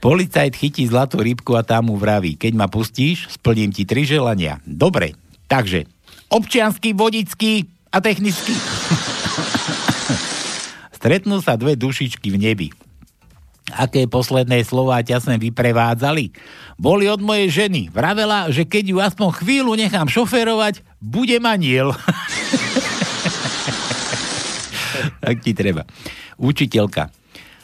Policajt chytí zlatú rybku a tam mu vraví, keď ma pustíš, splním ti tri želania. Dobre, takže občiansky, vodický a technický. Stretnú sa dve dušičky v nebi. Aké posledné slová ťa sem vyprevádzali? Boli od mojej ženy. Vravela, že keď ju aspoň chvíľu nechám šoferovať, bude aniel. tak ti treba. Učiteľka.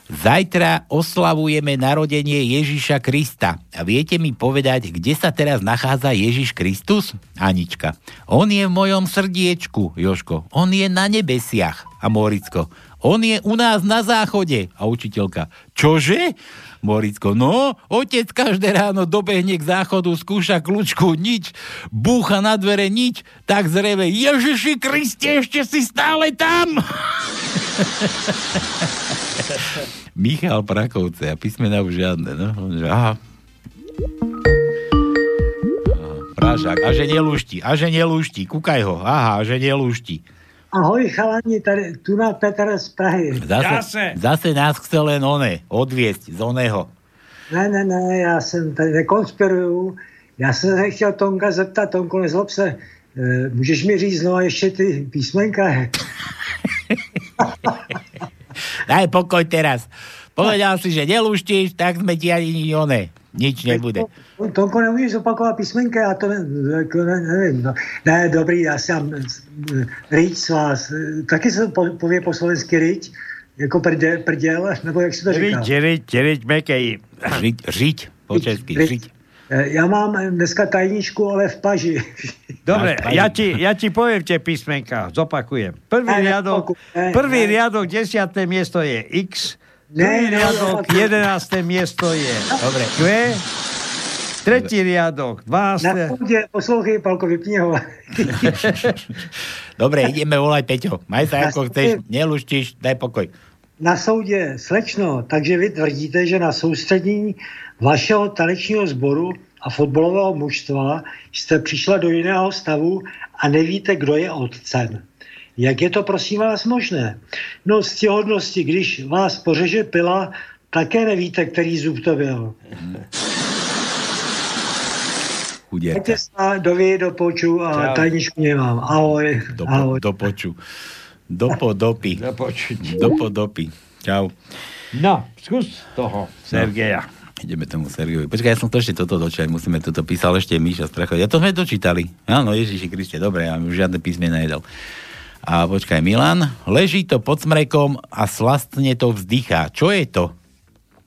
Zajtra oslavujeme narodenie Ježiša Krista. A viete mi povedať, kde sa teraz nachádza Ježiš Kristus? Anička. On je v mojom srdiečku, Joško. On je na nebesiach. A Moricko. On je u nás na záchode. A učiteľka. Čože? Moricko. No, otec každé ráno dobehne k záchodu, skúša kľúčku, nič. Búcha na dvere, nič. Tak zreve. Ježiši Kriste, ešte si stále tam! Michal Prakovce a písmena už žiadne, no. Aha. Prážak, a že nelúšti, a že nelúšti, kúkaj ho, aha, a že nelúšti. Ahoj chalani, tady, tu na Petr z Prahy. Zase, zase nás chce len one, odviesť z oného. Ne, ne, ne, já jsem tady nekonspiruju. Já jsem se chtěl Tonka zeptat, Tonko, nezlob se, eh, můžeš mi říct znova ještě ty písmenka? Daj pokoj teraz. Povedal si, že nelúštíš, tak sme ti ani one. Nič nebude. Tonko, nemůžeš zopakovat písmenka? Já to jako ne, nevím. No. Ne, dobrý, já si mám eh, riť z vás. Taky se to po, slovensky riť? Jako prděl, prděl, nebo jak si to říká? Riť, riť, riť, mekej. Žiť, žiť, po česky, žiť. Eh, Já mám dneska tajničku, ale v paži. Dobre, ja ti, ja ti poviem tie písmenka, zopakujem. Prvý Ne, ne, riadok, ne, prvý ne. riadok, desiaté miesto je X, Ne, druhý riadok, jedenácté miesto je Dobre. Q, tretí riadok, Na dvanácté... půdě, poslouchej, Palko, vypni ho. Dobre, ideme volať Peťo. Maj sa ako chceš, nelúštíš, daj pokoj. Na soudě, slečno, takže vy tvrdíte, že na soustředění vašeho tanečního sboru a fotbalového mužstva jste přišla do jiného stavu a nevíte, kdo je otcem. Jak je to, prosím vás, možné? No, z těhodnosti, když vás pořeže pila, také nevíte, který zub to byl. Chudierka. Dajte sa do vy, do poču a Čau. tajničku nemám. Ahoj. Do, ahoj. do poču. Do podopy. Do počuť. Do podopy. Čau. No, skús toho, Sergeja. Ideme tomu Sergejovi. Počkaj, ja som to ešte toto dočítal, musíme toto písal ešte Míša Strachov. Ja to sme dočítali. Áno, Ježiši Kriste, dobre, ja už žiadne písme nejedal. A počkaj, Milan, leží to pod smrekom a slastne to vzdychá. Čo je to?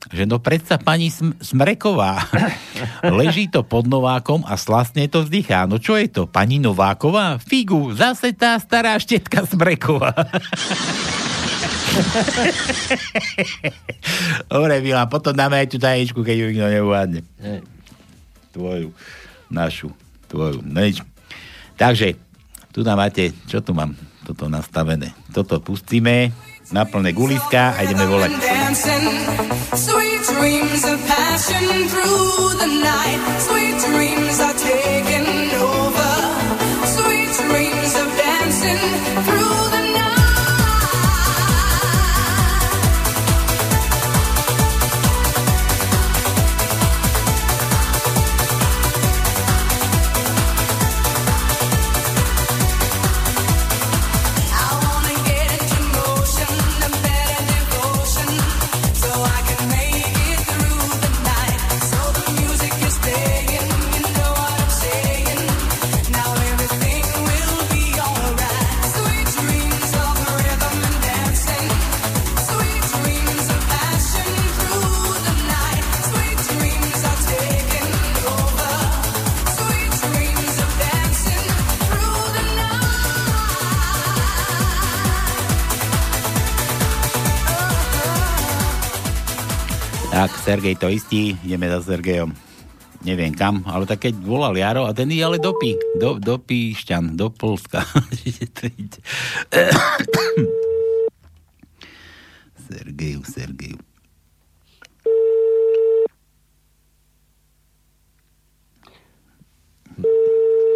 Že no predsa pani Sm- Smreková. Leží to pod Novákom a slastne to vzdychá. No čo je to? Pani Nováková? Figu, zase tá stará štetka Smreková. Dobre, Milan, potom dáme aj tú tajničku, keď ju nikto neuvádne. Tvoju, našu, tvoju. No nič. Takže, tu tam máte, čo tu mám toto nastavené. Toto pustíme na plné guliska a ideme volať. Sweet dreams of passion through the night. Dancing through Sergej to istí, ideme za Sergejom. Neviem kam, ale tak keď volal Jaro, a ten je ale do Pí, do, do Píšťan, do Polska. Sergeju, Sergeju.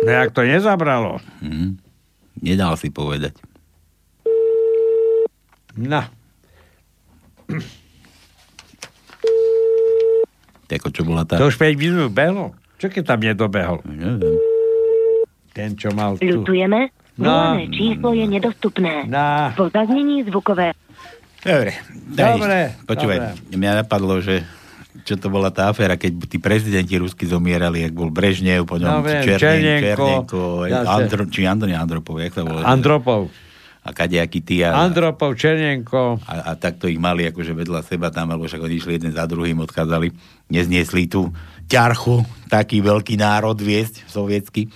No jak to nezabralo? Hm. Nedal si povedať. No. Tako, čo bola tá... To už 5 minút behlo. Čo keď tam nedobehol? Neviem. Ten, čo mal tu. Ľutujeme, No. číslo je nedostupné. No. Po zaznení zvukové. Dobre. Dobre, Počúvaj, dobre. mňa napadlo, že čo to bola tá aféra, keď tí prezidenti rusky zomierali, jak bol Brežnev, po ňom No, Černenko, Černenko. Andro, či Andro, Andropov, jak sa volá? Andropov. A kadejaký tí a, Andropov, Černenko. a, a takto ich mali akože vedľa seba tam, alebo však oni išli jeden za druhým, odchádzali, nezniesli tú ťarchu, taký veľký národ viesť, sovietsky.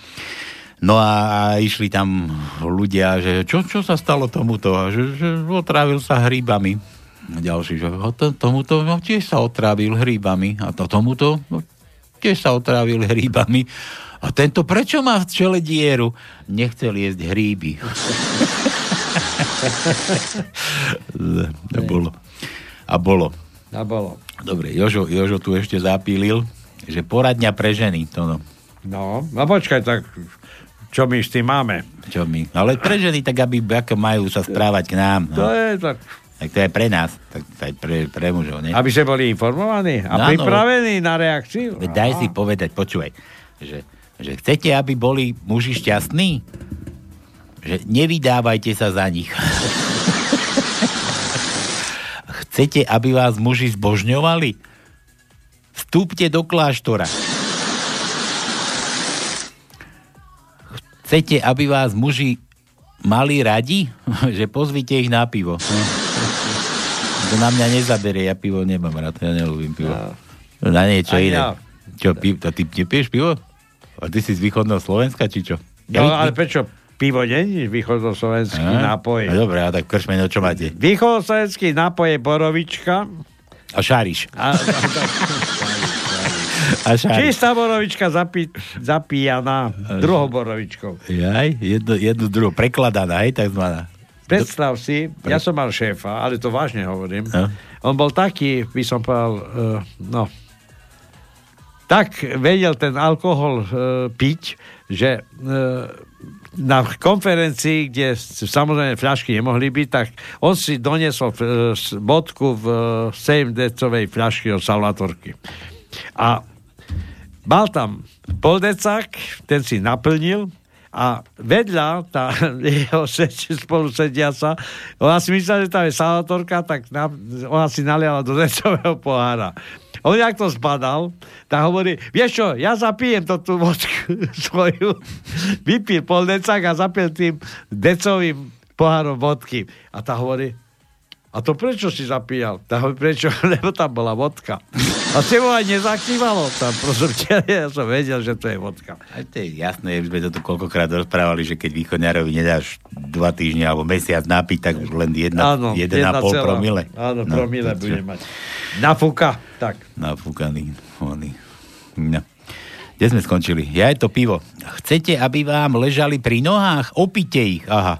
No a, išli tam ľudia, že čo, čo sa stalo tomuto? A že, že otrávil sa hríbami. A ďalší, že "A to, tomuto no, tiež sa otrávil hríbami. A to tomuto no, tiež sa otrávil hríbami. A tento prečo má v čele dieru? Nechcel jesť hríby. to bolo. A bolo. A bolo. Dobre, Jožo, Jožo tu ešte zapílil, že poradňa pre ženy, to no. No, a počkaj, tak čo my s tým máme? Čo my? Ale pre ženy, tak aby ako majú sa správať k nám. To No. je tak, Tak to je pre nás, tak aj pre, pre mužov, nie? aby sme boli informovaní a No, áno. pripravení na reakciu. Daj si povedať, počúvaj, že, že chcete, aby boli muži šťastní? Že nevydávajte sa za nich. chcete, aby vás muži zbožňovali? Vstúpte do kláštora. Chcete, aby vás muži mali radi? že pozvite ich na pivo. To na mňa nezaberie, ja pivo nemám rád, ja nelúbim pivo. No. Na niečo Ani iné. ja. Čo, pi- to ty nepiješ pivo? A ty si z východného Slovenska, či čo? No, vy- ale prečo? Pivo není východoslovenský Á? nápoj. No, dobre, a tak kršme, no čo máte? Východoslovenský nápoj je borovička. A šáriš. A, A šáriš. čistá borovička zapí, zapíjaná druhou borovičkou. Jaj, jednu, jednu druhú, prekladaná, hej, takzvaná. Predstav si, ja som mal šéfa, ale to vážne hovorím. No. On bol taký, by som povedal, uh, no, tak vedel ten alkohol uh, piť, že uh, na konferencii, kde samozrejme fľašky nemohli byť, tak on si doniesol s- bodku v uh, 7 decovej fľašky od Salvatorky. A mal tam poldecák, ten si naplnil a vedľa tá jeho seč, spolu sediaca, ona si myslela, že tam je salatorka, tak na, ona si naliala do decového pohára. On jak to zbadal, tak hovorí, vieš čo, ja zapijem to tú vodku svoju. Vypil pol decák a zapil tým decovým pohárom vodky. A tá hovorí, a to prečo si zapíjal? Hovorí, prečo? Lebo tam bola vodka. A s tebou aj nezakývalo tam, prosím ťa, ja som vedel, že to je vodka. A to je jasné, už sme to tu koľkokrát rozprávali, že keď východňarovi nedáš dva týždne alebo mesiac napiť, tak už len jedna, Áno, jeden a jedna pol celá. promile. Áno, No, promile to bude mať. Nafúka, tak. Nafúkaný. Oný. No. Kde sme skončili? Ja je to pivo. Chcete, aby vám ležali pri nohách? Opite ich. Aha.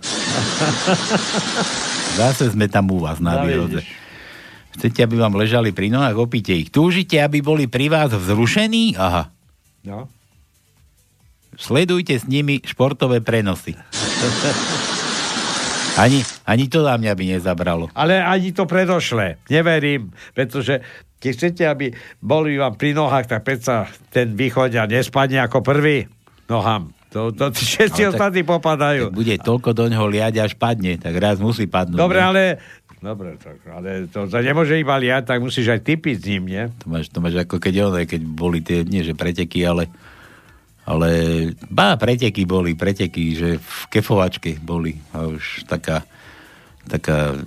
Zase sme tam u vás na výrode. Chcete, aby vám ležali pri nohách? Opite ich. Túžite, aby boli pri vás vzrušení? Aha. No. Sledujte s nimi športové prenosy. Ani, ani to na mňa by nezabralo. Ale ani to predošlé. Neverím, pretože keď chcete, aby boli vám pri nohách, tak predsa ten východia nespadne ako prvý nohám. To, to všetci tak- ostatní popadajú. Bude toľko do ňoho liať, až padne, tak raz musí padnúť. Dobre, ne? ale... Dobre, tak, ale to sa nemôže iba liať, tak musíš aj ty piť s ním, nie? To máš, to máš ako keď one, keď boli tie, nie že preteky, ale ale bá, preteky boli, preteky, že v kefovačke boli a už taká taká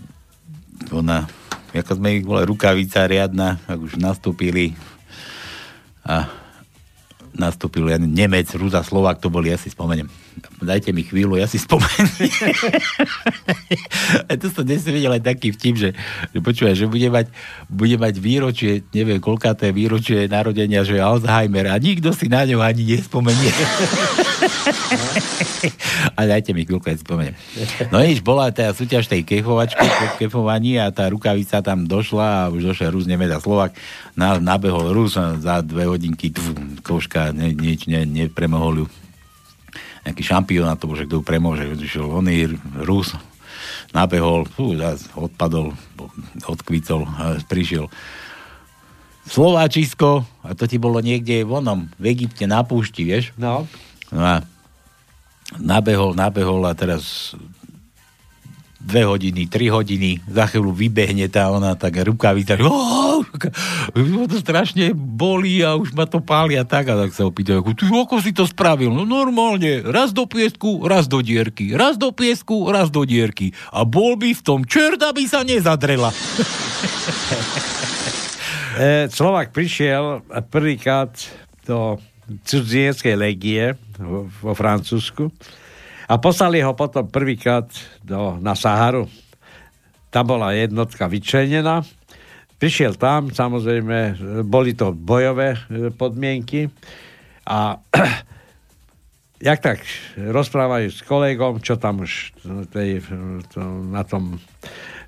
ona, ako sme ich volali, rukavica riadna, ak už nastúpili a nastúpil ja, Nemec, Ruza, Slovák, to boli, ja si spomeniem. Dajte mi chvíľu, ja si spomeniem. to som dnes videl aj taký vtip, že, že počúvaj, že bude mať, bude mať výročie, neviem, koľkáté výročie narodenia, že je Alzheimer a nikto si na ňo ani nespomenie. a dajte mi chvíľku, si spomeniem. No nič, bola tá súťaž tej kefovačky, kefovaní a tá rukavica tam došla a už došiel Rus, Nemec a Slovak. Na, nabehol Rus za dve hodinky tf, koška, ne, nič ne, nepremohol ju. Nejaký šampión to že kto ju premôže, išiel oný Rus, nabehol, fú, odpadol, odkvicol prišiel Slováčisko, a to ti bolo niekde vonom, v Egypte na púšti, vieš? No. No a nabehol, nabehol a teraz dve hodiny, tri hodiny, za chvíľu vybehne tá ona, tak rukavica, "Ó, ma to strašne bolí a už ma to páli a tak, a tak sa opýtajú, ty ako si to spravil? No normálne, raz do piesku, raz do dierky, raz do piesku, raz do dierky a bol by v tom čert, aby sa nezadrela. E, Slovak prišiel prvýkrát do cudzieckej legie vo, vo Francúzsku a poslali ho potom prvýkrát do, na Saharu. Tam bola jednotka vyčlenená. Prišiel tam, samozrejme, e, boli to bojové e, podmienky a jak tak rozprávajú s kolegom, čo tam už tej, to, na tom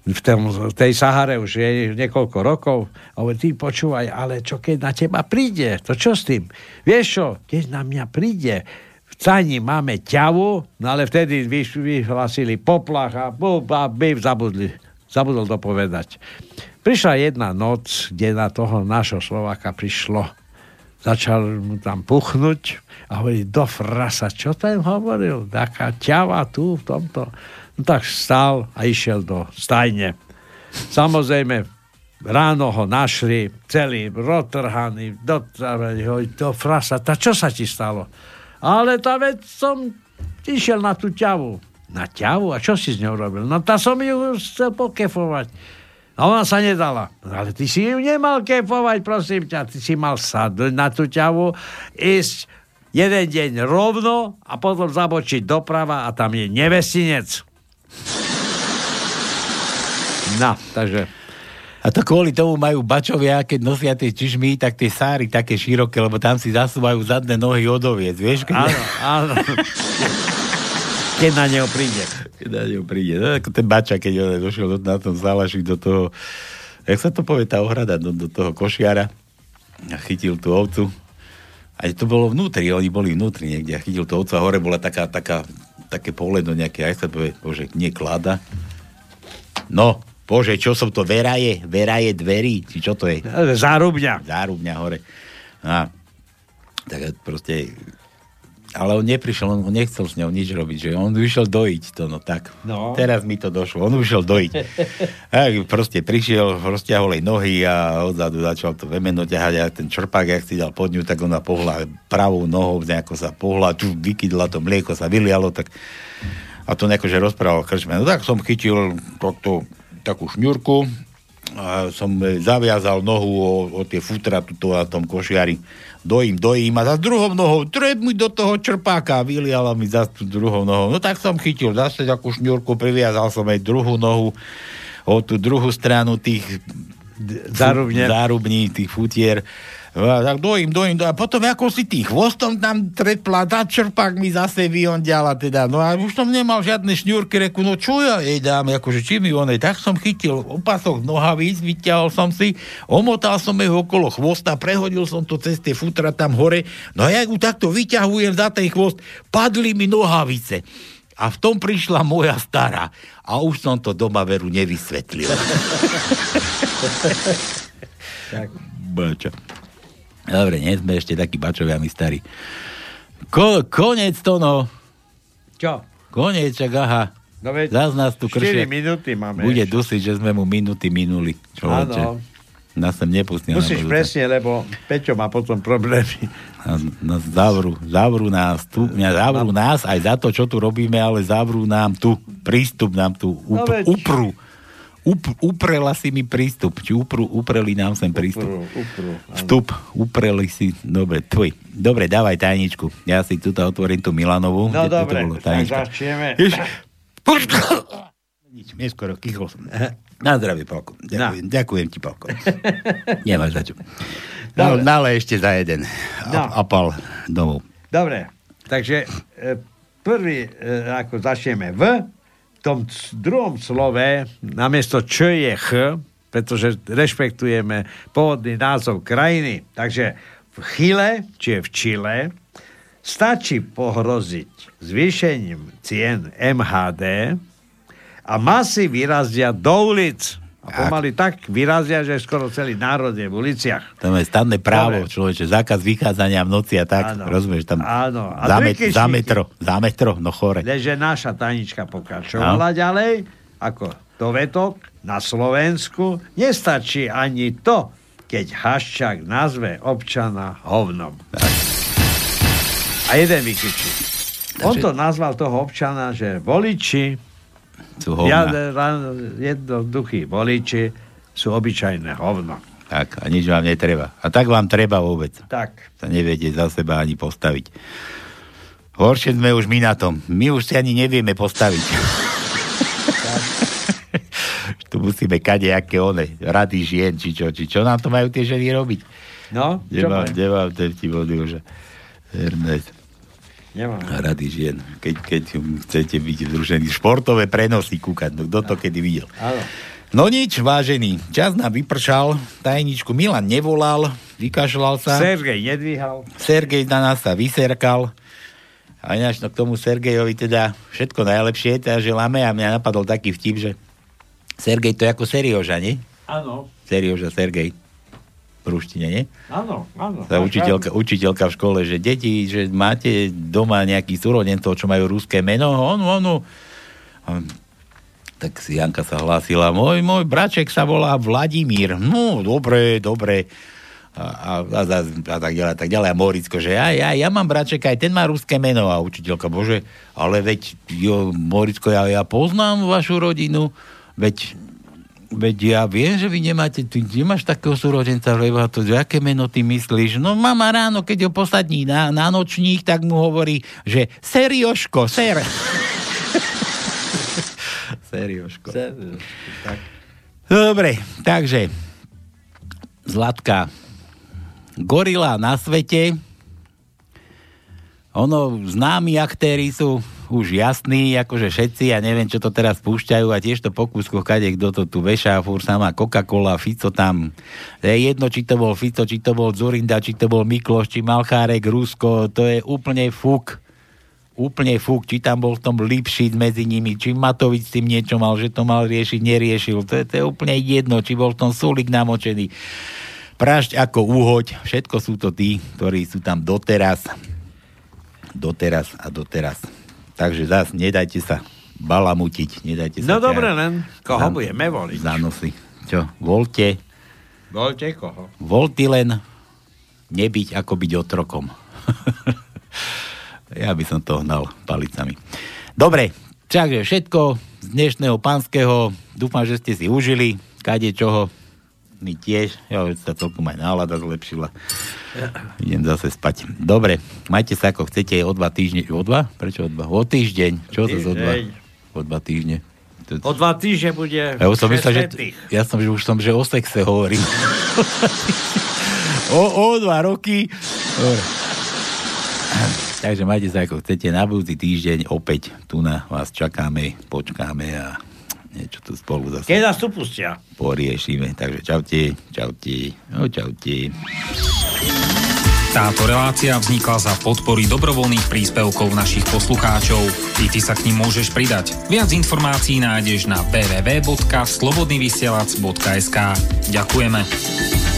v, tom, tej Sahare už je niekoľko rokov a hovorí, ty počúvaj, ale čo keď na teba príde? To čo s tým? Vieš čo, keď na mňa príde, v Cani máme ťavu, no ale vtedy vy, vyhlasili poplach a, a by zabudli, zabudol to povedať. Prišla jedna noc, kde na toho nášho Slováka prišlo začal mu tam puchnúť a hovorí, do frasa, čo ten hovoril? Taká ťava tu v tomto. No tak stál a išiel do stajne. Samozrejme, ráno ho našli, celý rotrhaný, do, hovorí, do frasa, tá čo sa ti stalo? Ale tá vec som išiel na tú ťavu. Na ťavu? A čo si s ňou robil? No tá som ju chcel pokefovať. A ona sa nedala. Ale ty si ju nemal kefovať, prosím ťa. Ty si mal sadnúť na tú ťavu, ísť jeden deň rovno a potom zabočiť doprava a tam je nevestinec. No, takže... A to kvôli tomu majú bačovia, keď nosia tie čižmy, tak tie sáry také široké, lebo tam si zasúvajú zadné nohy od oviec, vieš? Keď... Áno, áno. Keď na neho príde. Keď na neho príde. No, ako ten bača, keď on došiel do, na tom zálaši do toho, jak sa to povie, tá ohrada, do, do toho košiara a chytil tú ovcu. A to bolo vnútri, oni boli vnútri niekde a chytil tú ovcu a hore bola taká, taká, také poledo nejaké, aj sa to povie, bože, nie klada. No, bože, čo som to, veraje, veraje dverí, či čo to je? Zárubňa. Zárubňa hore. A, tak proste Ale on neprišiel, on nechcel s ňou nič robiť, že on vyšiel dojiť to, no tak. No. Teraz mi to došlo, on vyšiel dojiť. A proste prišiel, rozťahol jej nohy a odzadu začal to vemeno ťahať a ten črpák, jak si dal pod ňu, tak ona pohla pravou nohou, nejako sa pohla, tu vykydla to mlieko, sa vylialo, tak a to nejako, že rozprával krčme. No tak som chytil takto, takú šňurku, a som zaviazal nohu o, o tie futra tuto na tom košiari. Dojím, dojím a za druhou nohou treb mi do toho črpáka a vyliala mi za tú druhou nohou. No tak som chytil zase takú šňurku, priviazal som jej druhú nohu o tú druhú stranu tých zárubní, tých futier. Tak dojím, dojím, dojím. A potom ako si tým chvostom tam trepla, tá čerpák mi zase vyondiala teda. No a už som nemal žiadne šňúrky, reku, no čo ja jej dám, akože či mi onej. Tak som chytil opasok nohavíc, vyťahol som si, omotal som jej okolo chvosta, prehodil som to cez tie futra tam hore. No a ja ju takto vyťahujem za ten chvost, padli mi nohavice. A v tom prišla moja stará. A už som to doma veru nevysvetlil. Tak. Bača. Dobre, nie sme ešte takí bačovia, my starí. Ko, konec to no. Čo? Konec, čak aha. No veď, Zas nás tu 4 kršia. minúty máme Bude ešte. dusiť, že sme mu minúty minuli. Áno. Nás sem nepustil. Musíš presne, lebo Peťo má potom problémy. Nás, nás zavrú, zavrú nás tu, mňa zavrú nás aj za to, čo tu robíme, ale zavrú nám tu, prístup nám tu, up, No veď. upru. Up, uprela si mi prístup, či upru, upreli nám sem prístup. Upru, upru. Vstup, upreli si, dobre, tvoj. Dobre, dávaj tajničku. Ja si tu otvorím tú Milanovú. No dobre, bolo, tak začneme. Nič, neskoro, kýchol som. Na zdravie, Palko. Ďakujem, ďakujem ti, Palko. Nemáš za čo. No, ale ešte za jeden. No. A, apal domov. Dobre, takže e, prvý, e, ako začneme v tom druhom slove, namiesto čo je ch, pretože rešpektujeme pôvodný názov krajiny. Takže v Chile, či je v Čile, stačí pohroziť zvýšením cien MHD a masy vyrazia do ulic. A pomaly tak vyrazia, že skoro celý národ je v uliciach. Tam je stanné právo, Dobre. človeče, zákaz vychádzania v noci a tak, Áno. rozumieš, tam Áno. A za, met, za metro, za metro, no chore. Leže naša tajnička pokračovala ďalej, ako dovetok na Slovensku nestačí ani to, keď Haščák nazve občana hovnom. A jeden vykričí. On to nazval toho občana, že voliči, Sú hovna. jadra- jednoduchí voliči sú obyčajné hovno. Tak, a nič vám netreba. A tak vám treba vôbec. Tak. Sa neviete za seba ani postaviť. Horšie sme už my na tom. My už si ani nevieme postaviť. tu musíme kadejaké one, rady žien, či čo, či čo nám to majú tie ženy robiť. No, Kde čo mám, kde mám ten vtip od? Ernest. Nemám. Rady žien. Keď, keď chcete byť združení športové prenosy kúkať, no kto to kedy videl. Áno. No nič, vážený, čas nám vypršal, tajničku Milan nevolal, vykašľal sa. Sergej nedvíhal. Sergej na nás sa vyserkal. A ináč no k tomu Sergejovi teda všetko najlepšie, teda želáme a mňa napadol taký vtip, že Sergej to je ako Serioža, nie? Áno, Serioža, Sergej. Ruštine, nie? áno, áno. Tá učiteľka, učiteľka v škole, že deti, že máte doma nejakých súrodencov, čo majú ruské meno, on, ono. A, tak si Janka sa hlásila, môj, môj braček sa volá Vladimír. No, dobre, dobre. A, a, a, a, tak ďalej, a tak ďalej. A Moricko, že ja, ja, ja mám braček, aj ten má ruské meno. A učiteľka, bože, ale veď, jo, Moricko, ja, ja poznám vašu rodinu, veď Veď ja viem, že vy nemáte, ty nemáš takého súrodenca, lebo to, že aké meno ty myslíš? No mama ráno, keď ho posadní na, na nočník, tak mu hovorí, že Serioško, ser. Serioško. Tak. Dobre, takže Zlatka, gorila na svete, ono, známi aktéri sú už jasní, akože všetci, ja neviem, čo to teraz púšťajú a tiež to po kúskoch, kade kto to tu vešá, fúr sama Coca-Cola, Fico tam, je jedno, či to bol Fico, či to bol Zurinda, či to bol Mikloš, či Malchárek, Rusko, to je úplne fuk. Úplne fuk, či tam bol v tom Lipšit medzi nimi, či Matovič s tým niečo mal, že to mal riešiť, neriešil. To je, to je úplne jedno, či bol v tom Sulik namočený. Prašť ako úhoď, všetko sú to tí, ktorí sú tam doteraz. doteraz a doteraz. Takže zás nedajte sa balamutiť, nedajte sa No dobre, len koho za- budeme voliť? Za nosy. Čo, voľte, Voľte koho? voľty len nebyť ako byť otrokom. ja by som to hnal palicami. Dobre, takže všetko z dnešného pánskeho. Dúfam, že ste si užili. Kade čoho. My tiež. Ja už sa celkom aj nálada zlepšila. Idem zase spať. Dobre, majte sa ako chcete o dva týždne. O dva? Prečo o dva? O týždeň. Čo to o dva? O dva týždne. To- O dva týždne bude ja som myslel, že, ja som, že už som, že o sexe hovorím. o, o dva roky. Takže majte sa ako chcete. Na budúci týždeň opäť tu na vás čakáme, počkáme a niečo tu spolu zase Keď nás tu pustia. poriešime. Takže čaute, čaute, no čaute. Táto relácia vznikla za podpory dobrovoľných príspevkov našich poslucháčov. I ty sa k ním môžeš pridať. Viac informácií nájdeš na www.slobodnyvysielac.sk Ďakujeme.